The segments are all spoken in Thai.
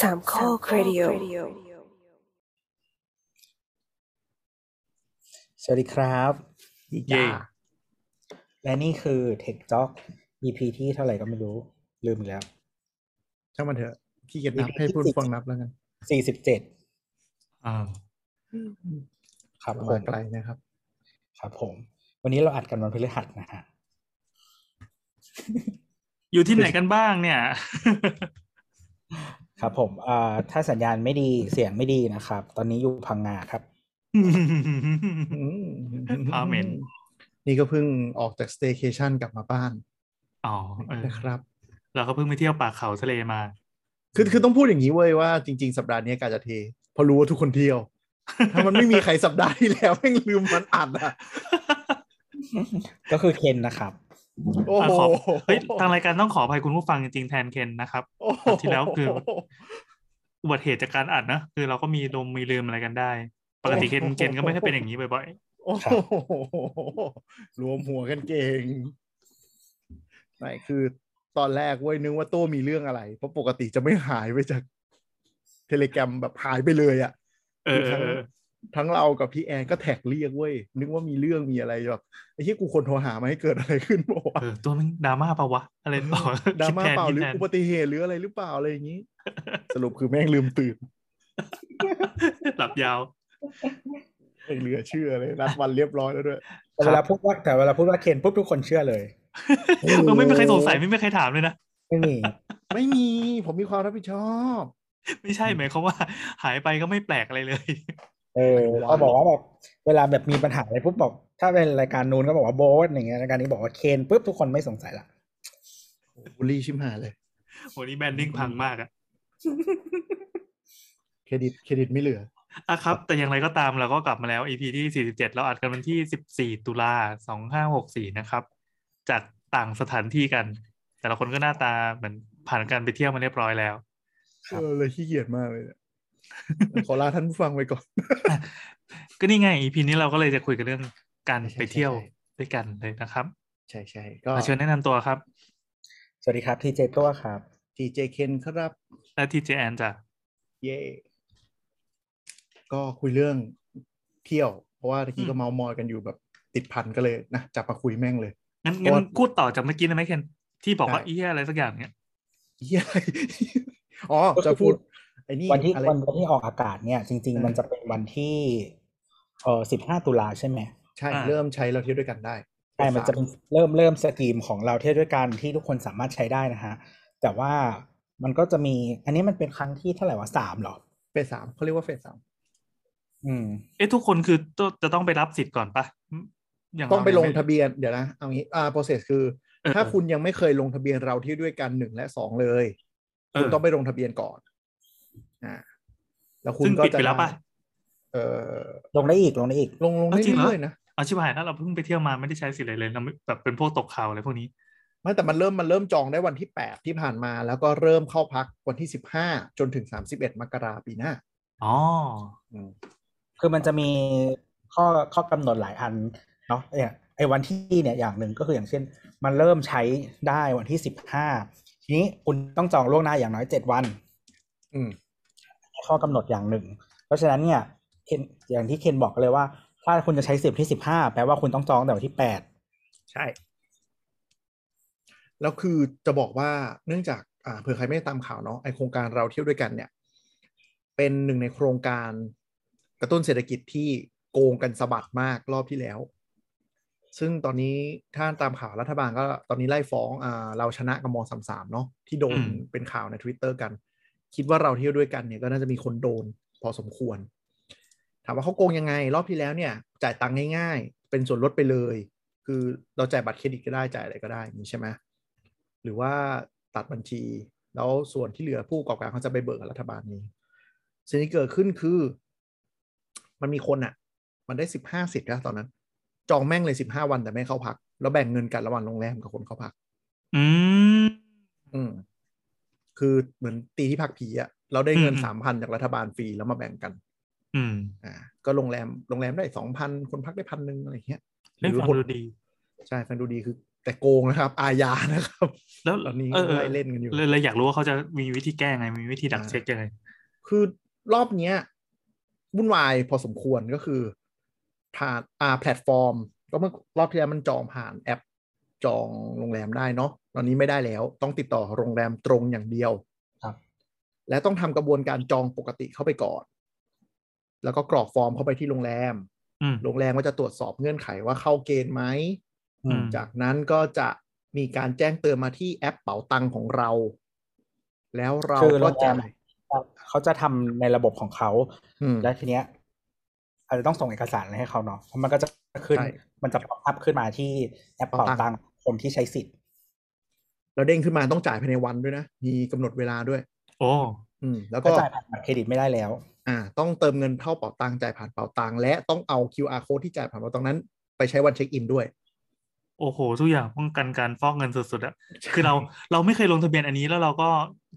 สามข้อครดิโอสวัสดีครับดีเย่จ้าและนี่คือ Tech Talk EP ที่เท่าไหร่ก็ไม่รู้ ลืมอีกแล้วช่างมันเถอะขี้เกียจนับให้พูดฟังนับแล้วกันสี่สิบเจ็ดอ่าครับผมามไกลนะครับ ครับผม วันนี้เราอัดกันวันพฤหัสนะฮะอยู่ที่ไหนกันบ้างเนี่ย ครับ ผมอ่าถ้าสัญญาณไม่ดีเสียงไม่ดีนะครับ ตอนนี้อยู่พังงาครับพาเหม็นนี่ก็เพิ่งออกจากสเต y c a t i o n กลับมาบ้าน อ๋อเออนะครับ เราก็เพิ่งไปเที่ยวป่าเขาทะเลมา คือคือต้องพูดอย่างนี้เว้ยว่าจริง ๆ สัปดาห์นี้กาจะเทเพราะรู้ว่าทุกคนเที่ยว ถ้ามันไม่มีใครสัปดาห์ที่แล้วแม่งลืมมันอัดอะ ก็คือเคนนะครับ โอ้โหขอเฮ้ยทางรายการต้องขออภัยคุณผู้ฟังจริงๆแทนเคนนะครับโอ้โหที่แล้วคืออุบัติเหตุจากการอัดนะคือเราก็มีลมมีลืมอะไรกันได้ ปกติเคนเคนก็ไม่ค่อยเป็นอย่างนี้บ่อยโอ้โหรวมหัวกันเก่งไม่คือตอนแรกเว้ยนึกว่าโต้มีเรื่องอะไร เพราะปกติจะไม่หายไปจาก เทเล r a m แบบหายไปเลยอะๆเออเออ ทั้งเออทั้งเรากับพี่แอนก็แท็กเรียกเว้ยนึกว่ามีเรื่องมีอะไรแบบไอ้ที่กูคนโทรหามาให้เกิดอะไรขึ้นบอกว่าเออตัวมันดราม่าปะวะอะไรต่อดราคิม่าแทนเปล่าคิดหรือแทนอุบัติเหตุหรืออะไรหรือเปล่าอะไรอย่างนี้ สรุปคือแม่งลืมตื่น หลับยาวไอ้เหลือเชื่อเลยนัดวันเรียบร้อยแล้วด้วยแต่เวลาพูดว่าแต่เวลาพูดว่าเคนปุ๊บทุกคนเชื่อเลยโอ้โหเออไม่มีใครสงสัยไม่มีใครถามเลยนะไม่มีไม่มีผมมีความรับผิดชอบ ไม่ใช่หมายความว่า หายไปก็ไม่แปลกอะไรเลย เออเขาบอกว่าแบบเวลาแบบมีปัญหาอะไรปุ๊บบอก ถ้าเป็นรายการนู้นก็บอกว่าโบ๊ทอย่างเงี้ยรายการนี้บอกว่าเคนปุ๊บทุกคนไม่สงสัยละบุรีชิมหายเลยโหนี่แบรนดิ้งพังมากอะเครดิตเครดิตไม่เหลืออะครับ แต่อย่างไรก็ตามเราก็กลับมาแล้ว EP ที่ 47 เราอัดกันวันที่ 14 ตุลา 2564 นะครับ จากต่างสถานที่กัน แต่ละคนก็หน้าตาเหมือนผ่านการไปเที่ยวมาเรียบร้อยแล้วเออเลยขี้เกียจมากเลยเนี่ย ขอลาท่านผู้ฟังไปก่อน ก็นี่ไง EP นี้เราก็เลยจะคุยกันเรื่องการใช่ใช่ไปเที่ยวใช่ด้วยกันเลยนะครับ ใช่ใช่ก็มาเชิญแนะนำตัวครับ สวัสดีครับทีเจตัวครับทีเจเคนครับ และทีเจแอนจ้ะเย่ก็คุยเรื่องเที่ยว เพราะว่าตะกี้ก็เมาส์มอยกันอยู่แบบติดพันก็เลยนะจับมาคุยแม่งเลยงั้นเพงั้ราะว่านพูดต่อจากเมื่อกี้ได้ไหมเคนที่บอกว่าได้เอี้ยอะไรสักอย่างเนี้ยเหี้ยอ๋อจะพูด ไอ้นี่วันที่อะไรวันวันที่ออกอากาศเนี่ยจริงเออๆมันจะเป็นวันที่เออสิบห้าตุลาใช่ไหมใช่เริ่มใช้เราเที่ยวด้วยกันได้ใช่มันจะเป็นเริ่มเริ่มสตรีมของเราเที่ยวด้วยกันที่ทุกคนสามารถใช้ได้นะฮะแต่ว่ามันก็จะมี อันนี้มันเป็นครั้งที่เท่าไหร่วะสามเหรอเฟสสามเขาเรียกว่าเฟสสามอืมเอ๊ะทุกคนคือต้องจะต้องไปรับสิทธิ์ก่อนปะอย่างต้องไปเราลเนี่ยงทะเบียนเดี๋ยวนะเอางี้อ่า process คือเออถ้าคุณยังไม่เคยลงทะเบียนเราเที่ยวด้วยกันหนึ่งและสองเลยเออคุณต้องไปลงทะเบียนก่อน อ่าแล้วคุณซึ่งก็ปิดจะไปแล้วปะเออลงได้อีกลงได้อีก ลงลงเอาได้จริงเหรอเรื่อยๆนะเอาชิบหายถ้าเราเพิ่งไปเที่ยวมาไม่ได้ใช้สิทธิ์อะไรเลยเราไม่แบบเป็นพวกตกข่าวอะไรพวกนี้ไม่แต่มันเริ่มมันเริ่มจองได้วันที่แปดที่ผ่านมา แล้วก็เริ่มเข้าพักวันที่สิบห้าจนถึงสามสิบเอ็ดมกราปีหน้าอ๋ออืมคือมันจะมีข้อข้อกำหนดหลายอันเนาะเนี่ยไอ้วันที่เนี่ยอย่างหนึ่งก็คืออย่างเช่น มันเริ่มใช้ได้วันที่สิบห้าทีนี้คุณต้องจองล่วงหน้าอย่างน้อยเจ็ดวัน อืม ข้อกำหนดอย่างหนึ่ง เพราะฉะนั้นเนี่ยเคนอย่างที่เคนบอกเลยว่า ถ้าคุณจะใช้สิบที่สิบห้าแปลว่าคุณต้องจองตั้งแต่วันที่แปดใช่ แล้วคือจะบอกว่าเนื่องจากอ่าเผื่อใครไม่ได้ตามข่าวเนาะไอโครงการเราเที่ยวด้วยกันเนี่ย เป็นหนึ่งในโครงการกระตุ้นเศรษฐกิจที่โกงกันสะบัดมากรอบที่แล้ว ซึ่งตอนนี้ถ้าตามข่าวรัฐบาลก็ตอนนี้ไล่ฟ้องอ่าเราชนะกับมสามสามเนาะที่โดนอืมเป็นข่าวใน Twitter กัน คิดว่าเราเที่ยวด้วยกันเนี่ยก็น่าจะมีคนโดนพอสมควร ถามว่าเขาโกงยังไง รอบที่แล้วเนี่ย จ่ายตังค์ง่ายๆ เป็นส่วนลดไปเลย คือเราจ่ายบัตรเครดิตก็ได้จ่ายอะไรก็ได้อย่างนี้ใช่ไหมหรือว่าตัดบัญชี แล้วส่วนที่เหลือผู้ประกอบการเขาจะไปเบิกกับรัฐบาลนี้สิ่งที่เกิดขึ้นคือ มันมีคนอะ่ะ มันได้สิบห้าสิทธิ์นะตอนนั้น จองแม่งเลยสิบห้าวันแต่ไม่เข้าพัก แล้วแบ่งเงินกันระหว่างโรงแรมกับคนเข้าพัก อืมอืม คือเหมือนตีที่พักผีอะ่ะเราได้เงินอืมสามพันจากรัฐบาลฟรีแล้วมาแบ่งกัน อืมอ่า ก็โรงแรมโรงแรมได้สองพันคนพักได้พันหนึ่งอะไรอย่างเงี้ยเล่นหรือฟังคนดูดี ใช่ฟังดูดีคือ แต่โกงนะครับ อาญานะครับ แล้วตอนนี้เออเออไล่เล่นกันอยู่เลยเลยอยากรู้ว่าเขาจะมีวิธีแก้ไงมีวิธีดักเช็คยังไงคือรอบเนี้ยวุ่นวายพอสมควรก็คือผ่านอ่าแพลตฟอร์ม ก็เมื่อรอบที่แล้วมันจองผ่านแอป จองโรงแรมได้เนาะตอนนี้ไม่ได้แล้วต้องติดต่อโรงแรมตรงอย่างเดียวครับ และต้องทำกระบวนการจองปกติเข้าไปก่อน แล้วก็กรอกฟอร์มเข้าไปที่โรงแรมอืมโรงแรมก็จะตรวจสอบเงื่อนไขว่าเข้าเกณฑ์ไหมอืมจากนั้นก็จะมีการแจ้งเตือนมาที่แอปเป๋าตังของเรา แล้วเราก็จ่าย คือโรงแรมเขาจะทำในระบบของเขาอืมแล้วทีเนี้ยอาจจะต้องส่งเอกสารอะไรให้เขาเนาะเพราะมันก็จะขึ้นใช่มันจะ pop up ขึ้นมาที่แอปเป่าเป๋าตัตังง ค์ค์คนที่ใช้สิทธิ์แล้วเด้งขึ้นมาต้องจ่ายภายในวันด้วยนะ มีกำหนดเวลาด้วยโอ้อืม แล้วก็ก็จ่ายผ่านบัตรเครดิตไม่ได้แล้ว อ่า ต้องเติมเงินเข้าเป๋าตังจ่ายผ่านเป๋าตังและต้องเอา QR code ที่จ่ายผ่านเป๋าตังนั้น ไปใช้วันเช็คอินด้วย โอ้โห ทุกอย่างป้องกันการฟอกเงินสุดๆอะคือเราเราไม่เคยลงทะเบียนอันนี้แล้วเราก็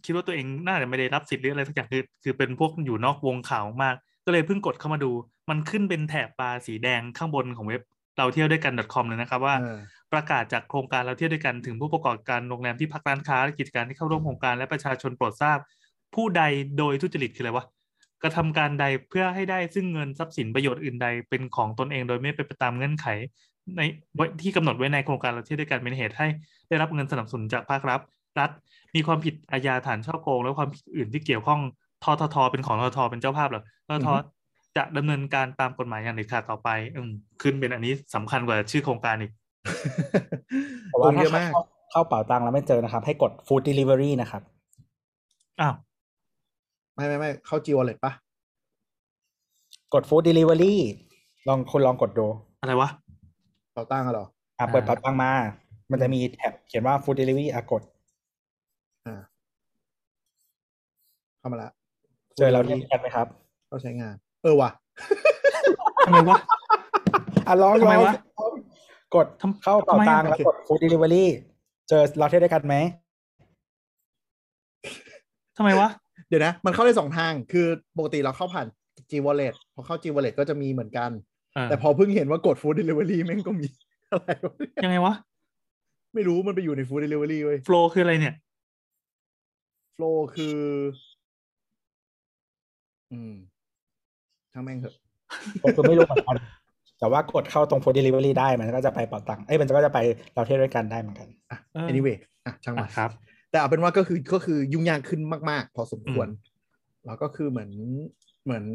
คิดว่าตัวเองน่าจะไม่ได้รับสิทธิ์หรืออะไรสักอย่างคือคือเป็นพวกอยู่นอกวงข่าวมาก ก็เลยเพิ่งกดเข้ามาดู มันขึ้นเป็นแถบบาร์สีแดงข้างบนของเว็บเราเที่ยวด้วยกัน .com เลยนะครับว่าเออ ประกาศจากโครงการเราเที่ยวด้วยกันถึงผู้ประกอบการโรงแรมที่พักร้านค้าและกิจการที่เข้าร่วมโครงการและประชาชนโปรดทราบ ผู้ใดโดยทุจริตคืออะไรวะกระทำการใดเพื่อให้ได้ซึ่งเงินทรัพย์สินประโยชน์อื่นใดเป็นของตนเองโดยไม่เป็นไปตามเงื่อนไข ในที่กำหนดไว้ในโครงการเราเที่ยวด้วยกันเป็นเหตุให้ ได้รับเงินสนับสนุนจากภาครัฐรัฐ มีความผิดอาญาฐานช่อโกง และความผิดอื่นที่เกี่ยวข้องทททเป็นของทททเป็นเจ้าภาพเหรอทททจะดำเนินการตามกฎหมายอย่างเด็ดขาดต่อไป อืมขึ้นเป็นอันนี้สำคัญกว่าชื่อโครงการอีก แต่โกว่างถ้าเยอะมากเข้าเข้าเป่าตังค์แล้วไม่เจอนะครับ ให้กด food delivery นะครับอ้าวไม่ไม่ไม่เข้า G Wallet ปะกด food delivery ลองคุณลองกดดู อะไรวะเป๋าตังอะเหรออะเปิดอ่าเป่าตังค์มา มันจะมีแท็บเขียนว่า food delivery อะกดอ่าเข้ามาละเจอเราเที่ยวด้วยกันไหมครับเข้าใช้งาน เออว่ะทำไมวะอะลองทำไมลองวะ กดทำเข้าเป่าทำไมตัอะงค์แล้วกด food delivery เจอเราเที่ยวด้วยกันไหมทำไมวะ เดี๋ยวนะ มันเข้าได้สองทาง คือปกติเราเข้าผ่าน G Wallet พอเข้า G Wallet ก็จะมีเหมือนกันเออแต่พอเพิ่งเห็นว่ากด Food Delivery แม่งก็มีอะไรวะเนี่ยยังไงวะ ไม่รู้มันไปอยู่ใน Food Delivery เว้ยโฟลคืออะไรเนี่ย Flow คือ อืมช่างแม่งเถอะผมคือไม่รู้เหมือนกัน แต่ว่ากดเข้าตรง food delivery ได้มันก็จะไปเป่าตังค์เอ้ยมันก็จะไปเราเที่ยวด้วยกันได้เหมือนกันอะเออ anyway อะช่างมัอะนครับ แต่เอาเป็นว่าก็คือก็คือยุ่งยากขึ้นมากๆ พอสมควร แล้วก็คือเหมือนเหมือน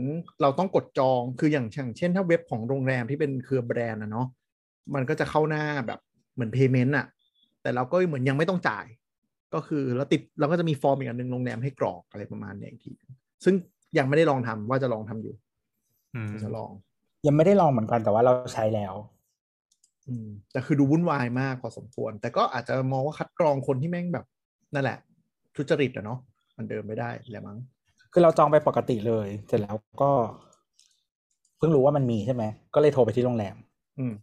เราต้องกดจองคืออย่างอย่างเช่น ถ้าเว็บของโรงแรมที่เป็นเครือแบรนด์นะเนาะมันก็จะเข้าหน้าแบบเหมือน payment อะแต่เราก็เหมือนยังไม่ต้องจ่าย ก็คือเราติดเราก็จะมีฟอร์มอีกอันหนึ่งโรงแรมให้กรอกอะไรประมาณเนี้ยอีกที ซึ่งยังไม่ได้ลองทำว่าจะลองทำอยู่อืมจะลอง ยังไม่ได้ลองเหมือนกันแต่ว่าเราใช้แล้ว อืมแต่คือดูวุ่นวายมากพอสมควร แต่ก็อาจจะมองว่าคัดกรองคนที่แม่งแบบนั่นแหละ ทุจริตอะเนาะมันเดินไม่ได้แหละมั้งคือเราจองไปปกติเลย เสร็จแล้วก็เพิ่งรู้ว่ามันมีใช่ไหมก็เลยโทรไปที่โรงแรมอืม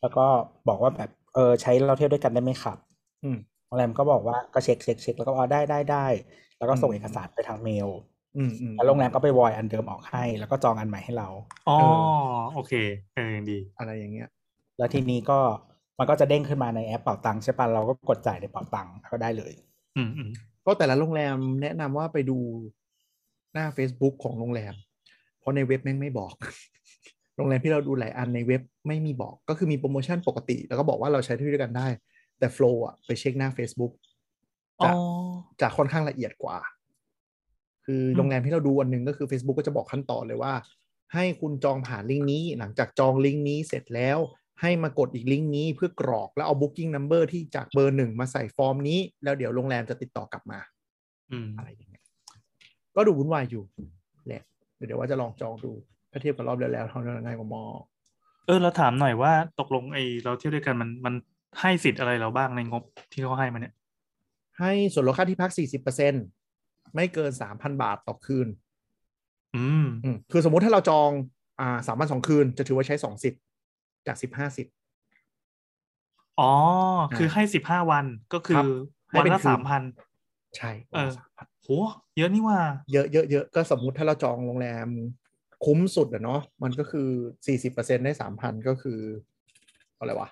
แล้วก็บอกว่าแบบเออใช้เราเที่ยวด้วยกันได้ไหมครับ อืมโรงแรมก็บอกว่าก็เช็คเช็คเช็คแล้วก็อ๋อได้ได้ได้ แล้วก็ส่งอืมเอกสารไปทางเมลอืมอืม แล้วโรงแรมก็ไปวอยอันเดิมออกให้ แล้วก็จองอันใหม่ให้เราอ๋อเอโอเคเออยังดี อะไรอย่างเงี้ย แล้วทีนี้ก็มันก็จะเด้งขึ้นมาในแอปเป่าตังค์ใช่ปะเราก็กดจ่ายในเป่าตังค์ก็ได้เลยอืมอืมก็แต่ละโรงแรมแนะนำว่าไปดูหน้า Facebook ของโรงแรม เพราะในเว็บแม่งไม่บอก โรงแรมที่เราดูหลายอันในเว็บไม่มีบอก ก็คือมีโปรโมชั่นปกติ แล้วก็บอกว่าเราใช้ที่ด้วยกันได้ แต่ Flow อะไปเช็คหน้า Facebook อ๋อจะค่อนข้างละเอียดกว่า คือโรงแรมที่เราดูอันหนึ่งก็คือ Facebook ก็จะบอกขั้นตอนเลยว่า ให้คุณจองผ่านลิงก์นี้หลังจากจองลิงก์นี้เสร็จแล้ว ให้มากดอีกลิงก์นี้เพื่อกรอกแล้วเอา booking number ที่จากเบอร์หนึ่งมาใส่ฟอร์มนี้ แล้วเดี๋ยวโรงแรมจะติดต่อกลับมาอืมอะไรอย่างเงี้ยก็ดูวุ่นวายอยู่แหละเดี๋ยวว่าจะลองจองดูถ้าเทียบกับรอบแล้วแล้วเท่านั้นง่ายกว่ามอเออเราถามหน่อยว่าตกลงไอเราเที่ยวด้วยกันมันมันให้สิทธิ์อะไรเราบ้างในงบที่เขาให้มาเนี่ย ให้ส่วนลดค่าที่พัก40% ไม่เกิน3,000บาทต่อคืน อืมอืมคือสมมุติถ้าเราจองอ่าสามวันสองคืน จะถือว่าใช้สองสิทธิ์จากสิบห้าสิทธิ์อ๋อ คือให้สิบห้าวันก็คืครัอบวันให้ละเป็นคืนสามพันใช่เออโหเยอะนี่ว่า เยอะเยอะเยอะก็สมมุติถ้าเราจองโรงแรมคุ้มสุดอะเนาะมันก็คือสี่สิบเปอร์เซ็นได้สามพันก็คืออะไรวะ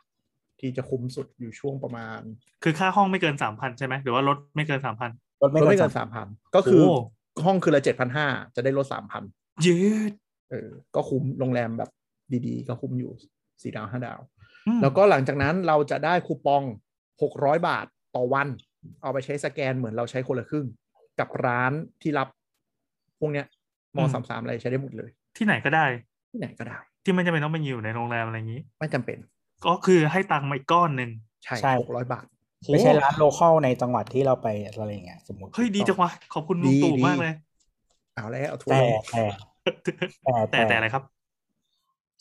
ที่จะคุ้มสุดอยู่ช่วงประมาณ คือค่าห้องไม่เกินสามพันใช่ไหมหรือว่าลดไม่เกินสามพันรถไม่ ลดไม่เกิเกินนสาสามมพันก็คือโอ้ห้องคือละเจ็ดพันห้าจะได้ลดสามพันยืดเออก็คุ้มโรงแรมแบบดีๆ ก็คุ้มอยู่สี่ดาวห้าดาวอืมแล้วก็หลังจากนั้นเราจะได้คูปองหกร้อยบาทต่อวัน เอาไปใช้สแกนเหมือนเราใช้คนละครึ่ง กับร้านที่รับพวกเนี้ยมสามสามอะไรใช้ได้หมดเลย ที่ไหนก็ได้ ที่ไหนก็ได้ ที่ไม่จำเป็นต้องไปอยู่ในโรงแรมอะไรอย่างนี้ ไม่จำเป็น ก็คือให้ตังค์มาอีกก้อนหนึ่งใช่ใช่หกร้อยบาท ไม่ใช่ร้านโลคอลในจังหวัดที่เราไปอะไรอย่างเงี้ยสมมติเฮ้ยดีจังวะขอบคุณลุงดีตู่ดีมากเลย เอาแล้วเอาทัวแต่ร์ลงแต่แต่แต่แต่อะไรครับ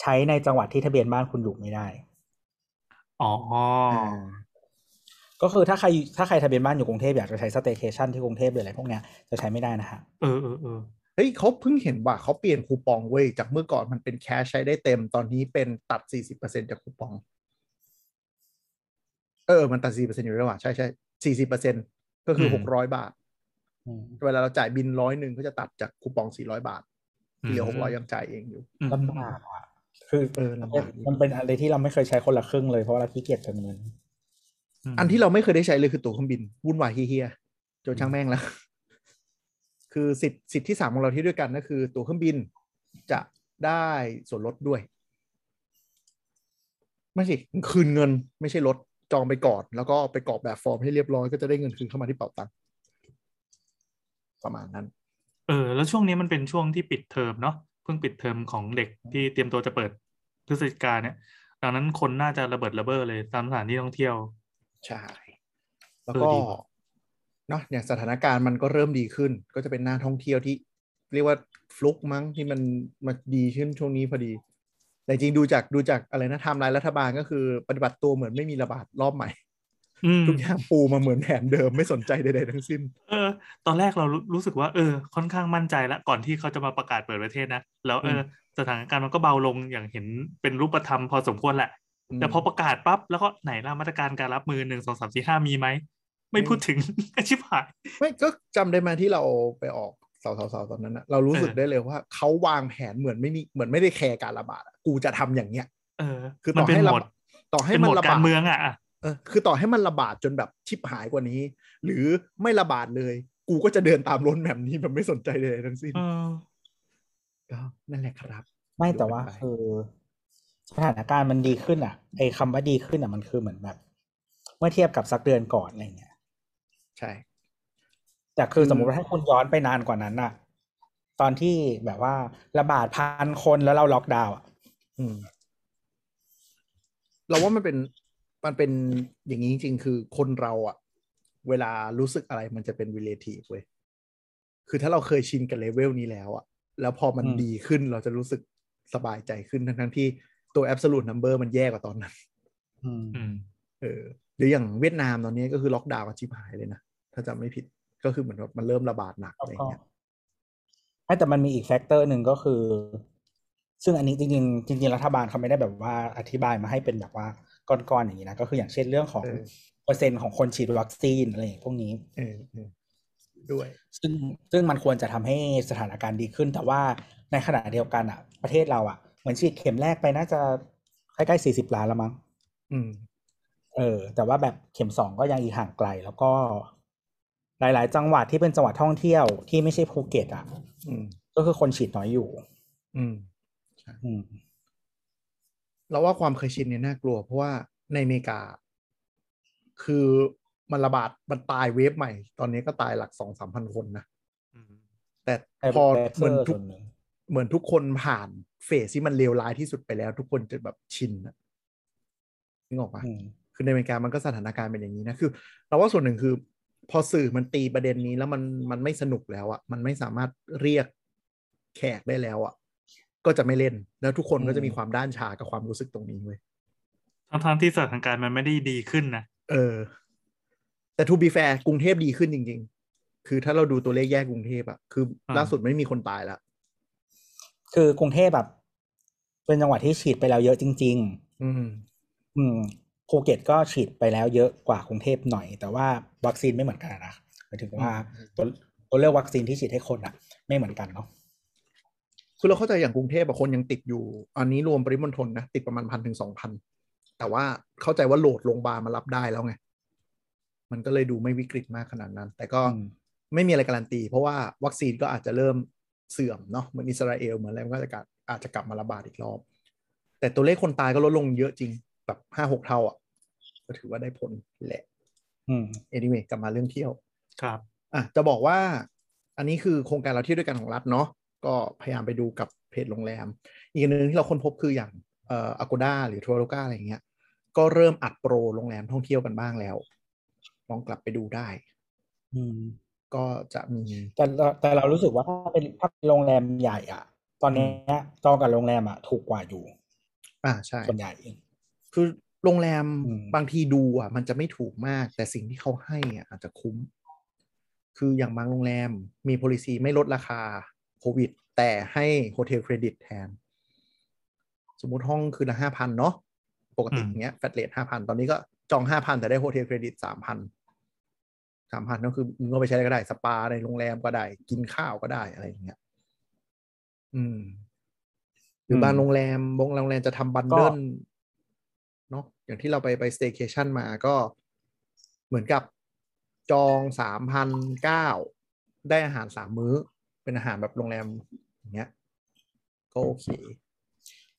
ใช้ในจังหวัดที่ทะเบียนบ้านคุณอยู่ไม่ได้ อ๋อาก็คือถ้าใครถ้าใครทะเบียนบ้านอยู่กรุงเทพอยากจะใช้สเต y c a t i o n ที่กรุงเทพหรืออะไรพวกเนี้ยจะใช้ไม่ได้นะฮะเออเออเออเฮ้ยเขาเพิ่งเห็นว่าเขาเปลี่ยนคูปองเว้ยจากเมื่อก่อนมันเป็นแคชใช้ได้เต็มตอนนี้เป็นตัดสี่สิบเปอร์เซ็นจากคูปอง เออ มันตัดสี่เปอร์เซ็นอยู่แล้วว่ะใช่ใช่สี่สิบเปอร์เซ็นก็คือหกร้อยบาทอืมเวลาเราจ่ายบินร้อยหนึ่งก็จะตัดจากคูปองสี่ร้อยบาทอืมเหลือหกร้อยยังจ่ายเองอยู่อืมลำบากอะคือเออลำบากมันเป็นอะไรที่เราไม่เคยใช้คนละครึ่งเลยเพราะว่าเราขี้เกียจเติมเงินมอันที่เราไม่เคยได้ใช้เลยคือตั๋วเครื่องบินวุ่นวายเฮียๆจนช่างแม่งแล้ว คือสิทธิ์สิทธิ์ที่สามของเราที่ด้วยกันก็คือ ตั๋วเครื่องบินจะได้ส่วนลดด้วย ไม่ใช่คืนเงินไม่ใช่ลด จองไปก่อน แล้วก็ไปกรอกแบบฟอร์มให้เรียบร้อยก็จะได้เงินคืนเข้ามาที่เป๋าตังค์ประมาณนั้น เออ แล้วช่วงนี้มันเป็นช่วงที่ปิดเทอมเนาะเพิ่งปิดเทอมของเด็กที่เตรียมตัวจะเปิดพฤศจิกาเนี่ย ดังนั้นคนน่าจะระเบิดระเบ้อเลยตามสถานที่ท่องเที่ยวใช่แล้วเออก็ดีว่ะเนาะอย่างสถานการณ์มันก็เริ่มดีขึ้น ก็จะเป็นหน้าท่องเที่ยวที่ เรียกว่าฟลุกมั้งที่มันมาดีขึ้นช่วงนี้พอดี แต่จริงดูจากดูจากอะไรนะไทม์ไลน์รัฐบาลก็คือปฏิบัติตัวเหมือนไม่มีระบาดรอบใหม่อืมทุกอย่างปูมาเหมือนแผนเดิมไม่สนใจใดๆทั้งสิ้น เออ ตอนแรกเรารู้รู้สึกว่าเออ ค่อนข้างมั่นใจแล้วก่อนที่เขาจะมาประกาศเปิดประเทศนะแล้วเออสถานการณ์มันก็เบาลงอย่างเห็นเป็นรูปธรรมพอสมควรแหละอืมแต่พอประกาศปั๊บแล้วก็ไหนล่ะมาตรการการรับมือหนึ่งสองสามสี่ห้ามีไหมไม่พูดถึงชิบหายไม่ก็จำได้ไหมาที่เราไปออก เสาๆๆตอนนั้นนะเรารู้สึกเออได้เลยว่าเขาวางแผนเหมือนไม่มีเหมือนไม่ได้แคร์การระบาดอะกูจะทำอย่างเนี้ยเออ คือมัต่อเป็นให้โหระมดบาดต่อให้เป็นมัโหนมดระกาบารดเมืองอะเออคือต่อให้มันระบาดจนแบบชิบหายกว่านี้ หรือไม่ระบาดเลย กูก็จะเดินตามรถแบบนี้แบบไม่สนใจเลยทั้งสิ้นเออก็นั่นแหละครับ ไม่แต่ว่าดูกันไปคือสถานการณ์มันดีขึ้นอะไอ้คำว่าดีขึ้นอะมันคือเหมือนแบบ เมื่อเทียบกับสักเดือนก่อนอะไรเงี้ย ใช่ แต่คือคือสมมติว่าให้คุณย้อนไปนานกว่านั้นอะตอนที่แบบว่าระบาดพันคนแล้วเราล็อกดาวน์อะอืมเราว่ามันเป็นมันเป็นอย่างนี้จริง ๆ คือคนเราอะเวลารู้สึกอะไรมันจะเป็น relative เว้ยคือถ้าเราเคยชินกับเลเวลนี้แล้วอะแล้วพอมันดีขึ้นเราจะรู้สึกสบายใจขึ้นทั้งๆที่ตัว absolute number มันแย่กว่าตอนนั้นอืมอืมเออหรืออย่างเวียดนามตอนนี้ก็คือล็อกดาวน์กันชิบหายเลยนะ ถ้าจำไม่ผิด ก็คือเหมือนว่ามันเริ่มระบาดหนักแล้อะวไรก็เงี้ยไม่แต่มันมีอีก factor หนึ่งก็คือ ซึ่งอันนี้จริงๆจริง ๆ รัฐบาลเขาไม่ได้แบบว่าอธิบายมาให้เป็นแบบว่าก้อนๆอย่างนี้นะก็คืออย่างเช่นเรื่องของเออเปอร์เซ็นต์ของคนฉีดวัคซีนอะไรอย่างพวกนี้เออเออด้วย ซึ่งซึ่งมันควรจะทำให้สถานการณ์ดีขึ้น แต่ว่าในขณะเดียวกันอะ ประเทศเราอะเหมือนฉีดเข็มแรกไปน่าจะใกล้ๆสี่สิบล้านแล้วมั้งอืม เออ แต่ว่าแบบเข็มสองก็ยังอีกห่างไกล แล้วก็ หลาย ๆ จังหวัดที่เป็นจังหวัดท่องเที่ยวที่ไม่ใช่ภูเก็ตอะอืมก็คือคนฉีดน้อยอยู่ อืมอืมเราว่าความเคยชินเนี่ยน่ากลัว เพราะว่าในอเมริกา คือมันระบาดมันตายเวฟใหม่ ตอนนี้ก็ตายหลักสองสามพันคนนะอืมแต่ไอ้พอแบคเซเหมืออนร์ทุส่กวนหนึ่งเหมือนทุกคนผ่านเฟสที่มันเลวร้ายที่สุดไปแล้ว ทุกคนจะแบบชินอะนึกออกปะอืมคือในอเมริกามันก็สถานการณ์เป็นอย่างนี้นะคือ เราว่าส่วนหนึ่งคือ พอสื่อมันตีประเด็นนี้แล้วมันมันไม่สนุกแล้วอะมันไม่สามารถเรียกแขกได้แล้วอะก็จะไม่เล่นแล้วทุกคนก็จะมีความด้านชากับความรู้สึกตรงนี้เว้ยทั้งๆที่สถานการณ์มันไม่ได้ดีขึ้นนะเออ แต่ to be fair กรุงเทพดีขึ้นจริง ๆ คือถ้าเราดูตัวเลขแยกกรุงเทพอะคืออาล่าสุดไม่มีคนตายแล้วคือกรุงเทพแบบ เป็นจังหวัดที่ฉีดไปแล้วเยอะจริงอืมๆอืม ภูเก็ตก็ฉีดไปแล้วเยอะกว่ากรุงเทพหน่อย แต่ว่าวัคซีนไม่เหมือนกันนะหมายถึงว่าตัวตัวเลือกวัคซีนที่ฉีดให้คนอะ ไม่เหมือนกันเนาะคือเราเข้าใจอย่างกรุงเทพอะคนยังติดอยู่ อันนี้รวมปริมณฑลนะติดประมาณพันถึงสองพันแต่ว่าเข้าใจว่าโหลดโรงพยาบาลมารับได้แล้วไงมันก็เลยดูไม่วิกฤตมากขนาดนั้น แต่ก็อืมไม่มีอะไรการันตี เพราะว่าวัคซีนก็อาจจะเริ่มเสื่อมเนาะเหมือนอิสราเอลเหมือนอะไรมันก็จะกลับอาจจะกลับมาระบาดอีกรอบ แต่ตัวเลขคนตายก็ลดลงเยอะจริง แบบห้าหกเท่าอะก็ถือว่าได้ผลแหละอืม anyway กลับมาเรื่องเที่ยวครับอะจะบอกว่าอันนี้คือโครงการเราเที่ยวด้วยกันของรัฐเนาะก็พยายามไปดูกับเพจโรงแรม อีกอันหนึ่งที่เราค้นพบคืออย่างเอ่อ Agoda หรือ Traveloka อะไรอย่างเงี้ย ก็เริ่มอัดโปรโรงแรมท่องเที่ยวกันบ้างแล้ว ลองกลับไปดูได้ อืม ก็จะมี แต่เราแต่เรารู้สึกว่าถ้าเป็นถ้าเป็นโรงแรมใหญ่อะ ตอนเนี้ยจองกับโรงแรมอะถูกกว่าอยู่ อ่าใช่ส่วนใหญ่ คือโรงแรมอืมบางทีดูอะ มันจะไม่ถูกมาก แต่สิ่งที่เขาให้อะอาจจะคุ้ม คืออย่างบางโรงแรมมี policy ไม่ลดราคาโควิด แต่ให้ hotel credit แทน สมมุติห้องคืนละห้าพันเนาะปกติอืมอย่างเงี้ย flat rate ห้าพันตอนนี้ก็จองห้าพันแต่ได้ hotel credit สามพันสามพันก็คือมึงก็ไปใช้อะไรก็ได้สปาในโรงแรมก็ได้ กินข้าวก็ได้อะไรอย่างเงี้ย อืม หรือมบางโรงแรมบางโรงแรมจะทำบันก็เดิล เนาะอย่างที่เราไปไปสเต y c a t i o n มาก็เหมือนกับจองสามพันเก้าได้อาหารสามมื้อ เป็นอาหารแบบโรงแรมอย่างเงี้ยก็โอเค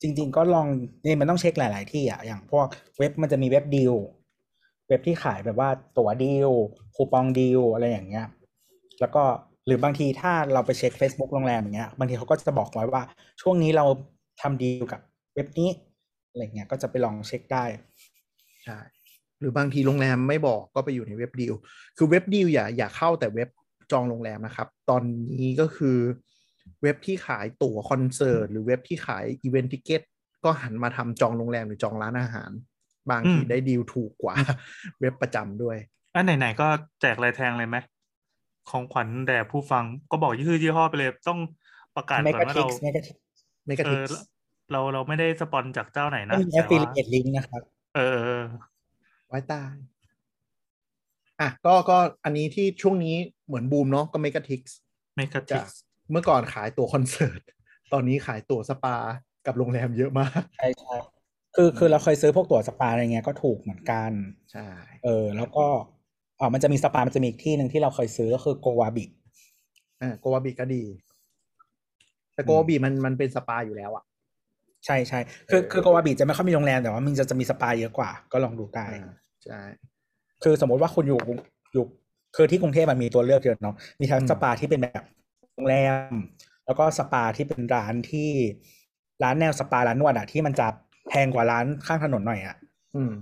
จริง ๆ ก็ลองนี่มันต้องเช็คหลาย ๆ ที่อะอย่างพวกเว็บมันจะมีเว็บดีลเว็บที่ขายแบบว่าตั๋วดีลคูปองดีลอะไรอย่างเงี้ย แล้วก็หรือบางทีถ้าเราไปเช็ค Facebook โรงแรมอย่างเงี้ยบางทีเขาก็จะบอกไว้ว่า ช่วงนี้เราทำดีลกับเว็บนี้ อะไรเงี้ยก็จะไปลองเช็คได้ใช่หรือบางทีโรงแรมไม่บอกก็ไปอยู่ในเว็บดีลคือเว็บดีลอย่าอย่าเข้าแต่เว็บจองโรงแรมนะครับ ตอนนี้ก็คือเว็บที่ขายตั๋วคอนเสิร์ตหรือเว็บที่ขาย event ticket ก็หันมาทำจองโรงแรมหรือจองร้านอาหาร บางทีอืมได้ดีลถูกกว่า เว็บประจำด้วยอันไหนๆก็แจกลายแทงเลยไหมของขวัญแด่ผู้ฟังก็บอกยี่ห้อยี่ห้อไปเลย ต้องประกาศเมก่อนกาว่าทิเรากส์เมกาทิกไม่กระเอติอก เราเราไม่ได้สปอนจากเจ้าไหนไม่นะมีแต่ affiliate ว่า link นะครับเออเออเออ ไว้ตาย อะ ก็ก็อันนี้ที่ช่วงนี้เหมือนบูมเนาะก็เมกาทิกเมกาทิจากเมื่อก่อนขายตั๋วคอนเสิร์ต ตอนนี้ขายตั๋วสปากับโรงแรมเยอะมาก ใช่ใช่คือคือเราเคยซื้อพวกตั๋วสปาอะไรเงี้ยก็ถูกเหมือนกัน ใช่ เออ แล้วก็อ๋อมันจะมีสปา มันจะมีอีกที่หนึ่งที่เราเคยซื้อก็คือโกวาบิอ่าโกวาบีก็ดี แต่โกวาบีมันมันเป็นสปาอยู่แล้วอะ ใช่ใช่คือคือโกวาบิจะไม่ค่อยมีโรงแรมแต่ว่ามันจะจะมีสปาเยอะกว่า ก็ลองดูได้อ่าใช่คือสมมติว่าคุณอยู่อยู่คือที่กรุงเทพมันมีตัวเลือกเยอะเนาะมีทั้งอืมสปาที่เป็นแบบโรงแรม แล้วก็สปาที่เป็นร้านที่ร้านแนวสปาร้านนวดอะที่มันจะแพงกว่าร้านข้างถนนหน่อยอะอืม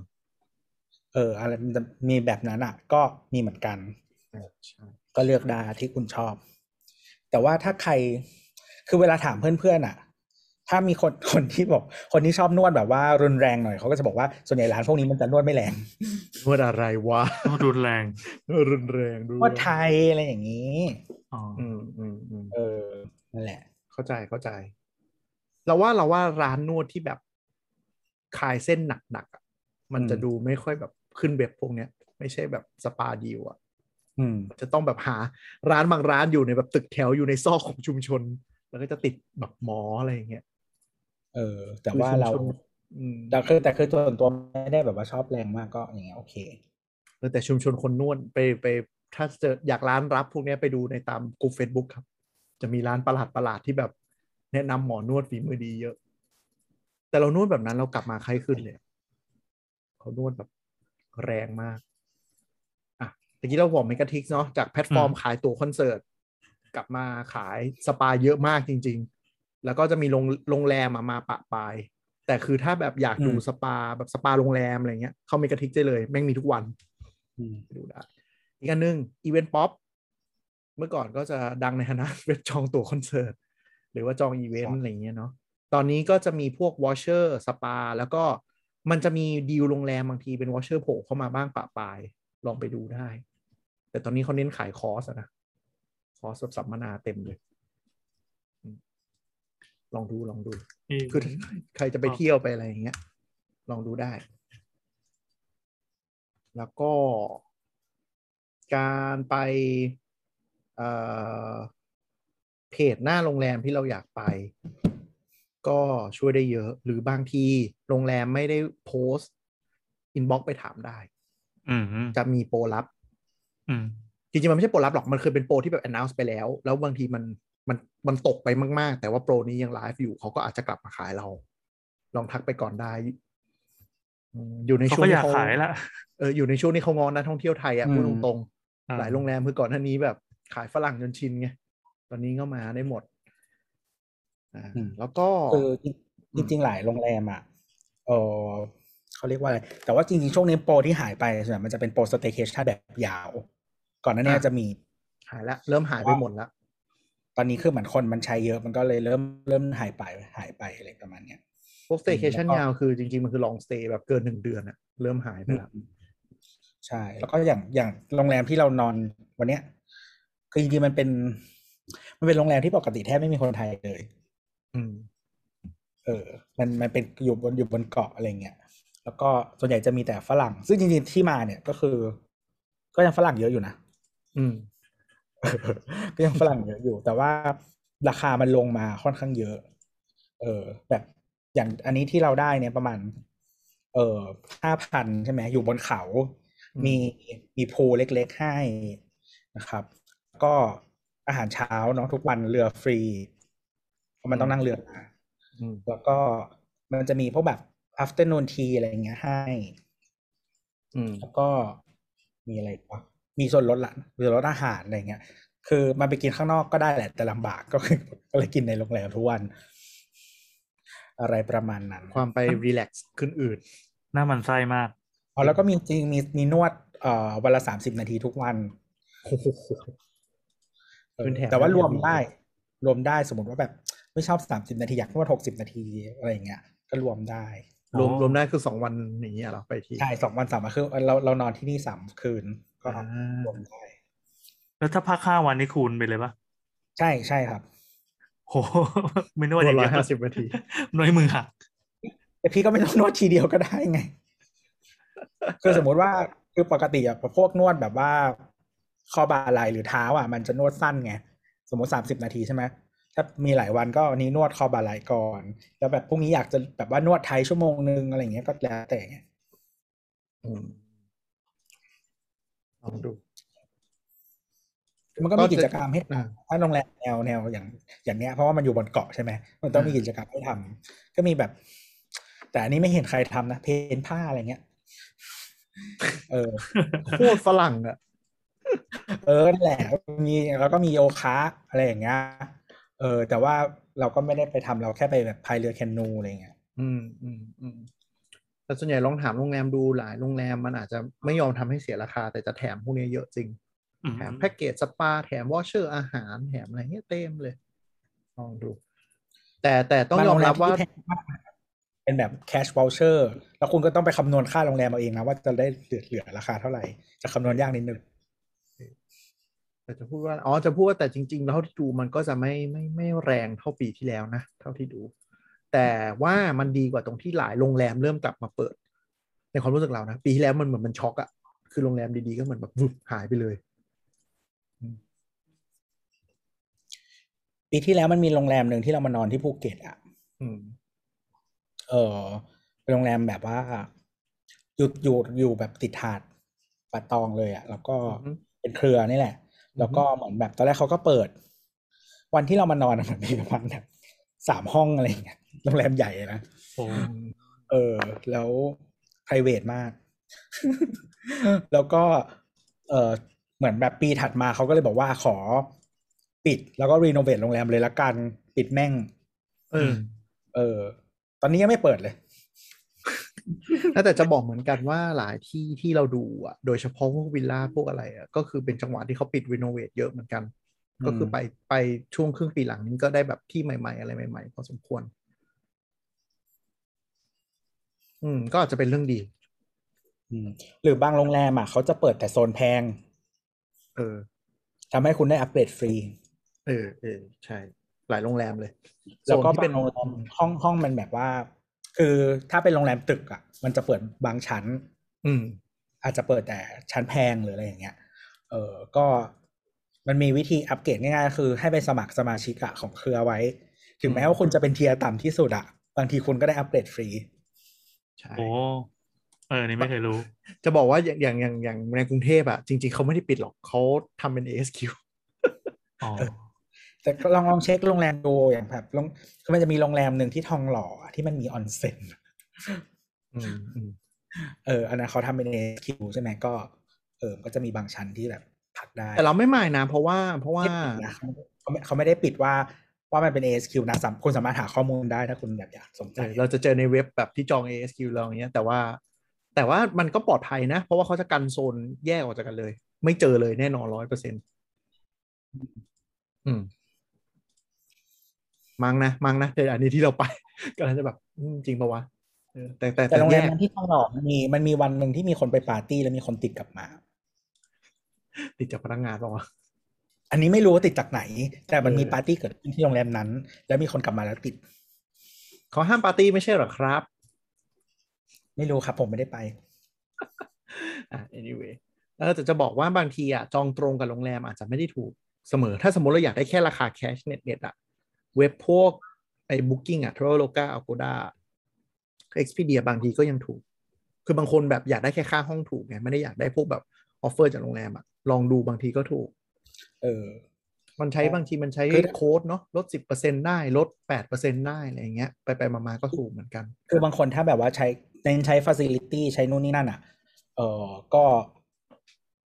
เออ อะไรมันจะมีแบบนั้นอะก็มีเหมือนกันอ่าใช่ก็เลือกได้ที่คุณชอบ แต่ว่าถ้าใครคือเวลาถามเพื่อนๆอะ ถ้ามีคนคนที่บอก คนที่ชอบนวดแบบว่ารุนแรงหน่อยเขาก็จะบอกว่าส่วนใหญ่ร้านพวกนี้มันจะนวดไม่แรง นวดอะไรวะโอ้รุนแรงนวดรุนแรงด้วนวดไทยอะไรอย่างนี้อ๋ออืมอืมอืมเออนั่นแหละ เข้าใจเข้าใจเราว่าเราว่าร้านนวดที่แบบคลายเส้นหนักๆอะมันจะอืมดูไม่ค่อยแบบขึ้นเว็บพวกเนี้ย ไม่ใช่แบบสปาดีลอะอืมจะต้องแบบหาร้านบางร้านอยู่ในแบบตึกแถวอยู่ในซอกของชุมชน แล้วก็จะติดแบบหมออะไรอย่างเงี้ย เออ แต่ว่าเราคือชุมชนอืมแต่คือแต่คือส่วนตัวไม่ได้แบบว่าชอบแรงมากก็อย่างเงี้ยโอเคเออแต่ชุมชนคนนวดไปไปถ้าเจออยากร้านลับพวกเนี้ยไปดูในตามกลุ่ม Facebook ครับ จะมีร้านประหลาดประหลาดๆที่แบบ แนะนำหมอนวดฝีมือดีเยอะ แต่เรานวดแบบนั้นเรากลับมาไข้ขึ้นเลยเขานวดแบบแรงมากอะตะกี้เราบอก Megatix เนาะจากแพลตฟอร์มอืมขายตั๋วคอนเสิร์ตกลับมาขายสปาเยอะมากจริง ๆ แล้วก็จะมีโรงโรงแรมอะมาประปราย แต่คือถ้าแบบอยากดูอืมสปาแบบสปาโรงแรมอะไรเงี้ย เข้า Megatix ได้เลย แม่งมีทุกวันอืมไปดูได้ อีกอันหนึ่ง Eventpop เมื่อก่อนก็จะดังในฐานะเว็บจองตั๋วคอนเสิร์ต หรือว่าจองอีเวนครัต์บอะไรเงี้ยเนาะตอนนี้ก็จะมีพวก voucher สปา แล้วก็มันจะมีดีลโรงแรมบางทีเป็น voucher โผล่เข้ามาบ้างประปราย ลองไปดูได้ แต่ตอนนี้เขาเน้นขายคอร์สอะนะคอร์สแบบสัมมนาเต็มเลยอืม ลองดูลองดูนี่คือถ้าใครจะไปเที่ยวไปอะไรอย่างเงี้ย ลองดูได้ แล้วก็การไปเอ่อเพจหน้าโรงแรมที่เราอยากไป ก็ช่วยได้เยอะ หรือบางทีโรงแรมไม่ได้โพสต์อินบ็อกไปถามได้อืมอืมจะมีโปรลับอืมจริงๆ มันไม่ใช่โปรลับหรอก มันเคยเป็นโปรที่แบบ announce ไปแล้ว แล้วบางทีมัน มันมันตกไปมาก ๆ แต่ว่าโปรนี้ยังไลฟ์อยู่เขาก็อาจจะกลับมาขายเรา ลองทักไปก่อนได้อืมอยู่ในเขาช่วงก็อที่ยากเขาขายละเอออยู่ในช่วงที่เขางอนนักท่องเที่ยวไทยอะอืมพูดตรงอ่าๆหลายโรงแรมคือก่อนหน้านี้แบบขายฝรั่งจนชินไงตอนนี้ก็มาได้หมดอ่าอืมแล้วก็คือจริง ๆ หลายโรงแรมอะเออเขาเรียกว่าอะไร แต่ว่าจริง ๆ ช่วงนี้โปรที่หายไปส่วนใหญ่มันจะเป็นโปรสเต y c a t i o n แบบยาว ก่อนหน้านี้จะมี หายละ เริ่มหายไปหมดละ ตอนนี้คือเหมือนคนมันใช้เยอะมันก็เลยเริ่มเริ่มหายไปหายไปอะไรประมาณเนี้ยพวก staycation แล้วก็ยาวคือจริง ๆ มันคือ long stay แบบเกินหนึ่งเดือนอะเริ่มหายไปละใช่ แล้วก็อย่างอย่างโรงแรมที่เรานอนวันเนี้ยคือจริงๆมันเป็น มันเป็นโรงแรมที่ปกติแทบไม่มีคนไทยเลย อืม เออ มันมันเป็นอยู่บนอยู่บนเกาะอะไรเงี้ยแล้วก็ส่วนใหญ่จะมีแต่ฝรั่ง ซึ่งจริงๆที่มาเนี่ยก็คือ ก็ยังฝรั่งเยอะอยู่นะอืม ก็ยังฝรั่งเยอะอยู่ แต่ว่าราคามันลงมาค่อนข้างเยอะ เออ แบบอย่างอันนี้ที่เราได้เนี่ยประมาณ เออห้าพันใช่ไหมอยู่บนเขาอืมมีมีพูลเล็กๆให้นะครับ ก็อาหารเช้าเนาะทุกวันเรือฟรีเพราะมันต้องนั่งเรือมาอืมแล้วก็มันจะมีพวกแบบ afternoon tea อะไรอย่างเงี้ยให้อืมแล้วก็มีอะไรอีกวะ มีส่วนลดละมีส่วนลดอาหารอะไรเงี้ย คือมันไปกินข้างนอกก็ได้แหละ แต่ลำบากก็คือก็เลยกินในโรงแรมทุกวัน อะไรประมาณนั้น ความไปรีแลกซ์ขึ้นอื่นหน้ามันไส้มากอ๋อแล้วก็มีจริงมีมีนวดเอ่อวันละสามสิบนาทีทุกวันโอ้โหเออเป็นแถมแต่ว่ารวมแบบนี้ได้ รวมได้สมมติว่าแบบ ไม่ชอบสามสิบนาทีอยากนวดหกสิบนาทีอะไรอย่างเงี้ย ก็รวมได้รวมอ๋อรวมได้คือสองวันอย่างเงี้ยเหรอไปที่ใช่สองวันสามวันคือเราเรานอนที่นี่สามคืน ก็อ่ารวมได้แล้วถ้าพักห้าวันนี่คูณไปเลยปะใช่ใช่ครับโหไม่นวดรอวมย่างร้อเดียยวห้าสิบนาทีน้อยมือหักแต่พี่ก็ไม่ต้องนวดทีเดียวก็ได้ไงคือสมมุติว่าคือปกติอะพวกนวดแบบว่าข้อบ่าไหล่หรือเท้าอะ มันจะนวดสั้นไงสมมติสามสิบนาทีใช่ไหมถ้ามีหลายวันก็วันนี้นวดคอบ่าไหล่ก่อน แล้วแบบพรุ่งนี้อยากจะแบบว่านวดไทยชั่วโมงนึงอะไรอย่างเงี้ยก็แล้วแต่ไงอืม ลองดูมันก็มีกิจกรรมให้อ่าถ้าโรงแรมแนวแนวอย่าง อย่างเนี้ยเพราะว่ามันอยู่บนเกาะใช่ไหมมันต้องมีอ่ากิจกรรมให้ทำก็มีแบบ แต่อันนี้ไม่เห็นใครทำนะ paint ผ้าอะไรเงี้ย เออโคตรฝรั่งอะเออนั่นแหละมีแล้วก็มีโยคะอะไรอย่างเงี้ยเออ แต่ว่าเราก็ไม่ได้ไปทำเราแค่ไปแบบพายเรือแคนูอะไรเงี้ย อืมอืมอืม แต่ส่วนใหญ่ลองถามโรงแรมดูหลายโรงแรมมันอาจจะไม่ยอมทำให้เสียราคา แต่จะแถมพวกนี้เยอะจริงอืมแถมแพ็กเกจสปาแถม voucher อาหารแถมอะไรเงี้ยเต็มเลยลองดู แต่แต่ต้องยอมรับว่าบงโงแมที่แพงมากเป็นแบบ cash voucher แล้วคุณก็ต้องไปคำนวณค่าโรงแรมเอาเองนะว่าจะได้เหลือเหลือราคาเท่าไหร่ จะคำนวณยากนิดนึงแต่จะพูดว่า อ๋อ จะพูดว่าแต่จริง ๆ แล้วเท่าที่ดูมันก็จะไม่ไม่ไม่แรงเท่าปีที่แล้วนะ เท่าที่ดู แต่ว่ามันดีกว่าตรงที่หลายโรงแรมเริ่มกลับมาเปิด ในความรู้สึกเรานะ ปีที่แล้วมันเหมือนมันช็อกอะคือโรงแรมดีๆก็เหมือนแบบวุบหายไปเลย ปีที่แล้วมันมีโรงแรมหนึ่งที่เรามานอนที่ภูเก็ตอะอืมเออเป็นโรงแรมแบบว่าอยู่อยู่อยู่แบบติดหาดป่าตองเลยอะแล้วก็อือฮึเป็นเครือนี่แหละ แล้วก็เหมือนแบบตอนแรกเขาก็เปิด วันที่เรามานอนอะมันมีประมาณแบบ สามห้องอะไรอย่างเงี้ยโรงแรมใหญ่นะโอ้เออ แล้ว private มาก แล้วก็ เออเหมือนแบบปีถัดมาเขาก็เลยบอกว่าขอ ปิดแล้วก็ renovate โรงแรมเลยละกัน ปิดแม่ง เออ เออ ตอนนี้ยังไม่เปิดเลยแล้วแต่จะบอกเหมือนกันว่าหลายที่ที่เราดูอะ โดยเฉพาะพวกวิลล่าพวกอะไรอะ ก็คือเป็นจังหวะที่เขาปิด renovate เยอะเหมือนกันอืม ก็คือไปไปช่วงครึ่งปีหลังนี้ก็ได้แบบที่ใหม่ ๆ อะไรใหม่ ๆ พอสมควร อืม ก็อาจจะเป็นเรื่องดีอืมหรือบางโรงแรมอะเขาจะเปิดแต่โซนแพง เออทำให้คุณได้อัปเกรดฟรี เออเออใช่ หลายโรงแรมเลย แล้วก็โซนที่บางโรงแรมห้องห้องมันแบบว่า คือถ้าเป็นโรงแรมตึกอะ มันจะเปิดบางชั้น อืม อาจจะเปิดแต่ชั้นแพงหรืออะไรอย่างเงี้ย เออก็ มันมีวิธีอัปเกรดง่ายๆ คือให้ไปสมัครสมาชิกอะของเครือไว้ ถึงแม้ว่าคุณจะเป็น tier ต่ำที่สุดอะบางทีคุณก็ได้อัปเกรดฟรี ใช่ โอ้ เออ นี่ไม่เคยรู้ จะบอกว่าอย่างอย่างอย่างอย่างในกรุงเทพอะจริง ๆเขาไม่ได้ปิดหรอกเขาทำเป็น ASQ อ๋อแต่ก็ลองลองเช็คโรงแรมดูอย่างแบบลงคือมันจะมีโรงแรมหนึ่งที่ทองหล่อที่มันมีออนเซ็นอืมอืมเอออันนั้นเขาทำเป็น ASQ ใช่ไหมก็ เออ ก็จะมีบางชั้นที่แบบพัก ได้ แต่เราไม่หมายนะ เพราะว่าเพราะว่าไม่ปิดนะเขาไม่เขาไม่ได้ปิดว่าว่ามันเป็น ASQ นะสามคุณสามารถหาข้อมูลได้ถ้าคุณแบบอยากสนใจเออเราจะเจอในเว็บแบบที่จอง ASQ เราอย่างเงี้ยแต่ว่า แต่ว่ามันก็ปลอดภัยนะ เพราะว่าเขาจะกันโซนแยกออกจากกันเลย ไม่เจอเลยแน่นอนร้อยเปอร์เซ็นต์อืมมั้งนะมั้งนะแต่อันนี้ที่เราไปก็เลยจะแบบอืมจริงปะวะเออแต่แต่แต่โรงแรมยกนั้นที่ทองหล่อมันมีมันมีวันหนึ่งที่มีคนไปปาร์ตี้แล้วมีคนติดกลับมา ติดจากพนักงานปะวะอันนี้ไม่รู้ว่าติดจากไหน แต่มันมีเออปาร์ตี้เกิดขึ้นที่โรงแรมนั้น แล้วมีคนกลับมาแล้วติดเขาห้ามปาร์ตี้ไม่ใช่เหรอครับ ไม่รู้ครับ ผมไม่ได้ไปอะ anyway เออแต่จะบอกว่าบางทีอะจองตรงกับโรงแรมอาจจะไม่ได้ถูกเสมอ ถ้าสมมติเราอยากได้แค่ราคาแคชเน็ตเน็ตอะ เว็บพวกไอ้ Booking อะ Traveloka Agoda Expedia บางทีก็ยังถูก คือบางคนแบบอยากได้แค่ค่าห้องถูกไงไม่ได้อยากได้พวกแบบออฟเฟอร์จากโรงแรมอะ ลองดูบางทีก็ถูก เออ มันใช้บางทีมันใช้คือโค้ดเนาะลดสิบเปอร์เซ็นได้ลดแปดเปอร์เซ็นได้อะไรอย่างเงี้ยไปไปๆมาๆก็ถูกเหมือนกัน คือบางคนถ้าแบบว่าใช้เน้นใช้ facility ใช้นู่นนี่นั่นอะ เออก็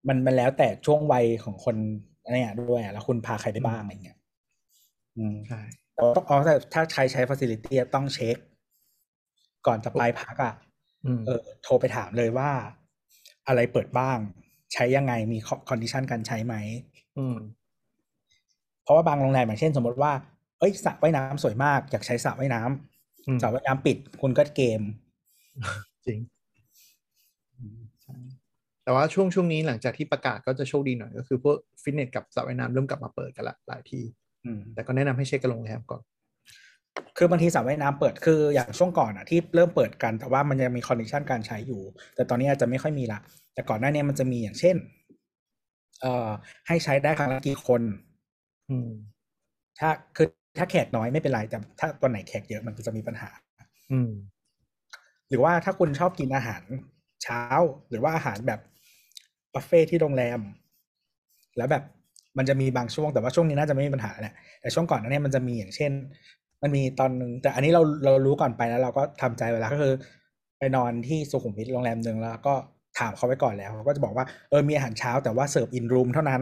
มันมันแล้วแต่ช่วงวัยของคนเนี่ยด้วยอะแล้วคุณพาใครไปบ้างอะไรเงี้ย อืมใช่แต่ว่าต้องอ๋อแต่ถ้าใช้ใช้ facility อะต้องเช็ค ก่อนจะไปพักอะอืมเออ โทรไปถามเลยว่า อะไรเปิดบ้าง ใช้ยังไงมี condition การใช้ไหมอืมเพราะว่าบางโรงแรมอย่างเช่น สมมติว่าเอ้ยสระว่ายน้ำสวยมาก อยากใช้สระว่ายน้ำอืมสระว่ายน้ำปิดคุณก็เกม จริงใช่แต่ว่าช่วงช่วงนี้หลังจากที่ประกาศก็จะโชคดีหน่อย ก็คือพวกฟิตเนสกับสระว่ายน้ำเริ่มกลับมาเปิดกันละหลายที่อืมแต่ก็แนะนำให้เช็คกับโรงแรมก่อน คือบางทีสระว่ายน้ำเปิดคืออย่างช่วงก่อนอะที่เริ่มเปิดกัน แต่ว่ามันยังมี condition การใช้อยู่ แต่ตอนนี้อาจจะไม่ค่อยมีละ แต่ก่อนหน้านี้มันจะมีอย่างเช่น เอ่อ ให้ใช้ได้ครั้งละกี่คน อืม ถ้าคือถ้าแขกน้อยไม่เป็นไรแต่ถ้าตัวไหนแขกเยอะมันก็จะมีปัญหา อืม หรือว่าถ้าคุณชอบกินอาหารเช้า หรือว่าอาหารแบบบุฟเฟ่ที่โรงแรม แล้วแบบมันจะมีบางช่วงแต่ว่าช่วงนี้น่าจะไม่มีปัญหาแหละแต่ช่วงก่อนหนั้านเนี่ยมันจะมีอย่างเช่น มันมีตอนหนึงแต่อันนี้เราเรารู้ก่อนไปแล้ว เราก็ทำใจไว้แล้วก็คือ ไปนอนที่สุขุมวิทโรงแรมหนึ่งแล้ว ก็ถามเขาไว้ก่อนแล้วเขาก็จะบอกว่าเออมีอาหารเช้าแต่ว่าเสิร์ฟอินรูมเท่านั้น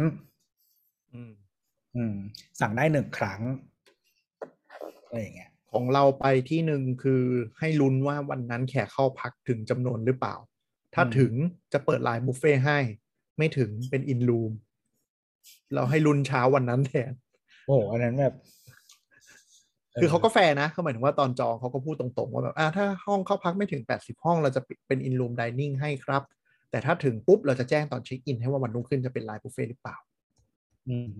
อืม อืม สั่งได้หนึ่งครั้งอะไรอย่างเงี้ยของเราไปที่หนึ่งคือให้ลุ้นว่าวันนั้นแขกเข้าพักถึงจำนวนหรือเปล่า ถ้าอืมถึงจะเปิดไลน์บุฟเฟ่ต์ให้ ไม่ถึงเป็น in-room เราให้ลุ้นเช้าวันนั้นแทน โอ้โหอันนั้นแบบ คือเขาก็แฟร์นะเขาหมายถึงว่าตอนจองเขาก็พูดตรงๆ ว่าแบบอ่าถ้าห้องเข้าพักไม่ถึง 80 ห้องเราจะเป็น in-room dining ให้ครับ แต่ถ้าถึงปุ๊บเราจะแจ้งตอนเช็คอินให้ว่าวันรุ่งขึ้นจะเป็นไลน์บุฟเฟ่ต์หรือเปล่า อืม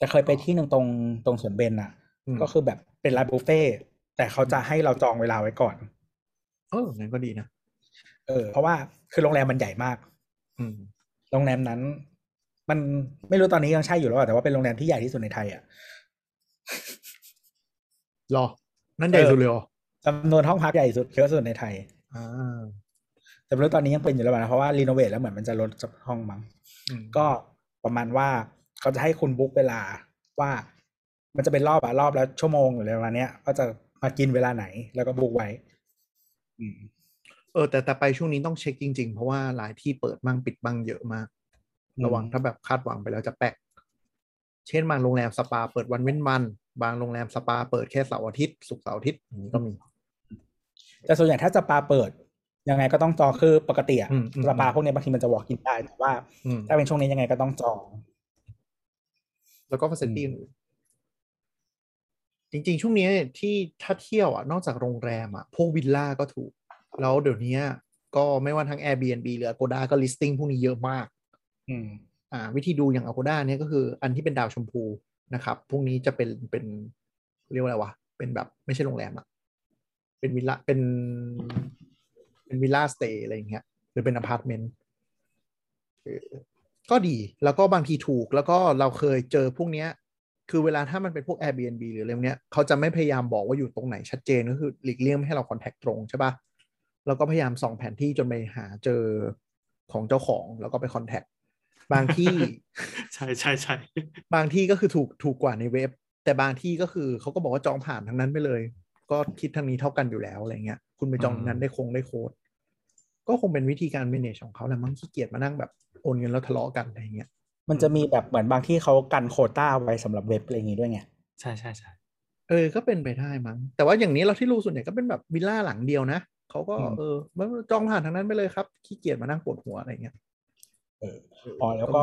จะเคยไปที่หนึ่งตรงตรงสวนเบญอะอืมก็คือแบบเป็นร้านบุฟเฟ่ต์แต่เขาจะให้เราจองเวลาไว้ก่อน เอองั้นก็ดีนะเออ เพราะว่าคือโรงแรมมันใหญ่มาก อืม โรงแรมนั้น มันไม่รู้ตอนนี้ยังใช่อยู่หรือเปล่าแต่ว่าเป็นโรงแรมที่ใหญ่ที่สุดในไทยอะ รอ นั่นใหญ่เออสุดเลยเหรอจำนวนห้องพักใหญ่สุดเยอะสุดในไทยอ่าแต่ไม่รู้ตอนนี้ยังเป็นอยู่หรือเปล่านะเพราะว่ารีโนเวทแล้วเหมือนมันจะลดจำนวนห้องมั้งอืมก็ประมาณว่าเขาจะให้คุณบุ๊กเวลาว่ามันจะเป็นรอบอะรอบแล้วชั่วโมงหรืออะไรประมาณเนี้ยก็จะมากินเวลาไหนแล้วก็บุ๊กไว้อืมเออ แต่แต่ไปช่วงนี้ต้องเช็คจริง ๆ เพราะว่าหลายที่เปิดบ้างปิดบ้างเยอะมากอืมระวังถ้าแบบคาดหวังไปแล้วจะแปลก เช่นบางโรงแรมสปาเปิดวันเว้นวัน บางโรงแรมสปาเปิดแค่เสาร์อาทิตย์ศุกร์เสาร์อาทิตย์อย่างนี้ก็มีแต่ส่วนใหญ่ถ้าสปาเปิดยังไงก็ต้องจองคือปกติอะอืมอืมสปาพวกเนี้ยบางทีมันจะ walk in ได้แต่ว่าอืมถ้าเป็นช่วงนี้ยังไงก็ต้องจอง แล้วก็ฟ a ซิลิตี้อื่นจริง ๆ ช่วงนี้ที่ถ้าเที่ยวอะนอกจากโรงแรมอะพวกวิลล่าก็ถูก แล้วเดี๋ยวนี้ก็ไม่ว่าทั้ง Airbnb หรือ Agoda ก็ listing พวกนี้เยอะมากอืมอ่า วิธีดูอย่าง Agoda เนี่ยก็คืออันที่เป็นดาวชมพูนะครับ พวกนี้จะเป็นเป็นเรียกว่าอะไรวะ เป็นแบบไม่ใช่โรงแรมอะเป็นวิลล่าเป็นเป็น villa stay อะไรอย่างเงี้ยหรือเป็นอพาร์ตเมนต์ก็ดีแล้วก็บางทีถูกแล้วก็เราเคยเจอพวกเนี้ย คือเวลาถ้ามันเป็นพวก Airbnb หรืออะไรเนี้ยเขาจะไม่พยายามบอกว่าอยู่ตรงไหนชัดเจนก็คือหลีกเลี่ยงไม่ให้เรา contact ตรงใช่ปะแล้วก็พยายามส่องแผนที่จนไปหาเจอของเจ้าของแล้วก็ไป contact บางที่ ใช่ใช่ใช่บางที่ก็คือถูกถูกกว่าในเว็บ แต่บางที่ก็คือเขาก็บอกว่าจองผ่านทางนั้นไปเลย ก็คิดทางนี้เท่ากันอยู่แล้วอะไรเงี้ย คุณไปจองทางนั้นได้คงได้โค้ดก็คงเป็นวิธีการ manage ของเขาแหละมั้งขี้เกียจมานั่งแบบโอนเงินแล้วทะเลาะกันอะไรเงี้ยมันจะมีแบบเหมือนบางที่เขากันโควต้าไว้สำหรับเว็บอะไรอย่างงี้ด้วยไงใช่ใช่ใช่เออ ก็เป็นไปได้มั้ง แต่ว่าอย่างนี้เราที่รู้ส่วนใหญ่ก็เป็นแบบวิลล่าหลังเดียวนะเขาก็อืมเออมันจองผ่านทางนั้นไปเลยครับขี้เกียจมานั่งปวดหัวอะไรเงี้ยเอออ๋อแล้วก็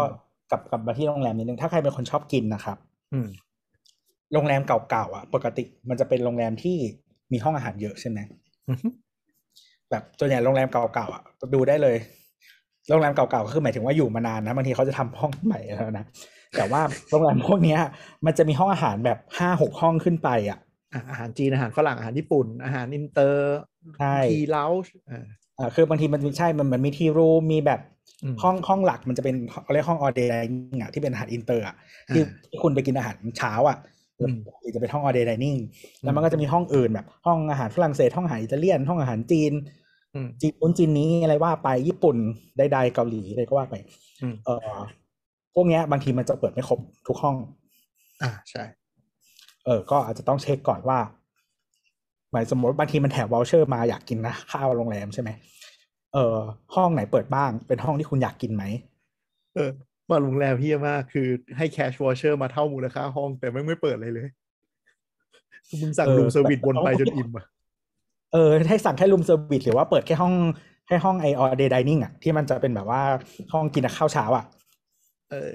กลับกลับมาที่โรงแรมนิดนึงถ้าใครเป็นคนชอบกินนะครับ อืมโรงแรมเก่าๆอะ ปกติมันจะเป็นโรงแรมที่มีห้องอาหารเยอะใช่ไหมอือฮึแบบส่วนใหญ่โรงแรมเก่าๆอะดูได้เลย โรงแรมเก่าๆก็คือหมายถึงว่าอยู่มานานนะบางทีเขาจะทำห้องใหม่แล้วนะแต่ว่าโรงแรมพวกเนี้ย มันจะมีห้องอาหารแบบห้าหกห้องขึ้นไปอะอะอาหารจีนอาหารฝรั่งอาหารญี่ปุ่น อาหารอินเตอร์ใช่ tea lounge อ่าอ่าคือบางทีมันใช่มันมันมี tea room มีแบบอืม ห้องห้องหลักมันจะเป็นเขาเรียกห้อง all day dining อะที่เป็นอาหารอินเตอร์อะที่อ่าที่คุณไปกินอาหารเช้าอะอืมปกติจะเป็นห้อง all day dining แล้วมันก็จะมีห้องอื่นแบบ ห้องอาหารฝรั่งเศสห้องอาหารอิตาเลียน ห้องอาหารจีนอืมจีนนู้นจีนนี้อะไรว่าไปญี่ปุ่นใดๆเกาหลีอะไรก็ว่าไปอืมเออพวกเนี้ยบางทีมันจะเปิดไม่ครบทุกห้อง อ่าใช่ เออ ก็อาจจะต้องเช็คก่อนว่าหมายสมมติบางทีมันแถม voucher มาอยากกินนะข้าวโรงแรมใช่ไหม เออห้องไหนเปิดบ้าง เป็นห้องที่คุณอยากกินไหมเออบางโรงแรมเหี้ยมากคือให้ cash voucher มาเท่ามูลค่าห้องแต่แม่งไม่เปิดเลยเลยคือมึงสั่งเออ room service แบบวนไปจนอิ่มอะเออให้สั่งแค่ room service หรือว่าเปิดแค่ห้องแค่ห้องไอ all day dining อะที่มันจะเป็นแบบว่าห้องกินข้าวเช้าอะเออ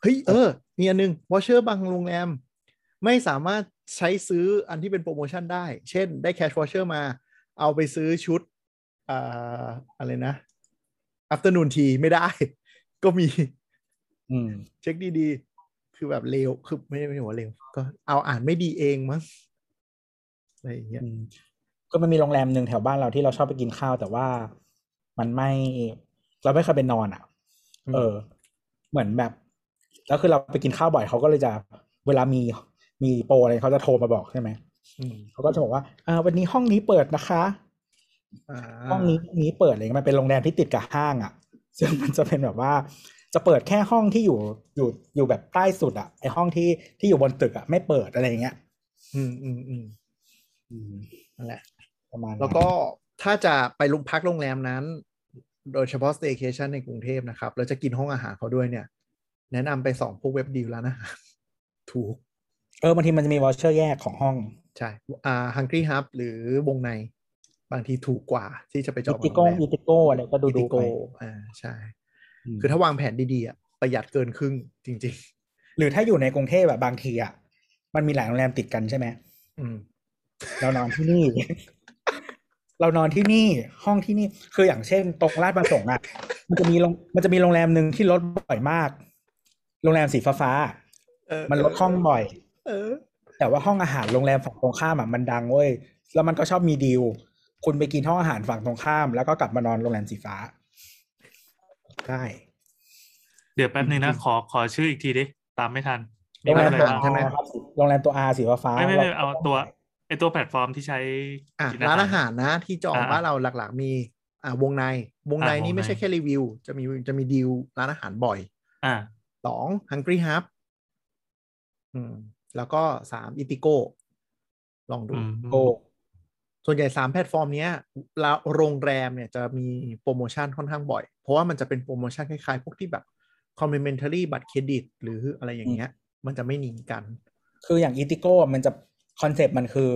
เฮ้ยเออ มีอันนึง voucher บางโรงแรม ไม่สามารถใช้ซื้ออันที่เป็นโปรโมชั่นได้ เช่นได้แคชวอเชอร์มา เอาไปซื้อชุด อ่าอะไรนะ afternoon tea ไม่ได้ ก็มีอืมเช็คดีๆ คือแบบเลวคือไม่ได้ไม่ได้ว่าเลวก็เอาอ่านไม่ดีเองมั้งอะไรอย่างเงี้ยอืมก็มันมีโรงแรมหนึ่งแถวบ้านเราที่เราชอบไปกินข้าว แต่ว่ามันไม่ เราไม่เคยไปนอนอะ เออ เหมือนแบบ แล้วคือเราไปกินข้าวบ่อยเขาก็เลยจะเวลามีมีโปรอะไรเขาจะโทรมาบอกใช่ไหมอืมเขาก็จะบอกว่าอ่าวันนี้ห้องนี้เปิดนะคะอ่า ห้องนี้นี้เปิดอะไรเงี้ยมันเป็นโรงแรมที่ติดกับห้างอะ ซึ่งมันจะเป็นแบบว่าจะเปิดแค่ห้องที่อยู่อยู่อยู่แบบใต้สุดอะไอห้องที่ที่อยู่บนตึกอะไม่เปิดอะไรเงี้ย อืมอืมอืมอืมนั่นแหละประมาณนั้นแล้วก็ถ้าจะไปลุกพักโรงแรมนั้น โดยเฉพาะ staycation ในกรุงเทพนะครับแล้วจะกินห้องอาหารเขาด้วยเนี่ย แนะนำไปสองพวกเว็บดีลแล้วนะถูก เออบางทีมันจะมีวอชเชอร์แยกของห้อง ใช่ อ่า Hungry Hub หรือวงใน บางทีถูกกว่าที่จะไปจอิองติโรโก้งแรมอิติโก้อะไรก็ดูอิดูติไปโกอ่าใช่มคือถ้าวางแผนดีๆอะประหยัดเกินครึ่งจริงหรือถ้าอยู่ในกรุงเทพแบบบางทีอะมันมีหลายโรงแรมติดกันใช่ไหมๆอืม เรานอนที่นี่ เรานอนที่นี่ห้องที่นี่คืออย่างเช่น ตรงลาดประสงค์อะ มันจะมีโรงมันจะมีโรงแรมหนึ่งที่ลดบ่อยมาก โรงแรมสีฟ้าเออๆมันลดห้องบ่อย เออ แต่ว่าห้องอาหารโรงแรมฝั่งตรงข้ามอะมันดังเว้ยแล้วมันก็ชอบมีดีล คุณไปกินห้องอาหารฝั่งตรงข้าม แล้วก็กลับมานอนโรงแรมสีฟ้าได้เดี๋ยวแป๊บนึงนะ ขอขอชื่ออีกทีดิ ตามไม่ทันโรงแรมอะไรตัวบ้างใช่ไหม R ครับโรงแรมตัว R สีฟ้าๆไม่ไม่ไม่แล้วเอาตัวไอตัวแพลตฟอร์มที่ใช้อะกิร้านอาหารนะ ที่จองอ่าบ้านเราหลักๆมี อ่าวงใน วงในอ่าวงนี่ไม่ใช่ในแค่รีวิว จะมีจะมีดีลร้านอาหารบ่อย อ่าสอง Hungry Hub อืม แล้วก็สาม Eatigo ลองดูอืมโก้ ส่วนใหญ่สามแพลตฟอร์มเนี้ยแล้วโรงแรมเนี่ยจะมีโปรโมชั่นค่อนข้างบ่อย เพราะว่ามันจะเป็นโปรโมชั่นคล้ายๆ พวกที่แบบ complimentary บัตรเครดิต หรืออะไรอย่างเงี้ย มันจะไม่หนีกัน คืออย่าง Eatigo มันจะคอนเซปต์มันคือ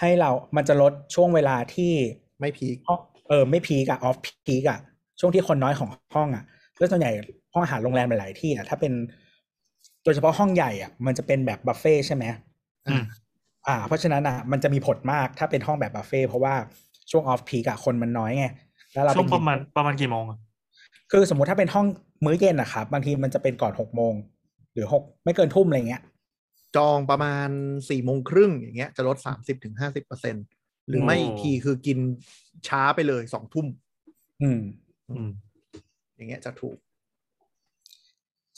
ให้เรา มันจะลดช่วงเวลาที่ไม่ peak ห้องเออไม่ peak อะ off-peak อะช่วงที่คนน้อยของห้องอะแล้วส่วนใหญ่ห้องอาหารโรงแรมหลาย ๆ ที่อะถ้าเป็น โดยเฉพาะห้องใหญ่อะมันจะเป็นแบบบุฟเฟ่ต์ใช่ไหมอืม อ่าเพราะฉะนั้นอะมันจะมีผลมากถ้าเป็นห้องแบบบุฟเฟ่ต์เพราะว่าช่วง off-peak อะคนมันน้อยไงแล้วเราช่วงไปปกินระมาณประมาณกี่โมงอะคือสมมุติถ้าเป็นห้องมื้อเย็นนะครับบางทีมันจะเป็นก่อนหกโมงหรือหกไม่เกินทุ่มอะไรเงี้ย จองประมาณสี่โมงครึ่งอย่างเงี้ยจะลดสามสิบถึงห้าสิบเปอร์เซ็นหรือไม่อีกทีคือกินช้าไปเลยสองทุ่มอืมอืมอย่างเงี้ยจะถูก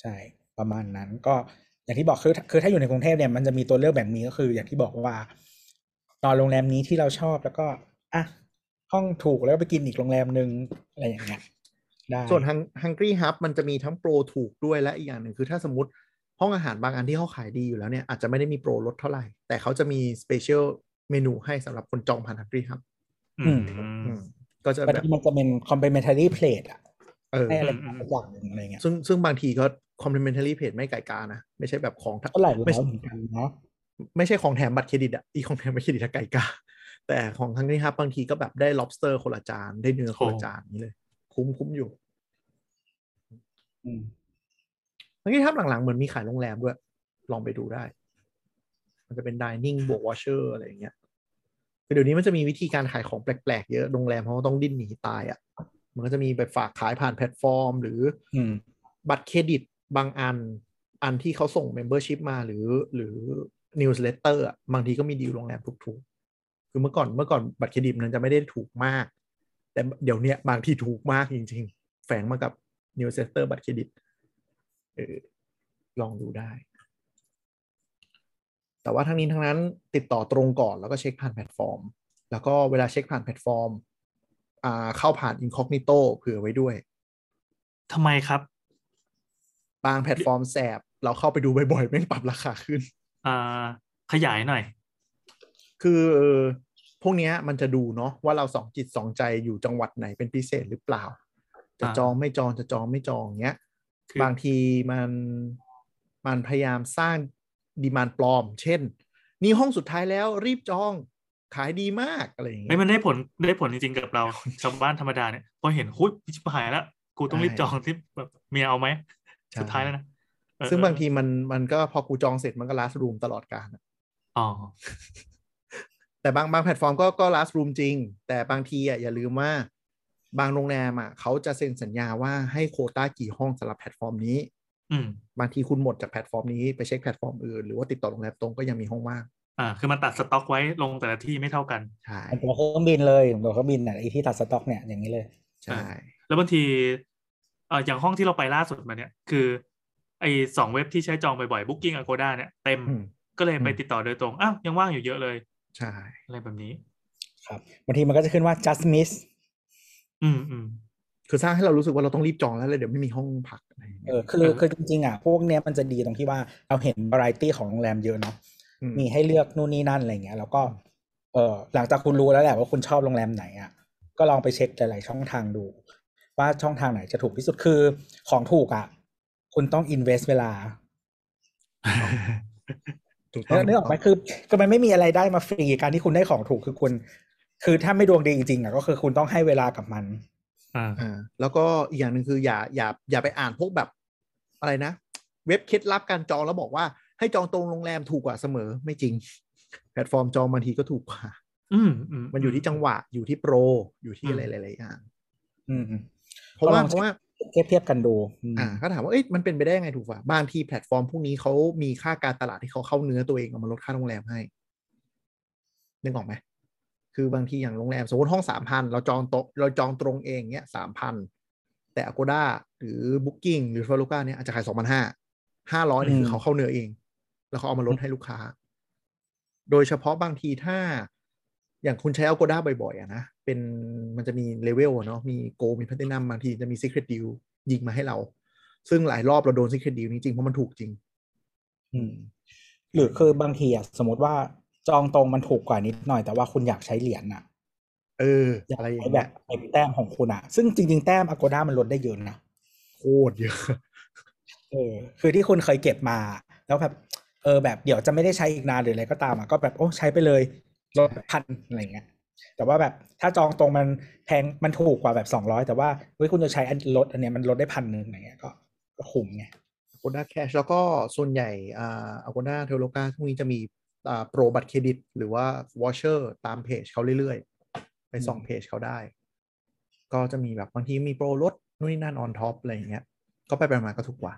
ใช่ ประมาณนั้นก็ อย่างที่บอกคือคือถ้าอยู่ในกรุงเทพเนี่ยมันจะมีตัวเลือกแบบนี้ก็คือ อย่างที่บอกว่านอนโรงแรมนี้ที่เราชอบแล้วก็อะห้องถูกแล้วก็ไปกินอีกโรงแรมหนึ่งอะไรอย่างเงี้ยได้ส่วน Hungry Hub มันจะมีทั้งโปรถูกด้วยและอีกอย่างหนึ่งคือถ้าสมมติห้องอาหารบางอันที่เขาขายดีอยู่แล้วเนี่ยอาจจะไม่ได้มีโปรลดเท่าไหร่ แต่เขาจะมี special menu ให้สำหรับคนจองผ่าน Hungry Hub อืมอืมก็จะบางแบบทีมันจะเป็น complimentary plate อะเออให้อะไรอืมสักอย่างหนึ่งอะไรเงี้ยซึ่งซึ่งบางทีก็ complimentary plate ไม่ไก่กานะ ไม่ใช่แบบของก็หลายไม่ร้อยเหมือนกันเนาะไม่ใช่ของแถมบัตรเครดิตอะอีของแถมบัตรเครดิตอะไก่กา แต่ของ Hungry Hub บางทีก็แบบได้ lobster คนละจาน ได้เนื้อคนละจานนี้เลย คุ้มคุ้มอยู่อืม Hungry Hub หลังๆ เหมือนมีขายโรงแรมด้วย ลองไปดูได้ มันจะเป็น dining บวก voucher อะไรอย่างเงี้ยคือเดี๋ยวนี้มันจะมีวิธีการขายของแปลกๆ เยอะ โรงแรมเขาต้องดิ้นหนีตายอะ่ะ มันก็จะมีไปฝากขายผ่านแพลตฟอร์ม หรืออืมบัตรเครดิต บางอันอันที่เขาส่ง Membership มาหรือหรือ Newsletter อะบางทีก็มีดีลโรงแรมถูกๆ คือเมื่อก่อนเมื่อก่อนบัตรเครดิตมันจะไม่ได้ถูกมาก แต่เดี๋ยวเนี้ยบางที่ถูกมากจริง ๆ แฝงมากับ Newsletter บัตรเครดิตเออลองดูได้ แต่ว่าทั้งนี้ทั้งนั้นติดต่อตรงก่อนแล้วก็เช็คผ่านแพลตฟอร์ม แล้วก็เวลาเช็คผ่านแพลตฟอร์มเข้าผ่าน Incognito เผื่อไว้ด้วยทำไมครับ บางแพลตฟอร์มแสบ เราเข้าไปดูบ่อยๆแม่งปรับราคาขึ้น อ่า ขยายหน่อย คือพวกเนี้ยมันจะดูเนาะว่าเราสองจิตสองใจอยู่จังหวัดไหนเป็นพิเศษหรือเปล่า จะอ่าจองไม่จองจะจองไม่จองเงี้ยคือบางทีมันมันพยายามสร้างดีมานปลอม เช่น นี่ห้องสุดท้ายแล้วรีบจองขายดีมากอะไรอย่างเงี้ไม่ยมันได้ผลได้ผลจริงๆกับเราชาวบ้านธรรมดาเนี่ยพอเห็นหุ้ยชิบหายแล้วกูต้องรีบใช่จองที่แบบเมียเอาไหมใช่ สุดท้ายแล้วนะเออซึ่งบางทีมันมันก็พอกูจองเสร็จมันก็ last room ตลอดการอะอ๋อแต่บางบางแพลตฟอร์มก็ก็ last room จริง แต่บางทีอะอย่าลืมว่าบางโรงแรมอะเขาจะเซ็นสัญญาว่าให้โควต้ากี่ห้องสำหรับแพลตฟอร์มนี้อืมบางทีคุณหมดจากแพลตฟอร์มนี้ไปเช็คแพลตฟอร์มอื่นหรือว่าติดต่อโรงแรมตรงก็ยังมีห้องว่างอ่าคือมันตัดสต็อกไว้ลงแต่ละที่ไม่เท่ากันใช่มันตัวเครื่องบินเลยตัวเครื่องบินอะไอที่ตัดสต็อกเนี่ยอย่างนี้เลย ใช่ แล้วบางที เอ่ออย่างห้องที่เราไปล่าสุดมาเนี่ย คือ ไอ้สองเว็บที่ใช้จองบ่อยๆ Booking Agoda เนี่ยเต็มอืมก็เลยไปอืมติดต่อโดยตรงอ้าวยังว่างอยู่เยอะเลย ใช่อะไรแบบนี้ ครับบางทีมันก็จะขึ้นว่า just miss อืมอืมคือสร้างให้เรารู้สึกว่าเราต้องรีบจองแล้วเลยเดี๋ยวไม่มีห้องพักอะไรอย่างเงี้เอยอคือคือจริงๆอะพวกเนี้ยมันจะดีตรงที่ว่าเราเห็น variety ของโรงแรมเยอะเนาะมมีให้เลือกนู่นนี่นั่นอะไรเงี้ย แล้วก็ เออหลังจากคุณรู้แล้วแหละว่าคุณชอบโรงแรมไหนอะก็ลองไปเช็คหลายๆช่องทางดู ว่าช่องทางไหนจะถูกที่สุดคือของถูกอะ คุณต้อง invest เวลาถูกต้องนึกออกไหมคือคือมันไม่มีอะไรได้มาฟรีการที่คุณได้ของถูกคือคุณ คือถ้าไม่ดวงดีจริงๆอะก็คือคุณต้องให้เวลากับมันอ่าอ่าแล้วก็อีกอย่างหนึ่งคืออย่าอย่าอย่าไปอ่านพวกแบบอะไรนะ เว็บเคล็ดลับการจองแล้วบอกว่าให้จองตรงโรงแรมถูกกว่าเสมอไม่จริง แพลตฟอร์มจองบางทีก็ถูกกว่า อืมอืมมันอยู่ที่จังหวะอยู่ที่โปรอยู่ที่อืมอะไรหลายๆอย่างอืม เพราะว่าก็ลองเพราะว่าเทียบเทียบกันดูอืมอ่าเขาถามว่าเอ้ยมันเป็นไปได้ยังไงถูกป่ะบางทีแพลตฟอร์มพวกนี้เขามีค่าการตลาดที่เขาเข้าเนื้อตัวเองเอามาลดค่าโรงแรมให้นึกออกไหมคือบางทีอย่างโรงแรมสมมติห้องสามพันเราจองโต๊ะเราจองตรงเองเนี้ยสามพันแต่ Agoda หรือ Booking หรือ f a l o c a เนี่ยอาจจะขายสองพันห้าห้าร้อยนี่คือเขาเข้าเนื้อเอง แล้วเขาเอามาลดให้ลูกค้า โดยเฉพาะบางทีถ้า อย่างคุณใช้ Agoda บ่อยๆอะนะเป็นมันจะมีเลเวลอะเนาะมีโกมีแพ t ตินัมบางทีจะมี Secret Deal ยิงมาให้เรา ซึ่งหลายรอบเราโดน Secret Deal นี้จริงเพราะมันถูกจริง อืม หรือคือบางทีอะสมมติว่าจองตรงมันถูกกว่านิดหน่อยแต่ว่าคุณอยากใช้เหรียญอะเอออยากอะไรอย่างใช้แบเงี้บยไอ้แต้มของคุณอะซึ่งจริง ๆ แต้ม Agoda มันลดได้เยอะนะโคตรเยอะเออคือที่คุณเคยเก็บมา แล้วแบบเออแบบเดี๋ยวจะไม่ได้ใช้อีกนานหรืออะไรก็ตามอะก็แบบโอ้ใช้ไปเลย ลดพันอะไรเงี้ย แต่ว่าแบบถ้าจองตรงมันแพงมันถูกกว่าแบบสองร้อยแต่ว่าเฮ้ยคุณจะใช้อันลดอันเนี้ยมันลดได้พันหนึ่งอะไรเงี้ยก็ก็คุ้มไง Agoda Cash แล้วก็ส่วนใหญ่อ่า Agoda t e l o c a พวกนี้จะมีอ่าโปรบัตรเครดิต หรือว่า Voucher ตามเพจเขาเรื่อยๆ ไปส่องอืมเพจเขาได้ ก็จะมีแบบบางทีมีโปรลดนู่นนี่นั่น on top อะไรอย่างเงี้ย ก็ไปไปมาก็ถูกกว่า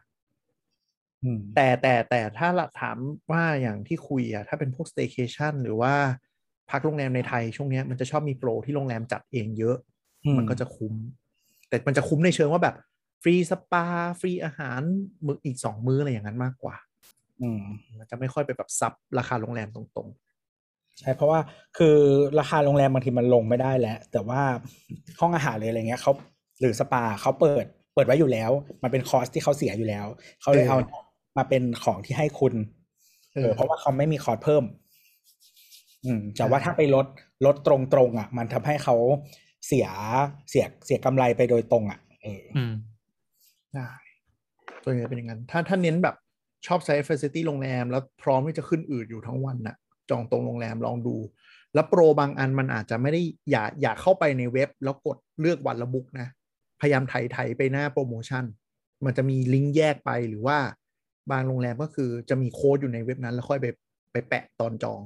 อืมแต่แต่แต่ถ้าละถามว่าอย่างที่คุยอะถ้าเป็นพวก staycation หรือว่า พักโรงแรมในไทยช่วงเนี้ยมันจะชอบมีโปรที่โรงแรมจัดเองเยอะอืมมันก็จะคุ้ม แต่มันจะคุ้มในเชิงว่าแบบฟรีสปา ฟรีอาหารมื้ออีกสองมื้ออะไรอย่างนั้นมากกว่า อืมมันจะไม่ค่อยไปแบบ sub ราคาโรงแรมตรงใช่เพราะว่าคือราคาโรงแรมบางทีมันลงไม่ได้แล้ว แต่ว่าห้องอาหารเลยอะไรเงี้ยเขาหรือสปาเขาเปิดเปิดไว้อยู่แล้ว มันเป็น cost ที่เขาเสียอยู่แล้ว เขาเลยเอามาเป็นของที่ให้คุณเอเอออเพราะว่าเขาไม่มีคอร์สเพิ่ม อืมแต่ว่าใช่ถ้าไปลดลดตรงๆอะ มันทำให้เขาเสียเสียเสียกำไรไปโดยตรงอะเอออืมได้ตัวใหญ่เป็นอย่างนั้นถ้าถ้าเน้นแบบชอบใช้ facility โรงแรม แล้วพร้อมที่จะขึ้นอืดอยู่ทั้งวันน่ะ จองตรงโรงแรมลองดู แล้วโปรบางอันมันอาจจะไม่ได้อย่าอย่าเข้าไปในเว็บ แล้วกดเลือกวันละบุ๊กนะ พยายามไถไถไปหน้าโปรโมชั่น มันจะมีลิงก์แยกไปหรือว่าบางโรงแรมก็คือจะมีโค้ดอยู่ในเว็บนั้นแล้วค่อยไปไปแปะตอนจอง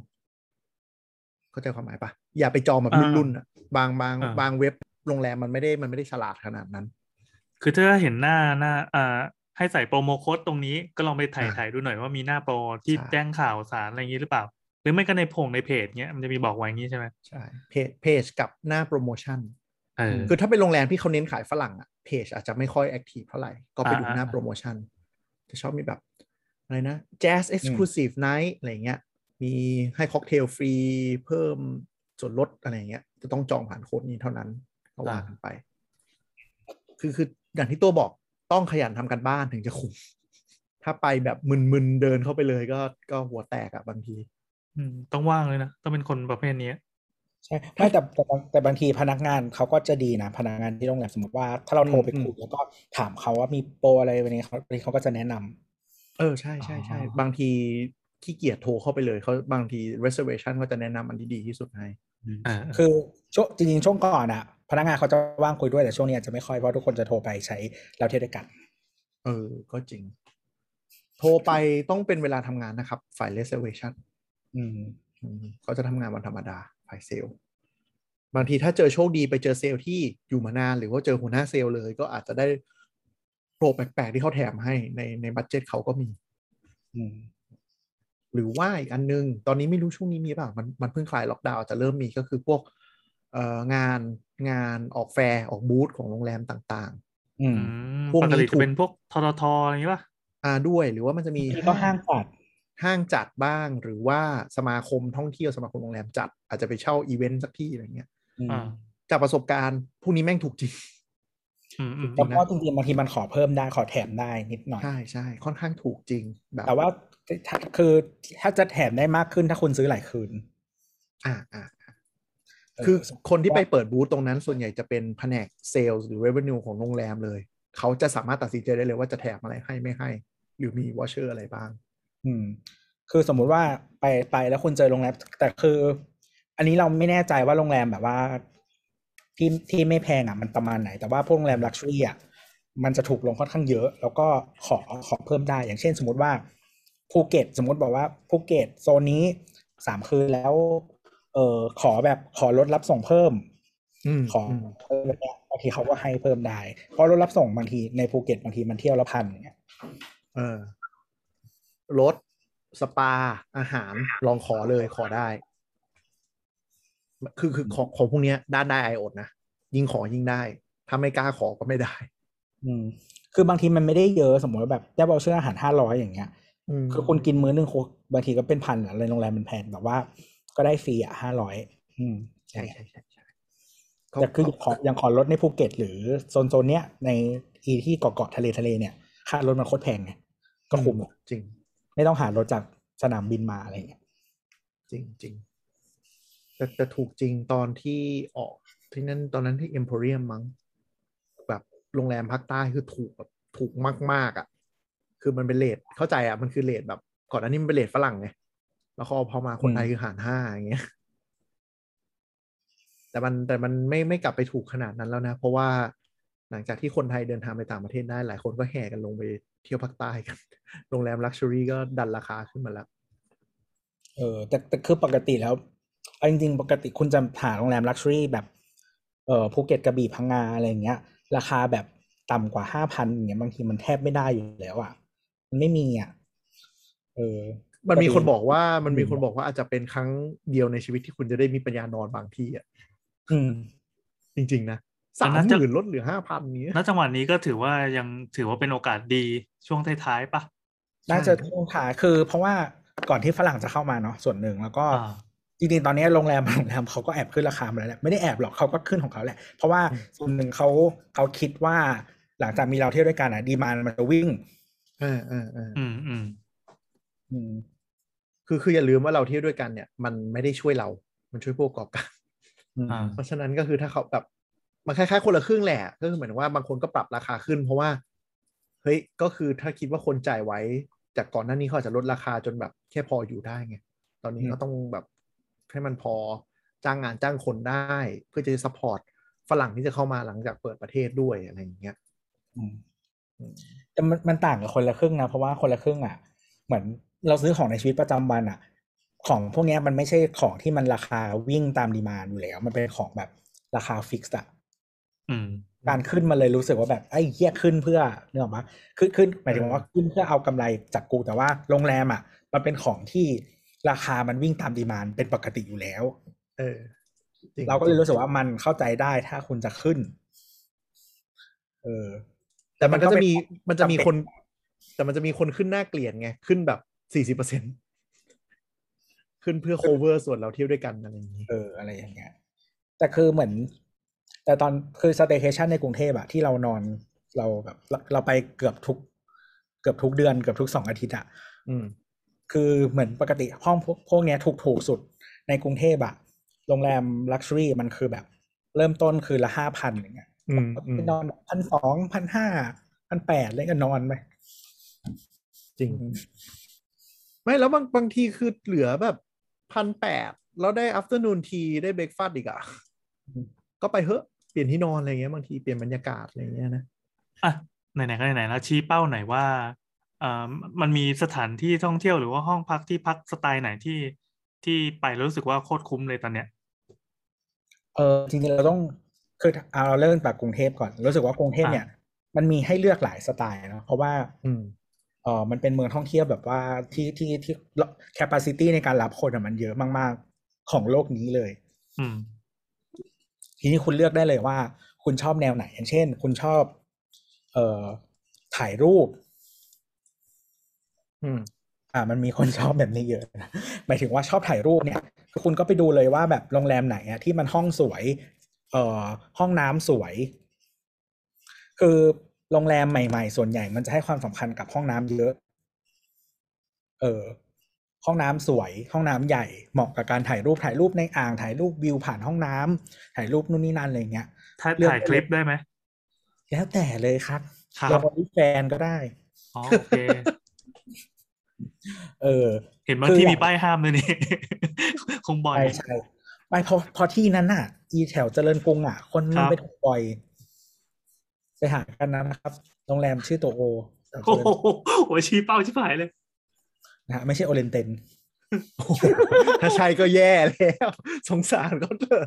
เข้าใจความหมายปะอย่าไปจองแบบอ่ารุ่นๆอะบางบางอ่าบางเว็บโรงแรมมันไม่ได้มันไม่ได้ฉลาดขนาดนั้น คือถ้าเห็นหน้าหน้าอ่าให้ใส่โปรโมโค้ดตรงนี้ก็ลองไปถ่ายอ่าถ่ายดูหน่อยว่ามีหน้าโปรที่ใช่แจ้งข่าวสารอะไรอย่างนี้หรือเปล่า หรือไม่ก็ในพงในเพจเนี้ยมันจะมีบอกไว้อย่างนี้ใช่ไหมใช่เพจเพจกับหน้าโปรโมชั่นเออคือถ้าเป็นโรงแรมที่เขาเน้นขายฝรั่งอะเพจอาจจะไม่ค่อยแอคทีฟเท่าไหร่ ก็ไปดูอ่าหน้าอ่าโปรโมชั่นจะชอบมีแบบ อะไรนะ Jazz Exclusive Night อะไรเงี้ย มีให้ค็อกเทลฟรีเพิ่มส่วนลดอะไรเงี้ย จะต้องจองผ่านโค้ดนี้เท่านั้นก็ว่ากันไป คือคืออย่างที่ตัวบอกต้องขยันทำการบ้านถึงจะคุ้มถ้าไปแบบมึนๆเดินเข้าไปเลยก็ก็หัวแตกอะบางที อืมต้องว่างเลยนะ ต้องเป็นคนประเภทนี้ใช่ไม่แต่แต่บางแต่บางทีพนักงานเขาก็จะดีนะ พนักงานที่โรงแรมสมมติว่าถ้าเราโทรไปอืมคุยแล้วก็ถามเขาว่ามีโปรอะไรวันนี้เขาวันนี้เขาก็จะแนะนำเออใช่ใช่ใช่อ๋อบางที ขี้เกียจโทรเข้าไปเลยเขาบางที reservation เขาจะแนะนำอันที่ดีที่สุดให้อ่าคือช่วงจริงๆช่วงก่อนอะพนักงานเขาจะว่างคุยด้วยแต่ช่วงนี้อาจจะไม่ค่อยเพราะทุกคนจะโทรไปใช้เราเที่ยวด้วยกัน เออ ก็จริง โทรไปต้องเป็นเวลาทำงานนะครับ ฝ่าย reservation อืมอืมเขาจะทำงานวันธรรมดาฝ่ายเซลล์บางทีถ้าเจอโชคดีไปเจอเซลล์ที่อยู่มานานหรือว่าเจอหัวหน้าเซลล์เลย ก็อาจจะได้โปรแปลกๆที่เขาแถมให้ในใน budget เขาก็มีอืม หรือว่าอีกอันนึง ตอนนี้ไม่รู้ช่วงนี้มีเปล่ามันมันเพิ่งคลายล็อกดาวน์อาจจะเริ่มมีก็คือพวกเอ่องานงานออกแฟร์ออกบูธของโรงแรมต่างอืมอืมพวกนี้กติจะถูกเป็นพวกทททอะไรอย่างนี้ป่ะๆอ่าด้วยหรือว่ามันจะมีที่ก็ห้างจัดห้างจัดบ้างหรือว่าสมาคมท่องเที่ยวสมาคมโรงแรมจัด อาจจะไปเช่าอีเวนต์สักที่อะไรเงี้ยอืมอ่าจากประสบการณ์พวกนี้แม่งถูกจริงอืมอืมแล้วก็จริงๆบางทีมันขอเพิ่มได้ขอแถมได้นิดหน่อย ใช่ใช่ค่อนข้างถูกจริงแบบแต่ว่าถ้า คือถ้าจะแถมได้มากขึ้นถ้าคุณซื้อหลายคืน อ่าอ่าเออคือคนที่ไปเปิดบูธตรงนั้นส่วนใหญ่จะเป็นแผนกเซลล์หรือ revenue ของโรงแรมเลย เขาจะสามารถตัดสินใจได้เลยว่าจะแถมอะไรให้ไม่ให้ หรือมี voucher อะไรบ้าง อืม คือสมมุติว่าไปไปแล้วคุณเจอโรงแรม แต่คือ อันนี้เราไม่แน่ใจว่าโรงแรมแบบว่า ที่ที่ไม่แพงอะมันประมาณไหน แต่ว่าพวกโรงแรม luxury อะมันจะถูกลงค่อนข้างเยอะ แล้วก็ขอขอเพิ่มได้อย่างเช่น สมมติว่า ภูเก็ตสมมติบอกว่าภูเก็ตโซนนี้สามคืนแล้ว เออขอแบบขอรถรับส่งเพิ่มอืมขอเพิ่มเนี่ยบางทีเขาก็ให้เพิ่มได้ เพราะรถรับส่งบางทีในภูเก็ตบางทีมันเที่ยวละพันอย่างเงี้ยเออรถสปาอาหารลองขอเลยขอได้ คือคือของของพวกเนี้ยด้านได้ไออดนะ ยิ่งขอยิ่งได้ ถ้าไม่กล้าขอก็ไม่ได้ อืมคือบางทีมันไม่ได้เยอะสมมติว่าแบบได้บอลเชื่ออาหารห้าร้อยอย่างเงี้ยม คือคุณกินมื้อนึงคุบางทีก็เป็นพันอะในโรงแรมมันแพงแต่ว่าก็ได้ฟรีอะห้าร้อยอืมใช่ใช่ใช่ใช่แต่คือขออย่างขอรถในภูเก็ต หรือโซนโซนเนี้ยในอีที่เกาะเกาะทะเลทะเลเนี่ย ค่ารถมันโคตรแพงไงก็คุ้มอะจริง ไม่ต้องหารถจากสนามบินมาอะไรเงี้ยจริงจริงแต่แต่ถูกจริงตอนที่ออกที่นั่นตอนนั้นที่เอ็มโพเรียมมั้งแบบโรงแรมภาคใต้คือถูกแบบถูกมาก ๆ อะ คือมันเป็น rate เข้าใจอะมันคือ rate แบบก่อนหน้านี้มันเป็น rate ฝรั่งไงแล้วก็พอมาคนไทยคือหารห้าอย่างเงี้ยแต่มันแต่มันไม่ไม่กลับไปถูกขนาดนั้นแล้วนะ เพราะว่าหลังจากที่คนไทยเดินทางไปต่างประเทศได้ หลายคนก็แห่กันลงไปเที่ยวภาคใต้กันโรงแรม luxury ก็ดันราคาขึ้นมาแล้ว เออแต่แต่คือปกติแล้วเอาจริงๆ ปกติคุณจะหาโรงแรม luxury แบบเออภูเก็ตกระบี่พังงาอะไรอย่างเงี้ย ราคาแบบต่ำกว่าห้าพันอย่างเงี้ยบางทีมันแทบไม่ได้อยู่แล้วอะ มันไม่มีอะเออ มันมีคนปติบอกว่ามันมีอืมคนบอกว่าอาจจะเป็นครั้งเดียวในชีวิตที่คุณจะได้มีปัญญานอนบางที่อะอืม จริง ๆ นะแต่สามน่าหจะมื่นลดเหลือห้าพันนี้ยณจังหวะนี้ก็ถือว่ายังถือว่าเป็นโอกาสดีช่วงท้ายๆปะน่าจะช่วงท้ายคือ เพราะว่าก่อนที่ฝรั่งจะเข้ามาเนาะส่วนหนึ่งแล้วก็อ่าจริงๆตอนนี้โรงแรมบางโรงแรมเขาก็แอบขึ้นราคามาแล้วแหละไม่ได้แอบหรอกเขาก็ขึ้นของเขาแหละ เพราะว่าอืมส่วนหนึ่งเขาเขาคิดว่าหลังจากมีเราเที่ยวด้วยกันอะดีมานมันจะวิ่งเออเออเอออืมอืมอืมคือคืออย่าลืมว่าเราเที่ยวด้วยกันเนี่ย มันไม่ได้ช่วยเรา มันช่วยผู้ประกอบการอืมอ่าเพราะฉะนั้นก็คือถ้าเขาแบบมันคล้ายๆคนละครึ่งแหละก็คือเหมือนว่าบางคนก็ปรับราคาขึ้น เพราะว่าเฮ้ยก็คือถ้าคิดว่าคนจ่ายไว้ จากก่อนหน้านี้เขาอาจจะลดราคาจนแบบแค่พออยู่ได้ไงตอนนี้ก็ต้องแบบให้มันพอจ้างงานจ้างคนได้ เพื่อจะ support ฝรั่งที่จะเข้ามาหลังจากเปิดประเทศด้วยอะไรอย่างเงี้ยอืมอืม แต่มันมันต่างกับคนละครึ่งนะเพราะว่าคนละครึ่งอะ เหมือนเราซื้อของในชีวิตประจำวันอะ ของพวกเนี้ยมันไม่ใช่ของที่มันราคาวิ่งตาม demand อยู่แล้ว มันเป็นของแบบราคา fix อะอืมการขึ้นมาเลยรู้สึกว่าแบบไอ้เหี้ยขึ้นเพื่อนึกออกปะขึ้นขึ้นหมายถึงว่าขึ้นเพื่อเอากำไรจากกูแต่ว่าโรงแรมอะ มันเป็นของที่ราคามันวิ่งตามดีมานด์เป็นปกติอยู่แล้ว เออจงเราก็เลยรู้สึกว่ามันเข้าใจได้ถ้าคุณจะขึ้น เออ แต่มันก็จะมีเป็นมันจะมีจำเป็นคน แต่มันจะมีคนขึ้นหน้าเกลียดไง ขึ้นแบบสี่สิบเปอร์เซ็นขึ้นเพื่อ cover ส่วนเราเที่ยวด้วยกันอะไรอย่างนี้เอออะไรอย่างเงี้ยแต่คือเหมือน แต่ตอนคือสเต y c a t i o n ในกรุงเทพอะที่เรานอนเราแบบเราเราไปเกือบทุก เกือบทุกเดือนเกือบทุกสองอาทิตย์อะอืม คือเหมือนปกติห้องพวกพวกเนี้ยถูกถูกสุดในกรุงเทพอะโรงแรม luxury มันคือแบบ เริ่มต้นคืนละห้าพันอย่างเงี้ยอืมอืม ไปนอนพันสองพันห้าพันแปดเลยก็นอนไปจริง ไม่แล้วบางบางทีคือเหลือแบบพันแปดแล้วได้ afternoon tea ได้ breakfast อีกอะ ก็ไปเถอะเปลี่ยนที่นอนอะไรเงี้ยบางทีเปลี่ยนบรรยากาศอะไรเงี้ยนะอะไหนๆก็ไหนๆแล้วชี้เป้าหน่อยว่าเอ่อมันมีสถานที่ท่องเที่ยวหรือว่าห้องพักที่พักสไตล์ไหนที่ที่ไปแล้วรู้สึกว่าโคตรคุ้มเลยตอนเนี้ยเออจริงๆเราต้อง คือเอาเราเริ่มจากกรุงเทพก่อน รู้สึกว่ากรุงเทพเนี่ย มันมีให้เลือกหลายสไตล์เนอะเพราะว่าอืมเออมันเป็นเมืองท่องเที่ยวแบบว่าที่ที่ที่ capacity ในการรับคนอะมันเยอะมาก ๆ ของโลกนี้เลยอืมทีนี้คุณเลือกได้เลยว่า คุณชอบแนวไหน อย่างเช่น คุณชอบ เอ่อถ่ายรูป อืม อ่า มันมีคนชอบแบบนี้เยอะนะหมายถึงว่าชอบถ่ายรูปเนี่ยคือคุณก็ไปดูเลยว่าแบบโรงแรมไหนอะที่มันห้องสวย เอ่อห้องน้ำสวย คือโรงแรมใหม่ ๆ ส่วนใหญ่มันจะให้ความสำคัญกับห้องน้ำเยอะ เออห้องน้ำสวย ห้องน้ำใหญ่เหมาะกับการถ่ายรูปถ่ายรูปในอ่างถ่ายรูปวิวผ่านห้องน้ำถ่ายรูปนู่นนี่นั่นอะไรเงี้ยถ้าเลือกถ่ายคลิปได้ไหมแล้วแต่เลยครับครับเราเป็นแฟนก็ได้อ๋อโอเคเออ เห็นบางคือที่อย่างมีป้ายห้ามเลยนี่คงบ่อยใช่ใช่ ไม่เพราะเพราะที่นั้นน่ะ อีแถวเจริญกรุงอะ คนครัมันบไปถูกบ่อย ไปหากันนะครับโรงแรมชื่อโตโอแถวเจโอ้ริญโหโอ้ยชี้เป้าชิบหายเลยนะฮะไม่ใช่โอเรนเตนถ้าใช่ก็แย่แล้ว สงสารเขาเถอะ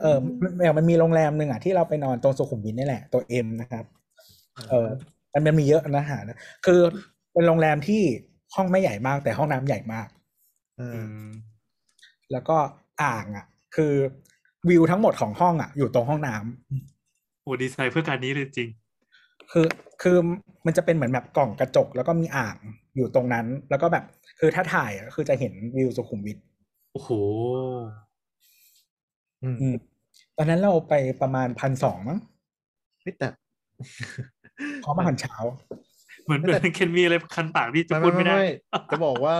เออมันอย่างมันมีโรงแรมหนึ่งอะที่เราไปนอนตรงสุขุมวิทนี่แหละ ตัวเอ็มนะครับ เออมันมันมีเยอะนะฮะคือเป็นโรงแรมที่ห้องไม่ใหญ่มากแต่ห้องน้ำใหญ่มากเอออืม แล้วก็อ่างอะ คือวิวทั้งหมดของห้องอะ อยู่ตรงห้องน้ำโอ้ดีไซน์เพื่อการนี้เลยจริง คือคือมันจะเป็นเหมือนแบบกล่องกระจก แล้วก็มีอ่างอยู่ตรงนั้น แล้วก็แบบ คือถ้าถ่ายอะคือจะเห็นวิวสุขุมวิทโอ้โหอืมอืมตอนนั้นเราไปประมาณพันสองมั้งเฮ้ยแต่พร้อมอาหารเช้า เหมือนเหมือนเคนมีอะไรคันปากที่จะไม่พูดไม่ไม่ได้ไม่จะบอกว่า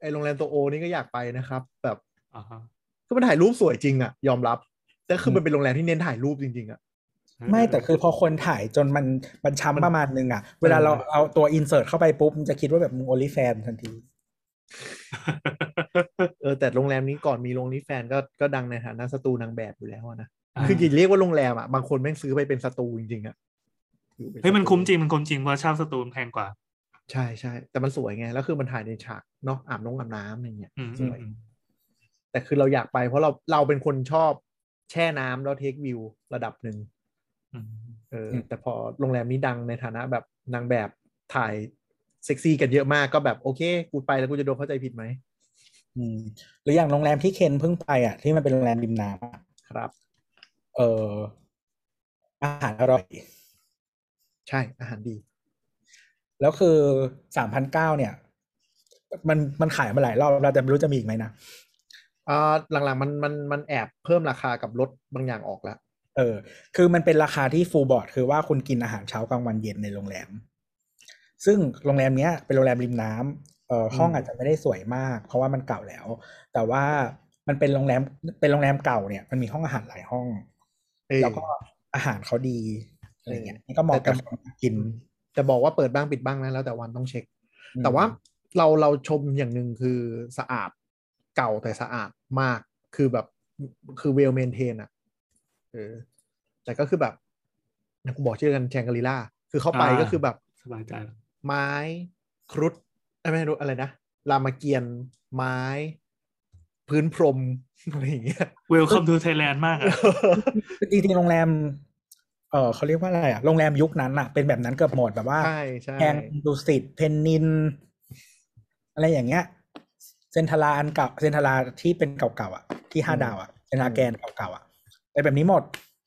ไอโรงแรมตัวโอนี่ก็อยากไปนะครับ แบบอ่าฮะก็มันถ่ายรูปสวยจริงอะยอมรับ แต่คือมมันเป็นโรงแรมที่เน้นถ่ายรูปจริง ๆอะไม่แต่คือพอคนถ่ายจนมันมันช้ำประมาณนึงอะเวลาเออเราเอาตัวอินเสิร์ตเข้าไปปุ๊บมันจะคิดว่าแบบมึงโอลิแฟนทันทีเออแต่โรงแรมนี้ก่อนมีโรงนี้แฟนก็ก็ดังในฐานะสตูนางแบบอยู่แล้วอะนะอ่าคืออย่าเรียกว่าโรงแรมอะบางคนแม่งซื้อไปเป็นสตูจริงๆอะอยู่ป็เฮ้ยมันสตูคุ้มจริงมันคุ้มจริงเพราะเช่าสตูมแพงกว่า ใช่ใช่แต่มันสวยไง แล้วคือมันถ่ายในฉากเนาะอาบน้องอาบน้ำอะไรเงี้ยอืมสอืมวยอืมแต่คือเราอยากไปเพราะเราเราเป็นคนชอบแช่น้ำแล้วเทควิวระดับหนึ่งอืมเอออมแต่พอโรงแรมนี้ดังในฐานะแบบนางแบบถ่ายเซ็กซี่กันเยอะมากก็แบบโอเค กูไปแล้วกูจะโดนเข้าใจผิดไหมอืมหรืออย่างโรงแรมที่เคนเพิ่งไปอะ ที่มันเป็นโรงแรมริมน้ำอะครับ เอออาหารอร่อย ใช่อาหารดี แล้วคือสามพันเก้าเนี่ย มันมันขายมาหลายรอบแล้วแต่ไม่รู้จะมีอีกไหมนะอ่าหลังๆมันมันมันแอบเพิ่มราคากับลดบางอย่างออกแล้วเออ คือมันเป็นราคาที่ฟูลบอร์ดคือว่าคุณกินอาหารเช้ากลางวันเย็นในโรงแรม ซึ่งโรงแรมเนี้ยเป็นโรงแรมริมน้ำเอ่อห้องอาจจะไม่ได้สวยมาก เพราะว่ามันเก่าแล้ว แต่ว่ามันเป็นโรงแรมเป็นโรงแรมเก่าเนี่ยมันมีห้องอาหารหลายห้องเออแล้วก็อาหารเขาดีอะไรเงี้ยนี่ก็เหมาะกับคนกิน จะบอกว่าเปิดบ้างปิดบ้างนะแล้วแต่วันต้องเช็คอืมแต่ว่าเราเราชมอย่างหนึ่งคือสะอาดเก่าแต่สะอาดมากคือแบบคือเวลเมนเทนอะเออแต่ก็คือแบบนะกูบอกชื่อกันแชงกรีล่าคือเข้าไปอ่าก็คือแบบสบายใจแล้วไม้ครุฑเอ้ยไม่รู้อะไรนะรามเกียรติ์ไม้ พื้นพรมอะไรอย่างเงี้ย welcome to Thai land มากอะจริงๆโรงแรม เออเขาเรียกว่าอะไรอะโรงแรมยุคนั้นอะเป็นแบบนั้นเกือบหมดแบบว่าใช่ใช่แพงดุสิตเพนนิน อะไรอย่างเงี้ย เซ็นทาราอันเก่าเซ็นทาราที่เป็นเก่าๆอะ ที่ห้าดาวอะเซ็นทาราแกรนด์เก่าๆอะเป็นแบบนี้หมด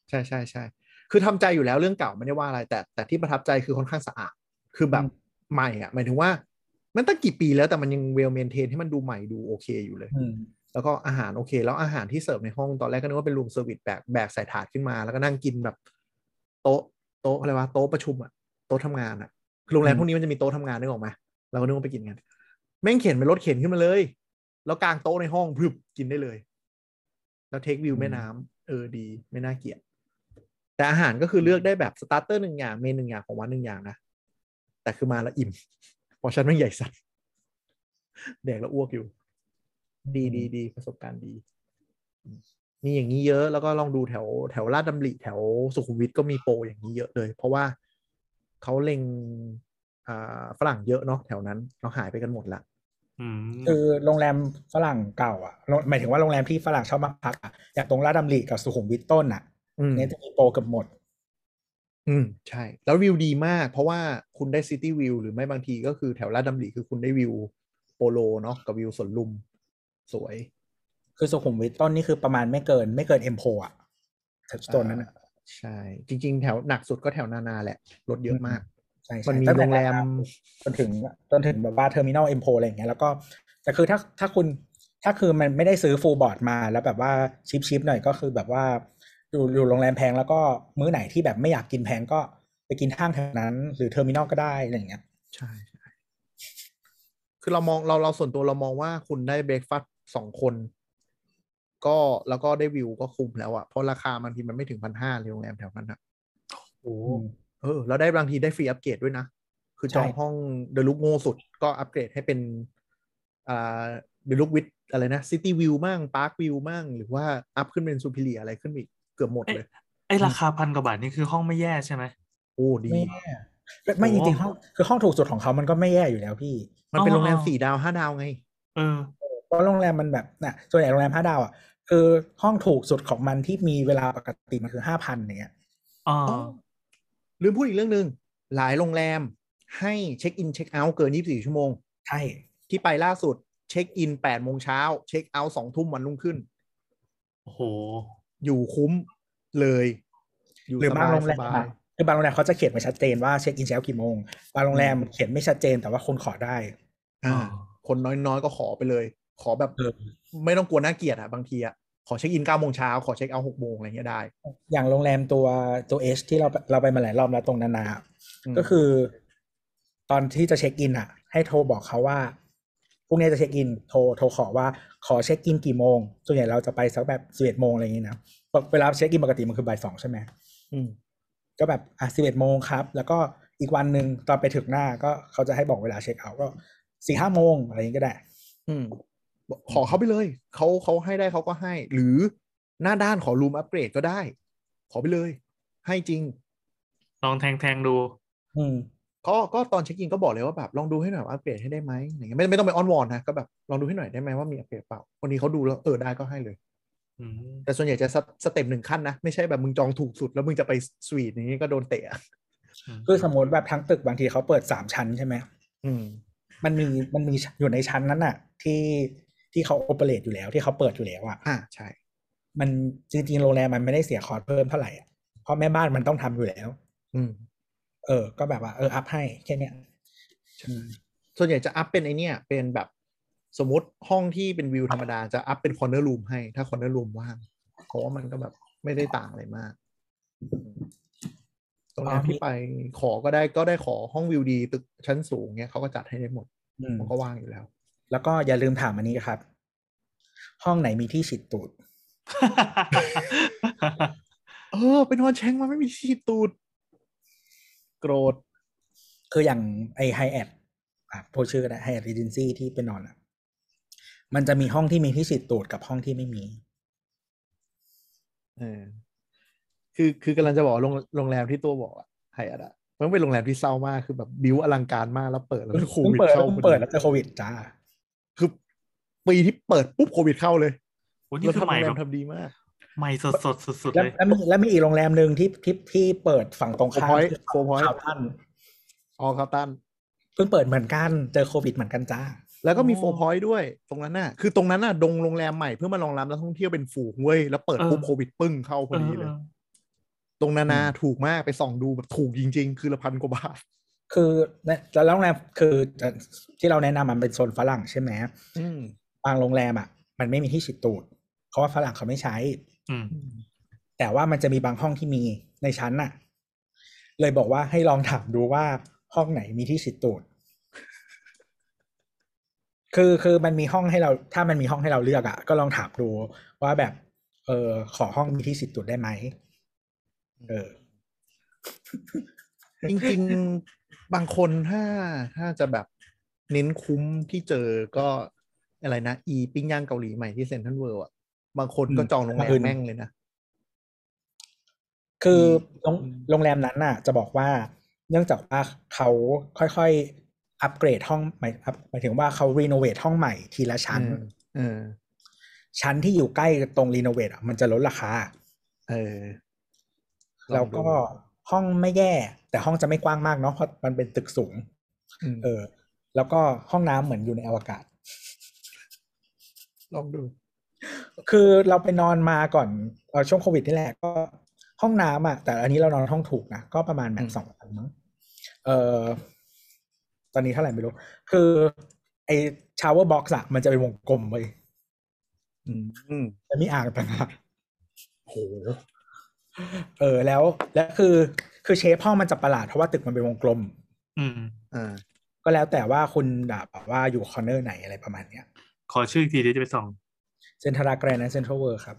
ใช่ใช่ใช่คือทำใจอยู่แล้วเรื่องเก่าไม่ได้ว่าอะไร แต่แต่ที่ประทับใจคือค่อนข้างสะอาด คือแบบอืมใหม่อะหมายถึงว่า มันตั้งกี่ปีแล้วแต่มันยัง well maintain ให้มันดูใหม่ดูโอเคอยู่เลยอืมแล้วก็อาหารโอเค แล้วอาหารที่เสิร์ฟในห้องตอนแรกก็นึกว่าเป็น room service แบกแบกใส่ถาดขึ้นมา แล้วก็นั่งกินแบบ โต๊ะโต๊ะอะไรวะโต๊ะประชุมอะโต๊ะทำงานอะคือโรงแรมอืมพวกนี้มันจะมีโต๊ะทำงานนึกออกไหมเราก็นึกว่าไปกินกันแม่งเข็นเป็นรถเข็นขึ้นมาเลย แล้วกางโต๊ะในห้องพรึบกินได้เลย แล้ว take วิวแม่น้ำเออดี ไม่น่าเกลียดแต่อาหารก็คือเลือกได้แบบสตาร์เตอร์หนึ่งอย่างเมนหนึ่งอย่างของวันหนึ่งอย่างนะแต่คือมาแล้วอิ่มเพราะฉันไม่งใหญ่สัตว์แดกแล้วอ้วกอยู่ ดีดีดีประสบการณ์ดี มีอย่างนี้เยอะแล้วก็ลองดูแถวแถวลาดดำริแถวสุขุมวิทก็มีโปรอย่างนี้เยอะเลย เพราะว่าเขาเล็งอ่าฝรั่งเยอะเนาะแถวนั้นเราหายไปกันหมดละอืมคือโรงแรมฝรั่งเก่าอะโรงหมายถึงว่าโรงแรมที่ฝรั่งชอบมาพักอะอย่างตรงลาดดำริกับสุขุมวิทต้นอะอืมเนี่ยจะมีโปรเกือบหมด อืมใช่ แล้ววิวดีมาก เพราะว่าคุณได้ city view หรือไม่บางทีก็คือแถวลาดดำริคือคุณได้วิวโปโลเนาะกับวิวสวนลุม สวย คือสุขุมวิทต้นนี่คือประมาณไม่เกิน ไม่เกินเอ็มโพอะแถวโซนนั้นอะใช่ จริง ๆ แถวหนักสุดก็แถวนานาแหละรถเยอะมากใช่ใช่มันมีตั้งแต่โรงแรมจนถึงจนถึงแบบว่าเทอร์มินอลเอ็มโพอะไรอย่างเงี้ยแล้วก็แต่คือถ้าถ้าคุณถ้าคือมันไม่ได้ซื้อ full board มาแล้วแบบว่า cheap cheap หน่อยก็คือแบบว่าอยู่อยู่โรงแรมแพงแล้วก็มื้อไหนที่แบบไม่อยากกินแพงก็ไปกินห้างแถวนั้น หรือ Terminal ก็ได้อะไรอย่างเงี้ยใช่ใช่คือเรามองเราเราส่วนตัวเรามองว่าคุณได้ breakfast สองคน ก็แล้วก็ได้วิวก็คุ้มแล้วอะเพราะราคาบางทีมันไม่ถึงพันห้าเลยโรงแรมแถวนั้นอะโอ้เออแล้วได้บางทีได้ free upgrade ด้วยนะ คือจองใช่ห้องเดลุกโง่สุดก็อัปเกรดให้เป็นอ่าเดลุกวิดอะไรนะซิตี้วิวมั่งพาร์ควิวมั่งหรือว่าอัพขึ้นเป็นซูพิเลียอะไรขึ้นอีกเกือบหมดเลยไอราคาพันกว่าบาทนี่คือห้องไม่แย่ใช่ไหมโอ้ดีไม่แย่ไม่จโอ้ริงๆห้องคือห้องถูกสุดของเขามันก็ไม่แย่อยู่แล้วพี่ มันเป็นอ๋อโรงแรมสี่ดาวห้าดาวไง เออเพราะโรงแรมมันแบบน่ะส่วนใหญ่โรงแรมห้าดาวอะ คือห้องถูกสุดของมันที่มีเวลาปกติมันคือห้าพันอย่างเงี้ยอ๋อลืมพูดอีกเรื่องหนึ่งหลายโรงแรมให้ check in check out เกิน 24 ชั่วโมง ใช่ ที่ไปล่าสุด check in 8โมงเช้า check out 2ทุ่มวันรุ่งขึ้น โอ้โห อยู่คุ้มเลย อยู่สบายสบาย หรือบางโรงแรมอะคือบางโรงแรมเขาจะเขียนไว้ชัดเจนว่า check in เช้ากี่โมง บางโรงแรมเขียนไม่ชัดเจนแต่ว่าคนขอได้ อ่าอ๋อคนน้อยๆก็ขอไปเลย ขอแบบเออไม่ต้องกลัวน่าเกลียดอะบางทีอะขอ check in 9โมงเช้าขอ check out 6โมงอะไรเงี้ยได้ อย่างโรงแรมตัวตัว H ที่เราเราไปมาหลายรอบแล้วตรงนานาก็คือ ตอนที่จะ check in อะให้โทรบอกเขาว่าพรุ่งนี้จะ check in โทรโทรขอว่าขอ check in กี่โมง ส่วนใหญ่เราจะไปสักแบบสิบเอ็ดโมงอะไรอย่างงี้นะเวลา check in ปกติมันคือบ่ายสองใช่ไหมอืมก็แบบอะสิบเอ็ดโมงครับ แล้วก็อีกวันหนึ่งตอนไปถึงหน้าก็เขาจะให้บอกเวลา check out ก็สี่ห้าโมงอะไรอย่างงี้ก็ได้ อืมบอก ขอเขาไปเลยเขาเขาให้ได้เขาก็ให้ หรือหน้าด้านขอ room upgrade ก็ได้ ขอไปเลย ให้จริง ลองแทงแทงดู อืมก็ก็ตอน check in ก็บอกเลยว่าแบบลองดูให้หน่อยว่าอัปเกรดให้ได้ไหมอย่างเงี้ยไม่ไม่ต้องไปอ้อนวอนนะก็แบบลองดูให้หน่อยได้ไหมว่ามีอัปเกรดเปล่าวันนี้เขาดูแล้วเออได้ก็ให้เลยอืมแต่ส่วนใหญ่จะสเต step หนึ่งขั้นนะไม่ใช่แบบมึงจองถูกสุดแล้วมึงจะไปสวีทอย่างนี้ก็โดนเตะอะคือสมมติแบบทั้งตึกบางทีเขาเปิดสามชั้นใช่ไหมอืมมันมีมันมีอยู่ในชั้นนั้นน่ะ ที่ ที่เขา operate อยู่แล้วที่เขาเปิดอยู่แล้วอะอ่าใช่ มันจริงๆโรงแรมมันไม่ได้เสียคอร์สเพิ่มเท่าไหร่อะเพราะแม่บ้านมันต้องทำอยู่แล้ว อืม เออ ก็แบบว่าเออ up ให้แค่เนี้ยใช่ส่วนใหญ่จะ up เป็นไอเนี้ยเป็นแบบสมมติห้องที่เป็นวิวธรรมดาจะ up เป็น corner room ให้ถ้า corner room ว่างเพราะว่ามันก็แบบไม่ได้ต่างอะไรมาก ตรงนั้นที่ไปขอก็ได้ก็ได้ขอห้องวิวดีตึกชั้นสูงเนี้ยเขาก็จัดให้ได้หมดอืมมันก็ว่างอยู่แล้ว แล้วก็อย่าลืมถามอันนี้ครับ ห้องไหนมีที่ฉีดตูดเออไปนอนแชงมาไม่มีที่ตูด โกรธ คืออย่างไอไฮแอดอะพูดชื่อก็ได้ Hyatt Regency ที่ไปนอนอะ มันจะมีห้องที่มีที่ฉีดตูดกับห้องที่ไม่มีเออคือคือกำลังจะบอกว่าโรงโรงแรมที่ตัวบอกอะไฮอะอะมันเป็นโรงแรมที่เศร้ามากคือแบบบิวอลังการมากแล้วเปิดแล้วเพิ่งโควิดเปิดเข้าเพิ่งพอเปิดดีแล้วเจอโควิดจ้าคือ ปีที่เปิดปุ๊บโควิดเข้าเลยโอ้นี่แล้วคือทำใหม่โรงแรแบมบทำดีมาก ใหม่สดสดสุดสุดๆแล้วเลยแล้วมีแล้วมีอีกโรงแรมหนึ่งที่ที่ที่เปิดฝั่งตรงข้าม Four Point คือ Four Point คาวตันออคาตันเพิ่งเปิดเหมือนกันเจอโควิดเหมือนกันจ้าแล้วก็มีอ๋อโฟร์พอยต์ด้วย ตรงนั้นน่ะ คือตรงนั้นน่ะดงโรงแรมใหม่เพื่อมารองรับนักท่องเที่ยวเป็นฝูงเว้ยแล้วเปิดปุ๊บโควิดปึ้งเข้าพอดีเลยออตรงนานาอืมถูกมากไปส่องดูแบบถูกจริง ๆ คือละพันกว่าบาทคือเนี่ยแล้วโรงแรมคือที่เราแนะนำมันเป็นโซนฝรั่งใช่ไหมอืม บางโรงแรมอะ มันไม่มีที่ฉีดตูด เพราะว่าฝรั่งเขาไม่ใช้ อืมแต่ว่ามันจะมีบางห้องที่มีในชั้นน่ะ เลยบอกว่าให้ลองถามดูว่าห้องไหนมีที่ฉีดตูด คือคือมันมีห้องให้เรา ถ้ามันมีห้องให้เราเลือกอะ ก็ลองถามดูว่าแบบ เออขอห้องมีที่ฉีดตูดได้ไหมเออ จริงๆบางคนถ้าถ้าจะแบบเน้นคุ้มที่เจอก็ อะไรนะ อีปิ้งย่างเกาหลีใหม่ที่เซ็นทรัลเวิลด์อะบางคนก็อืมจองโรงแรมคืนแม่งเลยนะ คือโรงอืมโรงแรมนั้นน่ะ จะบอกว่าเนื่องจากว่าเขาค่อยๆ อัปเกรดห้องหมายอัพหมายถึงว่าเขารีโนเวทห้องใหม่ทีละชั้นเออเออชั้นที่อยู่ใกล้ตรงรีโนเวทอะมันจะลดราคา เออ แล้วก็ห้องไม่แย่ แต่ห้องจะไม่กว้างมากเนาะเพราะมันเป็นตึกสูงอืมเออ แล้วก็ห้องน้ำเหมือนอยู่ในอวกาศ ลองดู คือเราไปนอนมาก่อนเอ่อช่วงโควิดนี่แหละก็ห้องน้ำอะ แต่อันนี้เรานอนห้องถูกนะ ก็ประมาณแบบอืมสองพันมั้งเอ่อตอนนี้เท่าไหร่ไม่รู้ คือ ไอ shower box อะมันจะเป็นวงกลมไปอืมจะมีอ่างต่างหากโหเออแล้ว แล้วคือ คือ shape ห้องมันจะประหลาดเพราะว่าตึกมันเป็นวงกลม อืมอ่าก็แล้วแต่ว่าคุณแบบว่าอยู่ corner ไหนอะไรประมาณเนี้ย ขอชื่ออีกทีเดี๋ยวจะไปส่อง Centara Grand at CentralWorld ครับ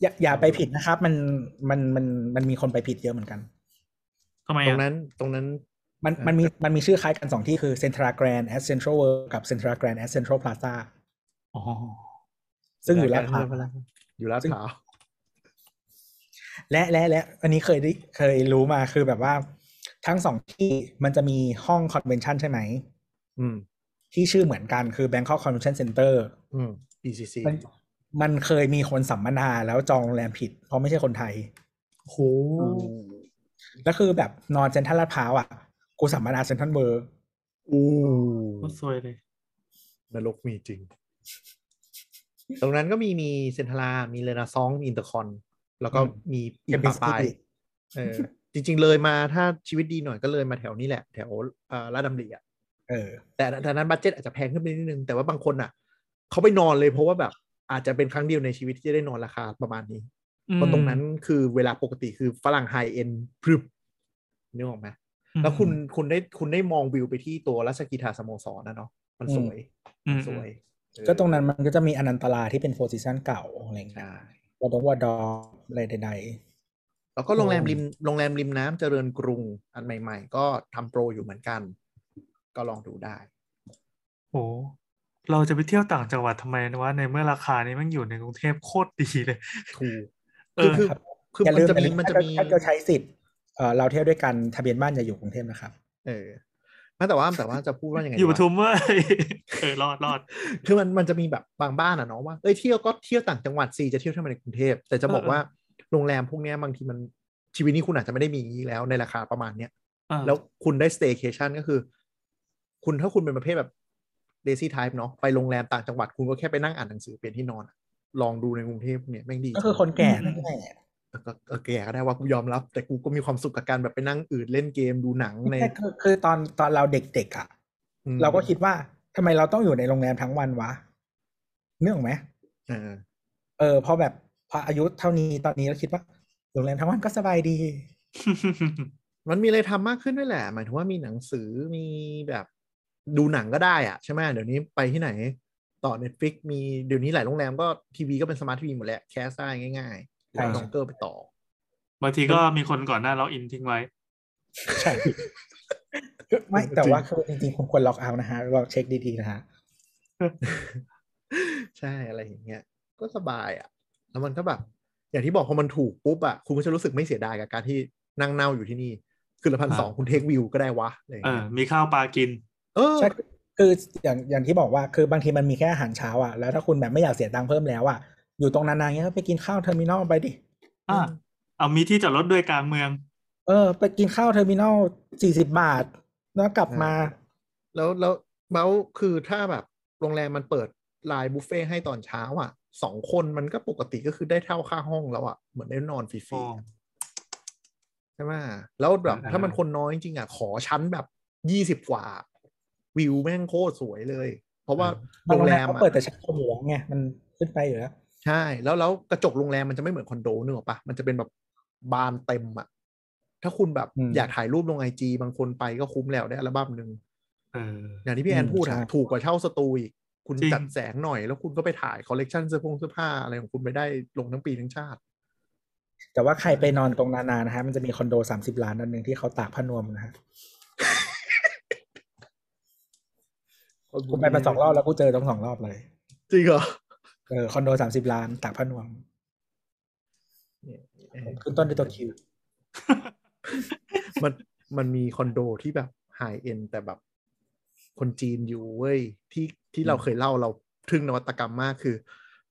อย่าอย่าไปผิดนะครับ มันมันมันมันมีคนไปผิดเยอะเหมือนกันทำไมอะ ตรงนั้นตรงนั้นมันอ่ามัมันมีมันมีชื่อคล้ายกันสองที่คือ Centara Grand at CentralWorld กับ Centara Grand at Central Plaza อ๋อซึ่งอยู่ลาดพร้าวอยู่ลาดพร้าวและและและอันนี้เคยได้เคยรู้มาคือแบบว่า ทั้งสองที่มันจะมีห้อง convention ใช่ไหมอืม ที่ชื่อเหมือนกันคือ Bangkok Convention Center อืม BCC มันมันเคยมีคนสัมมนาแล้วจองโรงแรมผิด เพราะไม่ใช่คนไทยโหแล้วคือแบบนอนเซ็นทรัลลาดพร้าวอะ กูสัมมนาเซ็นทรัลเวิร์อู้โคตรซวยเลยนรกมีจริง ตรงนั้นก็มีมี Centara มีเรนาซองมี InterCon แล้วก็มีอีกประปรายเออ จริง ๆ เลยมาถ้าชีวิตดีหน่อยก็เลยมาแถวนี้แหละ แถวเอ่อราชดำริอะเออ แต่แต่นั้น budget อาจจะแพงขึ้นไปนิดนึง แต่ว่าบางคนอะเขาไปนอนเลยเพราะว่าแบบอาจจะเป็นครั้งเดียวในชีวิตที่จะได้นอนราคาประมาณนี้เพราะตรงนั้นคือเวลาปกติคือฝรั่ง high-end พรึบนึกออกไหมอืมแล้วคุณคุณได้คุณได้มองวิวไปที่ตัวราชกรีฑาสโมสรนะเนาะมันสวยอืมันสวยเออก็ตรงนั้นมันก็จะมีอนันตราที่เป็น Four Seasons เก่าอะไรเงี้ยใช่วอดงวอดออะไรใด แล้วก็โรงแรมริมโรงแรมริมน้ำเจริญกรุงอันใหม่ ๆ ก็ทำโปรอยู่เหมือนกัน ก็ลองดูได้โหเราจะไปเที่ยวต่างจังหวัดทำไมนะวะในเมื่อราคานี้มันอยู่ในกรุงเทพโคตรดีเลยถูกเออ คือคือๆคืออย่ามันลืมจะมีมันจะถ้ามีถ้าจะใช้สิทธิ์เออเราเที่ยวด้วยกันทะเบียนบ้านอย่าอยู่กรุงเทพนะครับ เออไม่แต่ว่าแต่ว่าจะพูดว่ายังไงอยู่ปดีวะทุมเว้ยเออรอดรอดคือมันมันจะมีแบบบางบ้านอะเนาะว่าเอ้ยเที่ยวก็เที่ยวต่างจังหวัดสิจะเที่ยวทำไมในกรุงเทพแต่จะบอกเออว่า โรงแรมพวกเนี้ยบางทีมันชีวิตนี้คุณอาจจะไม่ได้มีอย่างนี้แล้วในราคาประมาณเนี้ยอ่าแล้วคุณได้ staycation ก็คือ คุณถ้าคุณเป็นประเภทแบบ lazy type เนาะไปโรงแรมต่างจังหวัดคุณก็แค่ไปนั่งอ่านหนังสือเปลี่ยนที่นอนอะลองดูในกรุงเทพเนี่ยแม่งดีก็คือคนแก่นั่นแหละเก็ก็แก่ก็ได้ว่ากูยอมรับ แต่กูก็มีความสุขกับการแบบไปนั่งอืดเล่นเกมดูหนังในใช่คือคือตอนตอนเราเด็กๆอะอืมเราก็คิดว่าทำไมเราต้องอยู่ในโรงแรมทั้งวันวะเนื่องไหมเออ เออพอแบบ พออายุเท่านี้ตอนนี้เราคิดว่าโรงแรมทั้งวันก็สบายดี มันมีอะไรทำมากขึ้นด้วยแหละ หมายถึงว่ามีหนังสือมีแบบดูหนังก็ได้อะใช่ไหมเดี๋ยวนี้ไปที่ไหน ต่อ Netflix มีเดี๋ยวนี้หลายโรงแรมก็ทีวีก็เป็นสมาร์ททีวีหมดแล้ว cast ได้ง่ายๆใช่เอา dongle ไปต่อบางทีก็มีคนก่อนหน้า login ทิ้งไว้ใช่ไม่แต่ว่าคือจริงๆคุณควร logout นะฮะเราเช็คดีๆนะฮะใช่อะไรอย่างเงี้ย ก็สบายอะ แล้วมันก็แบบ อย่างที่บอกพอมันถูกปุ๊บอะคุณก็จะรู้สึกไม่เสียดายกับการที่นั่งเน่าอยู่ที่นี่ คืนละพันสองอ่าคุณ take view ก็ได้วะอะไรอย่างเออเงี้ยมีข้าวปลากิน เออใช่คืออย่างอย่างที่บอกว่าคือบางทีมันมีแค่อาหารเช้าอะแล้วถ้าคุณแบบไม่อยากเสียตังค์เพิ่มแล้วอะอยู่ตรงนานๆเงี้ยก็ไปกินข้าว Terminal ไปดิอ่าเอามีที่จอดรถด้วยกลางเมือง เออ ไปกินข้าว Terminal สี่สิบบาท แล้วกลับมา แล้วแล้ว most คือถ้าแบบโรงแรมมันเปิดไลน์บุฟเฟ่ต์ให้ตอนเช้าอะ สองคนมันก็ปกติก็คือได้เท่าค่าห้องแล้วอะเหมือนได้นอนฟรีอ๋อๆใช่ไหมแล้วแบบอ่าถ้ามันคนน้อยจริงๆอะ ขอชั้นแบบยี่สิบกว่า วิวแม่งโคตรสวยเลย เพราะว่าบางโรโรงงแรแรมมเขาอะเปิดแต่เช้าอยู่แล้วไงมันขึ้นไปอยู่แล้วใช่ แล้วแล้วกระจกโรงแรมมันจะไม่เหมือนคอนโดนึกออกปะมันจะเป็นแบบบานเต็มอะถ้าคุณแบบอืมอยากถ่ายรูปลงไอจีบางคนไปก็คุ้มแล้วได้อัลบั้มหนึ่งเอออย่างที่พี่แอนอืมพูดอะใช่ถูกกว่าเช่าสตูอีก คุณจริงจัดแสงหน่อย แล้วคุณก็ไปถ่ายคอลเลกชันเสื้อผงเสื้อผ้าอะไรของคุณไปได้ลงทั้งปีทั้งชาติ แต่ว่าใครไปนอนตรงนานานะฮะ มันจะมีคอนโดสามสิบล้านอันหนึ่งที่เขาตากผ้านวมนะฮะกูไปมาสองรอบแล้วกูเจอทั้งสองรอบเลย จริงเหรอเออคอนโดสามสิบล้านตากผ้านวมเนี่ยขึ้นต้นด้วยตัวคิวมันมันมีคอนโดที่แบบไฮเอ็นแต่แบบ คนจีนอยู่เว้ยที่ที่เราเคยเล่าเราทึ่งนวัตกรรมมากคือ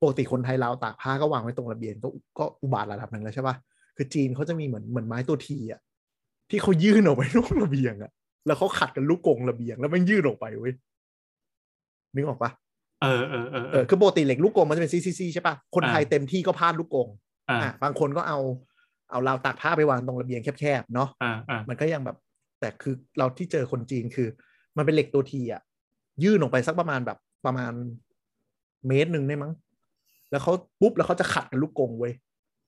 ปกติคนไทยเราวตากผ้าก็วางไว้ตรงระเบียงก็ก็อุบาทระดับหนึ่งแล้วใช่ปะคือจีนเขาจะมีเหมือนเหมือนไม้ตัวทีอะที่เขายื่นออกไปนอกระเบียงอะแล้วเขาขัดกันลูกกรงระเบียง แล้วมันยื่นออกไปเว้ยนึกออกปะเออเออเออเออคือปกติเหล็กลูกกรงมันจะเป็นซีซีซีใช่ปะคนไทยอ่าเต็มที่ก็พาดลูกกรงอ่าอะบางคนก็เอาเอาราวตากผ้าไปวางตรงระเบียงแคบๆเนาะอ่าอ่ามันก็ยังแบบ แต่คือเราที่เจอคนจีนคือ มันเป็นเหล็กตัวทีอะยื่นออกไปสักประมาณแบบประมาณเมตรหนึ่งได้มั้ง แล้วเขาปุ๊บแล้วเขาจะขัดกันลูกกรงเว้ย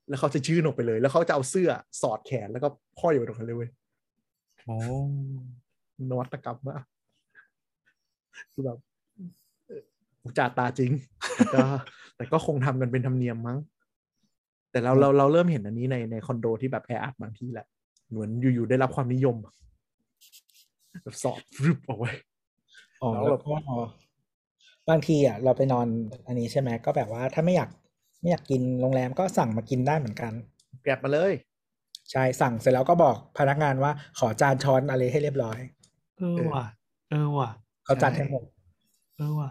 แล้วเขาจะยื่นออกไปเลย แล้วเขาจะเอาเสื้อสอดแขนแล้วก็ห้อยไว้ตรงนั้นเลยเว้ยโอ้นวัตกรรมมากคือแบบเอออุจจาตาจริง แต่ก็แต่ก็คงทำกันเป็นธรรมเนียมมั้ง แต่เราเราเราเริ่มเห็นอันนี้ในในคอนโดที่แบบแออัดบางที่แหละ เหมือนอยู่ๆได้รับความนิยม แบบสอดรึบออกไว้อ๋อแล้วแล้แบวบก็บางทีอะเราไปนอนอันนี้ใช่ไหมก็แบบว่าถ้าไม่อยากไม่อยากกินโรงแรมก็สั่งมากินได้เหมือนกัน แกร็บมาเลย ใช่สั่งเสร็จแล้วก็บอกพนักงานว่าขอจานช้อนอะไรให้เรียบร้อย เออว่ะ เออว่ะเขาจัดให้หมดเออว่ะ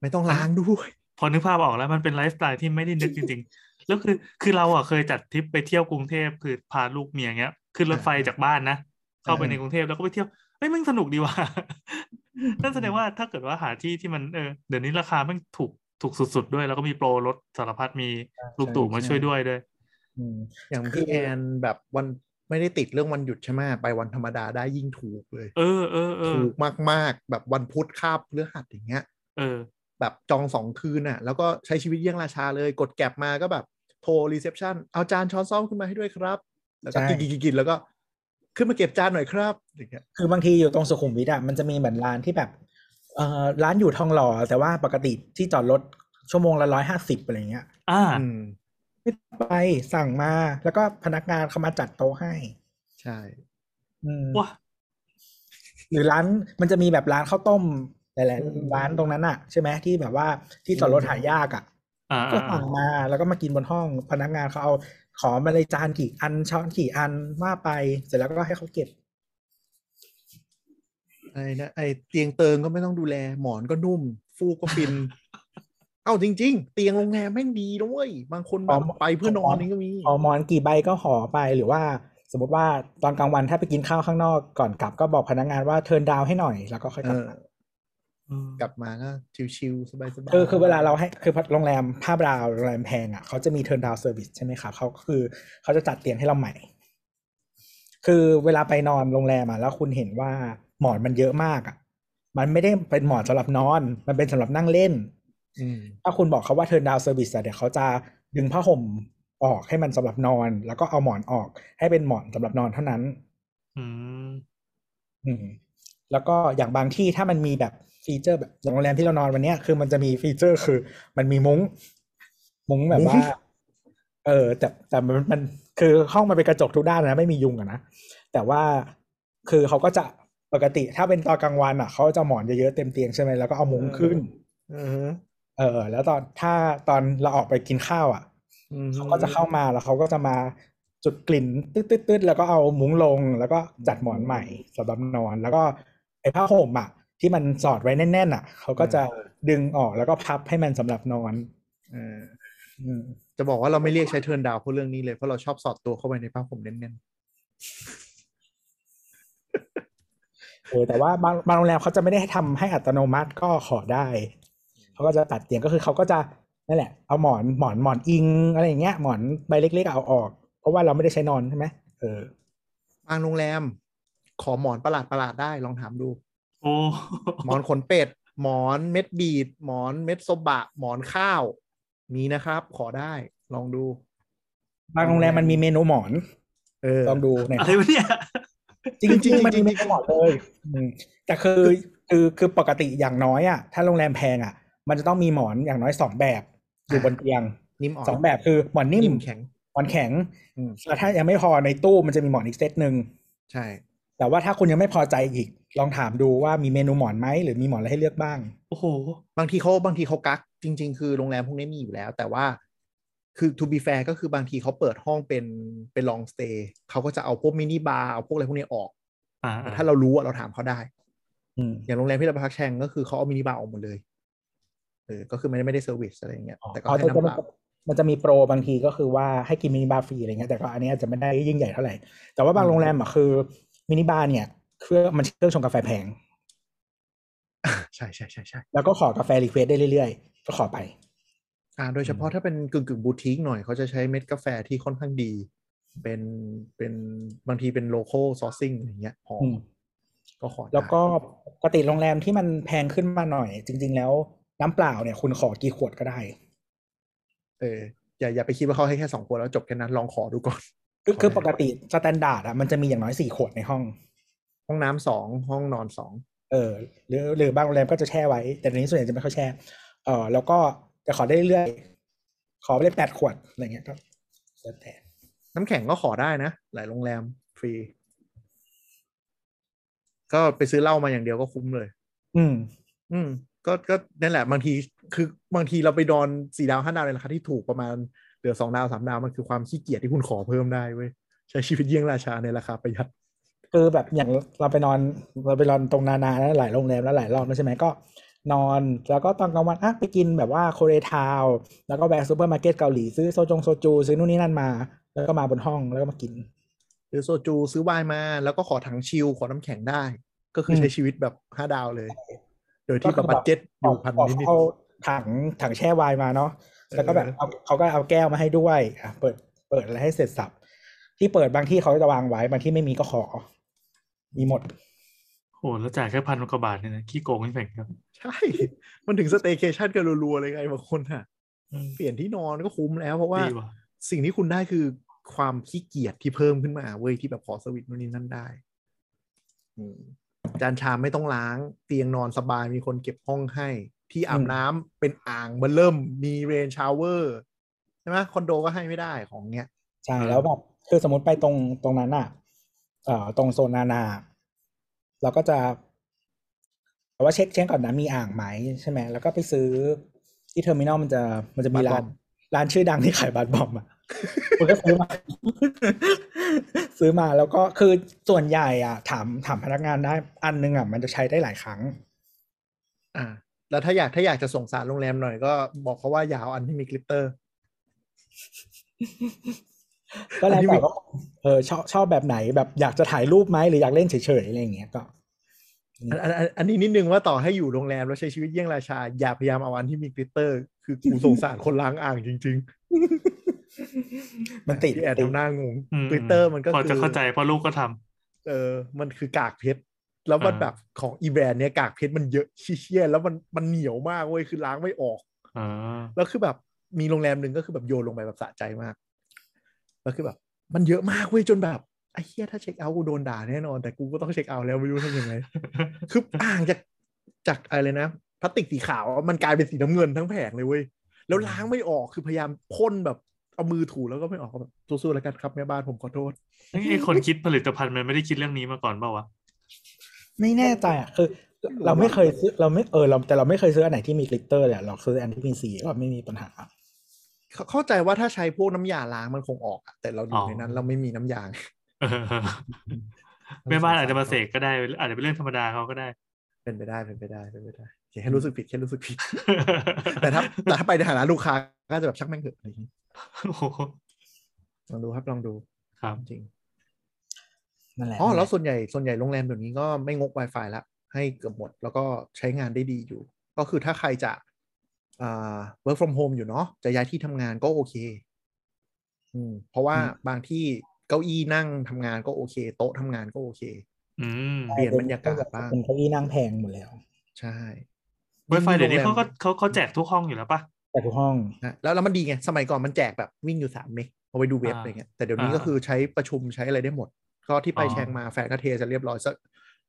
ไม่ต้องล้างด้วย พอนึกภาพออกแล้วมันเป็นไลฟ์สไตล์ที่ไม่ได้นึกจริงๆ แล้วคือคือเราอะเคยจัดทริปไปเที่ยวกรุงเทพคือพาลูกเมียเงี้ยขึ้นรถไฟจากบ้านนะ เข้าไปในกรุงเทพแล้วก็ไปเที่ยว เฮ้ยมันสนุกดีว่ะนั่นแสดงว่าถ้าเกิดว่าหาที่ที่มันเออเดี๋ยวนี้ราคามันถูกถูกสุดๆด้วย แล้วก็มีโปรลดสารพัดมีลูกตู่มาช่วยด้วยด้วยอืมอย่างคือพี่แอนแบบวันไม่ได้ติดเรื่องวันหยุดใช่ไหมไปวันธรรมดาได้ยิ่งถูกเลย เออเออเออถูกมากๆ แบบวันพุธคาบเลือหัดอย่างเงี้ย เออ แบบจองสองคืนน่ะ แล้วก็ใช้ชีวิตเยี่ยงราชาเลย กด Grab มาก็แบบโทร reception เอาจานช้อนส้อมขึ้นมาให้ด้วยครับ แล้วก็ใช่กินกินกินกินแล้วก็ ขึ้นมาเก็บจานหน่อยครับอย่างเงี้ยคือบางทีอยู่ตรงสุขุมวิทอะมันจะมีเหมือนร้านที่แบบเอ่อร้านอยู่ทองหล่อแต่ว่าปกติที่จอดรถชั่วโมงละร้อยห้าสิบอะไรเงี้ย อ่าอืมไม่ไปสั่งมาแล้วก็พนักงานเขามาจัดโต๊ะให้ ใช่อืมว้าหรือร้านมันจะมีแบบร้านข้าวต้มหลายๆร้านตรงนั้นอะใช่ไหมที่แบบว่าที่จอดรถหายากอะอ่าก็อ่าสั่งมาแล้วก็มากินบนห้องพนักงานเขาเอา ขอมาเลยจานกี่อันช้อนกี่อันว่าไป เสร็จแล้วก็ให้เขาเก็บไอ้นะไอ้เตียงเติงก็ไม่ต้องดูแล หมอนก็นุ่ม ฟูกก็ฟิน เอ้าจริง ๆ เตียงโรงแรมแม่งดีนะเว้ยบางคนแบอ๋บอไปเพื่อนอนนี่ก็มีเอาหมอนกี่ใบก็ห่อไปหรือว่าสมมติว่าตอนกลางวันถ้าไปกินข้าวข้างนอกก่อนกลับก็บอกพนักงานว่าเทิร์นดาวให้หน่อยแล้วก็ค่อยกเอลับอมา กลับมาก็ชิวๆสบายๆคือคือเวลาเราให้คือโรงแรมภาพดาวโรงแรมแพงอะเขาจะมี turn down service ใช่ไหมครับเขาก็คือเขาจะจัดเตียงให้เราใหม่ คือเวลาไปนอนโรงแรมอะแล้วคุณเห็นว่าหมอนมันเยอะมากอะ มันไม่ได้เป็นหมอนสำหรับนอน มันเป็นสำหรับนั่งเล่นอืมถ้าคุณบอกเขาว่า turn down service อะเดี๋ยวเขาจะดึงผ้าห่มออกให้มันสำหรับนอน แล้วก็เอาหมอนออกให้เป็นหมอนสำหรับนอนเท่านั้น อืม อืม แล้วก็อย่างบางที่ถ้ามันมีแบบ feature แบบอย่างโรงแรมที่เรานอนวันเนี้ยคือมันจะมี feature คือ มันมีมุ้ง มุ้งแบบว่า เออ แต่แต่มันมันคือห้องมันเป็นกระจกทุกด้านนะไม่มียุงอะนะแต่ว่าคือเขาก็จะปกติถ้าเป็นตอนกลางวันอะเขาจะหมอนเยอะๆเต็มเตียงใช่ไหมแล้วก็เอามุ้งขึ้นอือฮึเออ แล้วตอนถ้าตอนเราออกไปกินข้าวอะอือฮึเขาก็จะเข้ามาแล้วเขาก็จะมาจุดกลิ่นตืดๆๆแล้วก็เอามุ้งลง แล้วก็จัดหมอนใหม่สำหรับนอน แล้วก็ไอ้ผ้าห่มอะ ที่มันสอดไว้แน่นๆอะเขาก็จะดึงออกแล้วก็พับให้มันสำหรับนอนเอออืมจะบอกว่าเราไม่เรียกใช้เทิร์นดาวเพราะเรื่องนี้เลย เพราะเราชอบสอดตัวเข้าไปในผ้าห่มแน่นเออแต่ว่าบางบางโรงแรมเขาจะไม่ได้ให้ทำให้อัตโนมัติก็ขอได้เขาก็จะตัดเตียงก็คือเขาก็จะนั่นแหละ เอาหมอนหมอนหมอนอิงอะไรอย่างเงี้ยหมอนใบเล็กๆเอาออก เพราะว่าเราไม่ได้ใช้นอนใช่ไหมเออๆบางโรงแรม ขอหมอนประหลาดประหลาดๆได้ลองถามดูโอ้ หมอนขนเป็ด หมอนเม็ดบีด หมอนเม็ดโซบะ หมอนข้าว มีนะครับ ขอได้ลองดู บางโรงแรมมันมีเมนูหมอน เออลองดูเนี่ยอะไรวะเนี่ย จริงจริจริงงๆมันจริมีงๆเมนูหมอนเลยอืมแต่คือคือคือปกติอย่างน้อยอะ ถ้าโรงแรมแพงอะ มันจะต้องมีหมอนอย่างน้อยสองแบบ อยู่บนเตียงนิ่มอ่อนสองแบบคือหมอนนิ่มนิ่มแข็งหมอนแข็งอืมแล้วถ้ายังไม่พอในตู้มันจะมีหมอนอีกเซตหนึ่งใช่ แต่ว่าถ้าคุณยังไม่พอใจอีก ลองถามดูว่ามีเมนูหมอนไหมหรือมีหมอนอะไรให้เลือกบ้าง โอ้โห บางทีเขาบางทีเขากัก จริง ๆ คือโรงแรมพวกนี้มีอยู่แล้ว แต่ว่าคือ to be fair ก็คือบางทีเขาเปิดห้องเป็นเป็น long stay เขาก็จะเอาพวกมินิบาร์เอาพวกอะไรพวกนี้ออกอ่าแต่ถ้าเรารู้อะเราถามเขาได้อืมอย่างโรงแรมที่เราไปพัก Shang ก็คือเขาเอามินิบาร์ออกหมดเลยเออก็คือไม่ได้ไม่ได้ service อะไรอย่างเงี้ยแต่ก็อ๋อให้แต่น้ำจะเปล่ามันจะมีโปรบางทีก็คือว่าให้กินมินิบาร์ฟรีอะไรเงี้ยแต่ก็อันนี้อาจจะไม่ได้ยิ่งใหญ่เท่าไหร่ แต่ว่าบางโรงแรมอะคือมินิบาร์เนี่ย เครื่องมันเครื่องชงกาแฟแพงใช่ใช่ใช่ใช่แล้วก็ขอกาแฟ request ได้เรื่อยๆ ก็ขอไป อ่า โดยเฉพาะถ้าเป็นกึ่งกึ่งบูติกหน่อยเขาจะใช้เม็ดกาแฟที่ค่อนข้างดี เป็นเป็นบางทีเป็นโล c a l ซอ u ซิ่งอย่างเงี้ยหออืมมก็ขอได้แล้วก็ปกติโรงแรมที่มันแพงขึ้นมาหน่อย จริง ๆ แล้วน้ำเปล่าเนี่ยคุณขอกี่ขวดก็ได้ เอออย่าอย่าไปคิดว่าเขาให้แค่สองขวดแล้วจบแค่นั้นลองขอดูก่อนคือขอคือได้ปกติ standard อะมันจะมีอย่างน้อยสี่ขวดในห้อง ห้องน้ำสองห้องนอนสองเออหรือหรือบางโรงแรมก็จะแช่ไว้ แต่ในนี้ส่วนใหญ่จะไม่ค่อยแช่เออแล้วก็จะขอได้เรื่อยๆขอไปเลยแปดขวดอะไรเงี้ยก็แล้วแต่น้ำแข็งก็ขอได้นะ หลายโรงแรมฟรี ก็ไปซื้อเหล้ามาอย่างเดียวก็คุ้มเลย อืม อืม ก็ก็นั่นแหละ บางทีคือบางทีเราไปดอนสี่ดาวห้าดาวในราคาที่ถูกประมาณเหลือสองดาวสามดาวมันคือความขี้เกียจที่คุณขอเพิ่มได้เว้ยใช้ชีวิตเยี่ยงราชาในราคาประหยัด คือแบบอย่างเราไปนอนเราไปนอนตรงนานาแล้วหลายโรงแรมแล้วหลายรอบแล้วใช่ไหมก็นอนแล้วก็ตอนกลางวันอะไปกินแบบว่า Korea Town แล้วก็แวะซูเปอร์มาร์เก็ตเกาหลีซื้อโซจงโซจู ซื้อนู่นนี่นั่นมา แล้วก็มาบนห้องแล้วก็มากินหรือโซจูซื้อไวน์มา แล้วก็ขอถัง chill ขอน้ำแข็งได้ ก็คือใช้ชีวิตแบบห้าดาวเลย โดยที่แบบ budgetอยู่พันออกนิดเอาถังถังแช่ไวน์มาเนาะแล้วก็แบบเออเอาเขาก็เอาแก้วมาให้ด้วยอะเปิดเปิดอะไรให้เสร็จสับที่เปิดบางที่เขาจะวางไว้บางที่ไม่มีก็ขอ มีหมดโหแล้วจ่ายแค่พันกว่าบาทเนี่ยนะขี้โกงไม่แพงครับๆใช่ มันถึงสเต y c a t i o n กันรัวๆเลยไงบางคนอะ เปลี่ยนที่นอนก็คุ้มแล้วเพราะว่าดีว่ะสิ่งที่คุณได้คือความขี้เกียจที่เพิ่มขึ้นมาเว้ยที่แบบขอสวิตช์นู่นนี่นั่นได้อืมจานชามไม่ต้องล้าง เตียงนอนสบายมีคนเก็บห้องให้ ที่อาบน้ำเป็นอ่างเบลเริ่มมี rain shower ใช่ไหมคอนโดก็ให้ไม่ได้ของเนี้ย ใช่แล้วแบบคือสมมติไปตรงตรงนั้นอะเอ่อ ตรงโซนนานา เราก็จะแต่ว่าเช็คเช็คก่อนนะมีอ่างไหมใช่ไหมแล้วก็ไปซื้อที่ Terminal มันจะมันจะมีร้าน bath bomb ร้านชื่อดังที่ขาย bath bomb อะคุณก็ซื้อมา ซื้อมาแล้วก็คือส่วนใหญ่อะ ถามถามพนักงานได้ อันนึงอะ มันจะใช้ได้หลายครั้ง อ่า แล้วถ้าอยากถ้าอยากจะสงสารโรงแรมหน่อยก็บอกเขาว่าอย่าเอาอันที่มี glitter ก็แล้วอันที่แต่มีว่าเออชอบชอบแบบไหนแบบอยากจะถ่ายรูปไหมหรืออยากเล่นเฉยๆอะไรอย่างเงี้ยก็อันอันอันอันนี้นิดนึงว่าต่อให้อยู่โรงแรมแล้วใช้ชีวิตเยี่ยงราชา อย่าพยายามเอาอันที่มี glitter คือกูสงสารคนล้างอ่างจริงมันติดๆที่แอดทำหน้างงอืม glitter มันก็พอคือจะเข้าใจเพราะลูกก็ทำเออ มันคือกากเพชรแล้วมันอ่าแบบของอีแบรนด์เนี้ยกากเพชรมันเยอะเชี่ยๆแล้วมันมันเหนียวมากเว้ยคือล้างไม่ออกอ่าแล้วคือแบบมีโรงแรมหนึ่งก็คือแบบโยนลงไปแบบสะใจมาก แล้วคือแบบมันเยอะมากเว้ยจนแบบไอ้เหี้ยถ้าเช็คเอาท์กูโดนด่าแน่นอน แต่กูก็ต้องเช็คเอาท์แล้วไม่รู้ทำยังไงคืออ่างจากจากอะไรนะพลาสติกสีขาวอะมันกลายเป็นสีน้ำเงินทั้งแผงเลยเว้ยแล้วล้างไม่ออกคือพยายามพ่นแบบเอามือถูแล้วก็ไม่ออกก็แบบสู้ๆแล้วกันครับแม่บ้านผมขอโทษไอ้ไอ้คนคิดผลิตภัณฑ์มันไม่ได้คิดเรื่องนี้มาก่อนเปล่าวะไม่แน่ใจอะคือเราไม่เคยซื้อเราไม่เออเราแต่เราไม่เคยซื้ออันไหนที่มีกลิตเตอร์เลยอะเราซื้ออันที่มีสีก็ไม่มีปัญหา เข้าเข้าใจว่าถ้าใช้พวกน้ำยาล้างมันคงออกอะแต่เราอยู่ในนั้นเราไม่มีน้ำยาเออแม่บ้านอาจจะมาเสกก็ได้ อาจจะเป็นเรื่องธรรมดาเขาก็ได้ เป็นไปได้เป็นไปได้เป็นไปได้แค่รู้สึกผิดแค่รู้สึกผิด แต่ถ้าแต่ถ้าไปในฐานะลูกค้าก็จะแบบชักแม่งเถอะอะไรอย่างงี้โอ้โหลองดูครับลองดูครับจริงนั่นแหละอ๋อแล้วส่วนใหญ่ส่วนใหญ่โรงแรมเดี๋ยวนี้ก็ไม่งก Wi-Fi ละให้เกือบหมด แล้วก็ใช้งานได้ดีอยู่ ก็คือถ้าใครจะอ่า work from home อยู่เนาะจะย้ายที่ทำงานก็โอเคอืมเพราะว่าบางที่เก้าอี้นั่งทำงานก็โอเค โต๊ะทำงานก็โอเคอืมเปลี่ยนบรรยากาศบ้างเป็นเก้าอี้นั่งแพงหมดแล้ว ใช่ไวไฟเดี๋ยวนี้เขาก็เขาเขาแจกทุกห้องอยู่แล้วปะแต่ทุกห้องนะแล้วแล้วมันดีไง สมัยก่อนมันแจกแบบวิ่งอยู่สามเมกเอาไปดูเว็บอ่าอะไรเงี้ยแต่เดี๋ยวนี้อ่าก็คือใช้ประชุมใช้อะไรได้หมด ก็ที่ไปอ๋อแชงมาแฟนก็เทจะเรียบร้อยสัก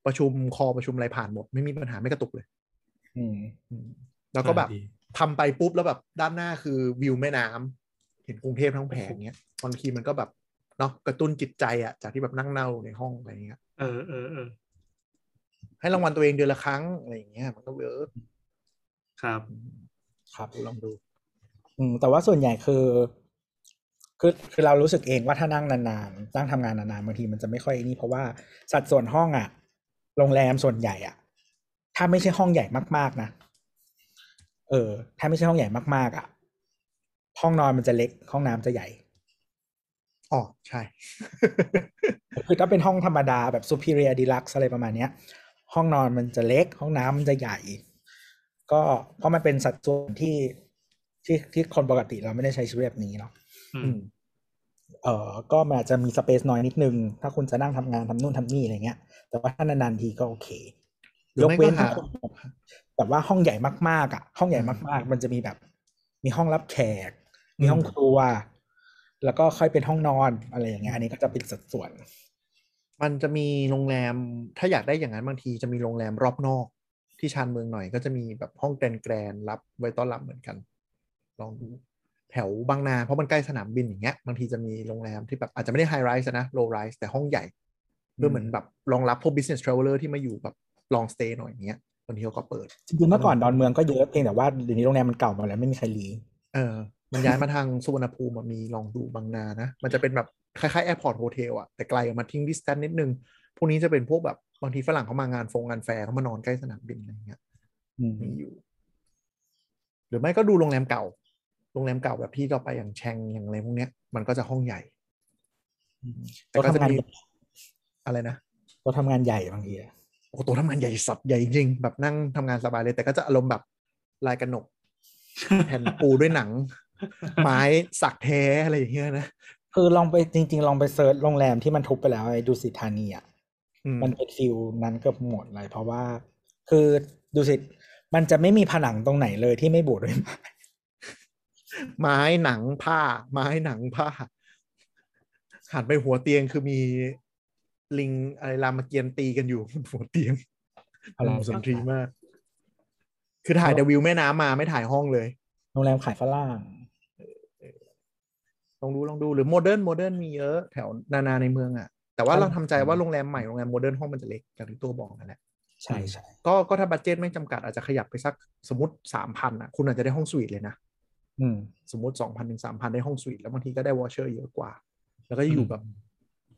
ประชุมคอประชุมอะไรผ่านหมด ไม่มีปัญหาไม่กระตุกเลย อืมอืมแล้วก็แบบเออดี ทำไปปุ๊บแล้วแบบด้านหน้าคือวิวแม่น้ำเห็นกรุงเทพทั้งแผงเงี้ยบางทีมันก็แบบเนาะกระตุ้นจิตใจอะจากที่แบบนั่งเน่าในห้องอะไรเงี้ยเออเออเออให้รางวัลตัวเองเดือนละครั้งอะไรอย่างเงี้ยมันก็เวิร์กครับครับลองดู อืมแต่ว่าส่วนใหญ่คือ คือคือเรารู้สึกเองว่าถ้านั่งนานๆนั่งทำงานนานๆบางทีมันจะไม่ค่อยนี่เพราะว่าสัดส่วนห้องอะโรงแรมส่วนใหญ่อะถ้าไม่ใช่ห้องใหญ่มากๆนะ เออ ถ้าไม่ใช่ห้องใหญ่มากๆอะ ห้องนอนมันจะเล็ก ห้องน้ำจะใหญ่อ๋อใช่ คือถ้าเป็นห้องธรรมดาแบบ superior deluxe อะไรประมาณเนี้ย ห้องนอนมันจะเล็ก ห้องน้ำมันจะใหญ่ ก็เพราะมันเป็นสัดส่วนที่ที่ที่คนปกติเราไม่ได้ใช้ชีวิตแบบนี้เนาะอือืมมเออก็มันอาจจะมีสเปซน้อยนิดนึง ถ้าคุณจะนั่งทำงานทำนู่นทำนี่อะไรเงี้ย แต่ว่าถ้านานๆทีก็โอเค หรือยกไม่เว้นก็หาถ้าคุณแบบว่าห้องใหญ่มากๆอะ ห้องใหญ่มากๆ มันจะมีแบบ มีห้องรับแขก มีห้องครัว แล้วก็ค่อยเป็นห้องนอนอะไรอย่างเงี้ยอันนี้ก็จะเป็นสัดส่วน มันจะมีโรงแรมถ้าอยากได้อย่างนั้นบางทีจะมีโรงแรมรอบนอก ที่ชานเมืองหน่อยก็จะมีแบบห้องแกรนแกรนๆรับไว้ต้อนรับเหมือนกัน ลองดูแถวบางนา เพราะมันใกล้สนามบินอย่างเงี้ยบางทีจะมีโรงแรมที่แบบอาจจะไม่ได้ไฮไรส์นะโลไรส์แต่ห้องใหญ่ เพื่อเหมือนแบบรองรับพวก business traveler ที่มาอยู่แบบ long stay หน่อยอย่างเงี้ยบางทีเขาก็เปิด จริงๆเมื่อก่อนดอนเมืองก็เยอะเพียงแต่ว่าเดี๋ยวนี้โรงแรมมันเก่าหมดแล้วไม่มีใคร re เออ มันย้ายมาทางสุวรรณภูมิอะมีลองดูบางนานะ มันจะเป็นแบบคล้ายๆ airport hotel อะแต่ไกลออกมาทิ้ง distance นิดนึง พวกนี้จะเป็นพวกแบบบางทีฝรั่งเขามางานฟงงานแฟร์เขามานอนใกล้สนามบินอะไรเงี้ยอืมมีอยู่ หรือไม่ก็ดูโรงแรมเก่า โรงแรมเก่าแบบที่เราไปอย่าง Shang อย่างอะไรพวกเนี้ย มันก็จะห้องใหญ่แต่โต๊ะก็จะทำงานมีอะไรนะโต๊ะทำงานใหญ่บางทีอะ โอ้โหโต๊ะทำงานใหญ่สัสใหญ่จริงๆแบบนั่งทำงานสบายเลย แต่ก็จะอารมณ์แบบลายกระหนก แผ่นบุด้วยหนัง ไม้สักแท้อะไรอย่างเงี้ยนะคือลองไปจริง ๆ ลองไป search โรงแรมที่มันทุบไปแล้วไอ้ดุสิตธานีอะอืมมันเป็น feel นั้นเกือบหมดเลย เพราะว่า คือดุสิตมันจะไม่มีผนังตรงไหนเลยที่ไม่บุด้วยไม้ไม้หนังผ้า ไม้หนังผ้าหันไปหัวเตียงคือมี ลิงอะไรรามเกียรติ์ตีกันอยู่บนหัวเตียงอะไรมุมสุนทรีมาก คือถ่ายแต่วิวแม่น้ำมาไม่ถ่ายห้องเลย โรงแรมขายฝรั่งลองดูลองดูหรือ modern modern มีเยอะแถวนานาในเมืองอะ แต่ว่าครับเราทำใจว่าโรงแรมใหม่โรงแรม modern ห้องมันจะเล็กอย่างที่ตัวบอกนั่นแหละใช่ใช่ก็ก็ถ้า budget ไม่จำกัดอาจจะขยับไปสักสมมติสามพันอะ คุณอาจจะได้ห้องสวีทเลยนะอืมสมมติสองพันถึงสามพันได้ห้องสวีทแล้วบางทีก็ได้วอเชอร์เยอะกว่า แล้วก็อยู่อืมแบบ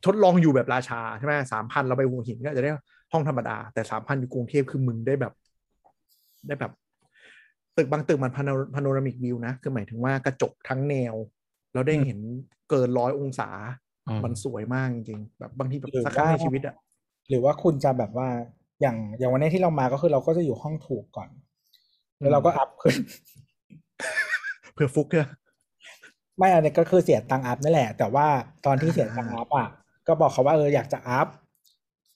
ทดลองอยู่แบบราชาใช่ไหมสามพันเราไปหัวหินก็อาจจะได้ห้องธรรมดา แต่สามพันอยู่กรุงเทพคือมึงได้แบบ ได้แบบ ตึกบางตึกมันพาโนรามิกวิวนะ คือหมายถึงว่ากระจกทั้งแนว เราได้อืมเห็นเกินร้อยองศาอืมมันสวยมากจริงๆแบบบางทีแบบหรือสักครั้งว่าในชีวิตอะหรือว่าคุณจะแบบว่าอย่างอย่างวันนี้ที่เรามาก็คือเราก็จะอยู่ห้องถูกก่อน แล้วเราก็ up ขึ้นเพื่อฟลุกเนี่ยไม่อันนี้ก็คือเสียตังค์ up นั่นแหละ แต่ว่าตอนที่เสียตังค์ up อะ ก็บอกเขาว่าเอออยากจะ up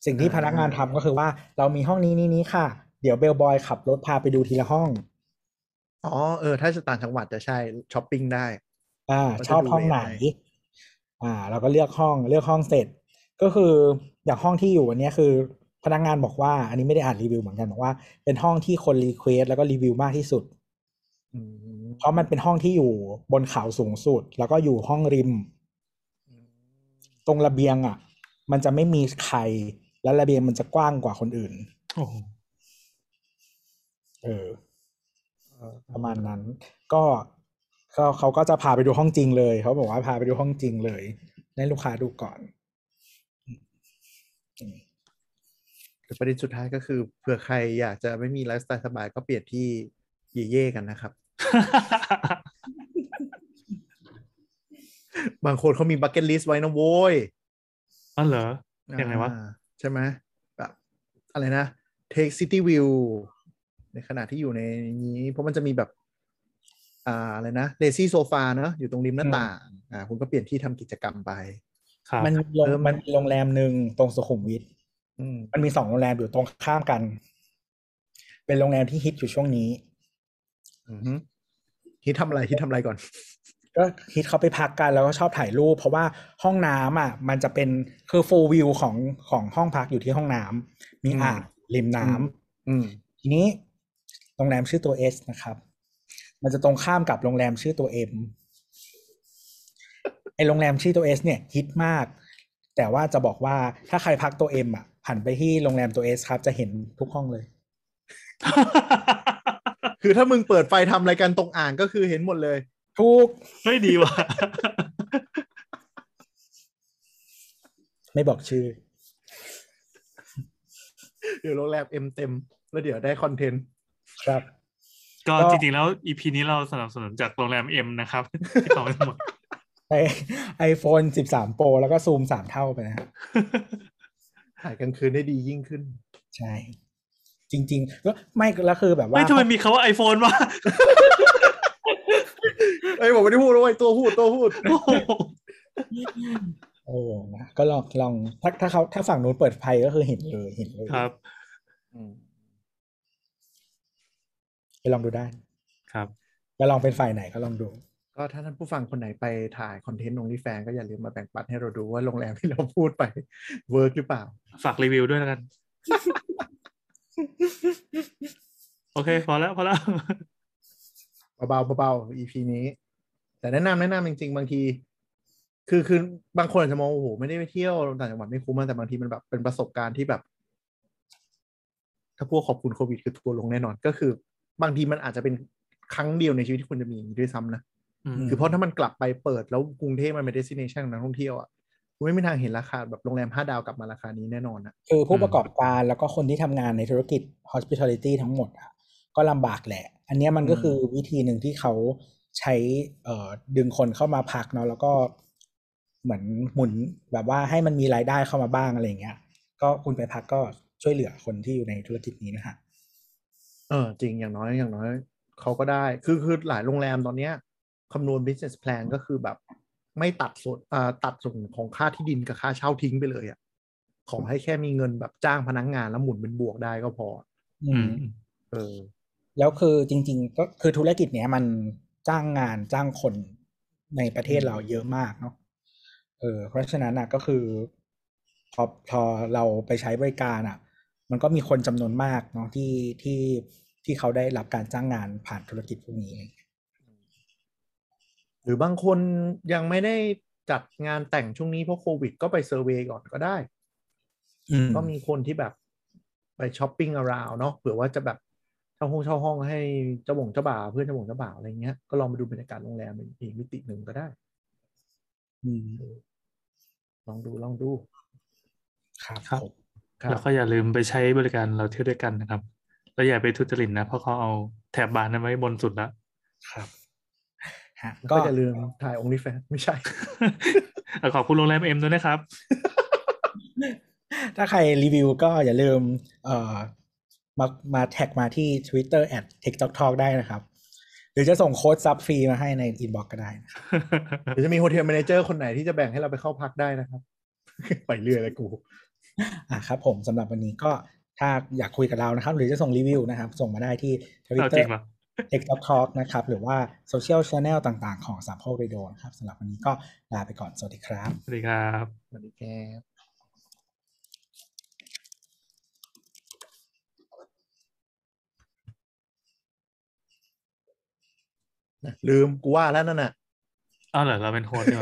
สิ่งที่พนักงานทำก็คือว่า เรามีห้องนี้นี้นี้ค่ะ เดี๋ยว bellboy ขับรถพาไปดูทีละห้อง อ๋อเออ ถ้าจะต่างจังหวัดจะใช่ช้อปปิ้งได้ อ่าว่าจะชอบดูห้องไหนยังไงอ่า เราก็เลือกห้องเลือกห้องเสร็จ ก็คืออย่างห้องที่อยู่วันเนี้ยคือ พนักงานบอกว่า อันนี้ไม่ได้อ่านรีวิวเหมือนกันบอกว่า เป็นห้องที่คน request แล้วก็รีวิวมากที่สุดอืมเพราะมันเป็นห้องที่อยู่บนเขาสูงสุด แล้วก็อยู่ห้องริม ตรงระเบียงอะ มันจะไม่มีใคร แล้วระเบียงมันจะกว้างกว่าคนอื่นโอ้โหเออประมาณนั้น ก็ก็เขาก็จะพาไปดูห้องจริงเลยเขาบอกว่าพาไปดูห้องจริงเลยให้ลูกค้าดูก่อนแต่ประเด็นสุดท้ายก็คือเผื่อใครอยากจะไม่มีไลฟ์สไตล์สบายก็เปลี่ยนที่เย่เย่ๆกันนะครับ บางคนเขามีบั c เก็ตลิสต์ไว้นะโว้ยอ๋อเหรอ ยังไงวะอ่าใช่ไหมแบบอะไรนะ take city view ในขณะที่อยู่ในนี้ เพราะมันจะมีแบบอ่าอะไรนะ lazy sofa เนอะอยู่ตรงริมหน้าต่างอ่าคุณก็เปลี่ยนที่ทำกิจกรรมไปครับมันมีโรงเออมันมันมีโรงแรมหนึ่งตรงสุขุมวิทอืมมันมีสองโรงแรมอยู่ตรงข้ามกัน เป็นโรงแรมที่ฮิตอยู่ช่วงนี้อือฮึฮิตทำอะไรฮิตทำอะไรก่อน ก็ฮิตเขาไปพักกันแล้วก็ชอบถ่ายรูป เพราะว่าห้องน้ำอะมันจะเป็นคือ full view ของของห้องพักอยู่ที่ห้องน้ำมีอืมอ่างริมน้ำอืมทีนี้โรงแรมชื่อตัว S นะครับ มันจะตรงข้ามกับโรงแรมชื่อตัว M ไอโรงแรมชื่อตัว S เนี่ยฮิตมาก แต่ว่าจะบอกว่าถ้าใครพักตัว M อะหันไปที่โรงแรมตัว S ครับ จะเห็นทุกห้องเลย คือถ้ามึงเปิดไฟทำอะไรกันตรงอ่างก็คือเห็นหมดเลย ทุกเฮ้ยดีว่ะ ไม่บอกชื่อ เดี๋ยวโรงแรมเอ็มเต็ม แล้วเดี๋ยวได้ content ครับ ก็ก็จริงๆแล้ว EP นี้เราสนับสนุนจากโรงแรมเอ็มนะครับที่เขาไม่หมดไอ iPhone สิบสาม Pro แล้วก็ซูมสามเท่าไปนะฮะถ่ายกลางคืนได้ดียิ่งขึ้น ใช่ จริง ๆ ก็ไม่แล้วคือแบบว่า ไม่ทำไมมีคาว่าไอโฟนวะ เอ้ยผมไม่ได้พูดด้วยตัวพูดตัวพูดโอ้โหเออนะก็ลองลองถ้าถ้าเขาถ้าฝั่งนู้นเปิดไฟก็คือเห็นเลยเห็นเลยครับไปลองดูได้ ครับจะลองเป็นฝ่ายไหนก็ลองดู ก็ถ้าท่านผู้ฟังคนไหนไปถ่ายคอนเทนต์ลงที่แฟนก็อย่าลืมมาแบ่งปันให้เราดูว่าโรงแรมที่เราพูดไปเวิร์กหรือเปล่า ฝากรีวิวด้วยแล้วกัน โอเค พอแล้ว พอแล้ว เบาๆเบาๆ EP นี้ แต่แนะนำแนะนำจริง ๆ บางที คือคือบางคนอาจจะมองโอ้โหไม่ได้ไปเที่ยวต่างจังหวัดไม่คุ้มนะแต่บางทีมันแบบเป็นประสบการณ์ที่แบบ ถ้าพวกขอบคุณโควิดคือทัวร์ลงแน่นอน ก็คือ บางทีมันอาจจะเป็นครั้งเดียวในชีวิตที่คุณจะมีอย่างนี้ด้วยซ้ำนะอืมคือเพราะถ้ามันกลับไปเปิดแล้วกรุงเทพมันเป็น destination ของนักท่องเที่ยวอะคุณไม่มีทางเห็นราคาแบบโรงแรมห้าดาวกลับมาราคานี้แน่นอนอะคือผู้ประกอบการแล้วก็คนที่ทำงานในธุรกิจ hospitality ทั้งหมดอะก็ลำบากแหละ อันเนี้ยมันก็อืมคือวิธีหนึ่งที่เขา ใช้เอ่อดึงคนเข้ามาพักเนาะแล้วก็เหมือนหมุนแบบว่าให้มันมีรายได้เข้ามาบ้างอะไรอย่างเงี้ย ก็คุณไปพักก็ช่วยเหลือคนที่อยู่ในธุรกิจนี้นะฮะเออจริงอย่างน้อยอย่างน้อยเขาก็ได้คือคือหลายโรงแรมตอนเนี้ยคำนวณ business plan ก็คือแบบ ไม่ตัดส่วนอ่าตัดส่วนของค่าที่ดินกับค่าเช่าทิ้งไปเลยอะขอให้แค่มีเงินแบบจ้างพนักงงานแล้วหมุนเป็นบวกได้ก็พอ อือืมมเออ แล้วคือจริง ๆ ก็คือธุรกิจเนี้ยมัน จ้างงานจ้างคนในประเทศเราเยอะมากเนาะเออเพราะฉะนั้นอะก็คือพอพอเราไปใช้บริการอะ มันก็มีคนจำนวนมากเนาะที่ที่ที่เขาได้รับการจ้างงานผ่านธุรกิจพวกนี้ หรือบางคนยังไม่ได้จัดงานแต่งช่วงนี้เพราะโควิด ก็ไปเซอร์เวยก่อนก็ได้อืมก็มีคนที่แบบไปช้อปปิ้งอ r o u n d เนาะเผื่อว่าจะแบบเช่าห้องเช่าห้องให้เจ้าบ่งเจ้าบ่าวเพื่อนเจ้าบ่งเจ้าบ่าวอะไรเงี้ยก็ลองไปดูบรรยากาศโรงแรมอีกมิติหนึ่งก็ได้อืมลองดูลองดู ครับครับผมครับแล้วก็อย่าลืมไปใช้บริการเราเที่ยวด้วยกันนะครับแล้วอย่าไปทุจริตนะเพราะเขาเอาแถบบานนั้นไว้บนสุดแล้วครับฮะแล้วก็ก็อย่าลืมถ่าย OnlyFans ไม่ใช่ขอบคุณโรงแรมเอ็มด้วยนะครับ ถ้าใครรีวิวก็อย่าลืม เอ่อ มามา tag มาที่ Twitter at TechJock Talk ได้นะครับ หรือจะส่งโค้ดซักฟรีมาให้ใน inbox ก็ได้นะครับหรือจะมี hotel manager คนไหนที่จะแบ่งให้เราไปเข้าพักได้นะครับ ไปเรื่อยเลยกู อะครับผมสำหรับวันนี้ก็ถ้าอยากคุยกับเรานะครับ หรือจะส่งรีวิวนะครับ ส่งมาได้ที่เอาจริงเหรอ TechJock Talk นะครับ หรือว่าโซเชียลช n แนลต่างๆ ของสามโพกเรดิโอนะครับสำหรับวันนี้ก็ลาไปก่อน สวัสดีครับ สวัสดีครับ สวัสดีครับ ลืมกูว่าแล้วนั่นน่ะอ้าวเหรอเราเป็นโฮสต์เนี่ย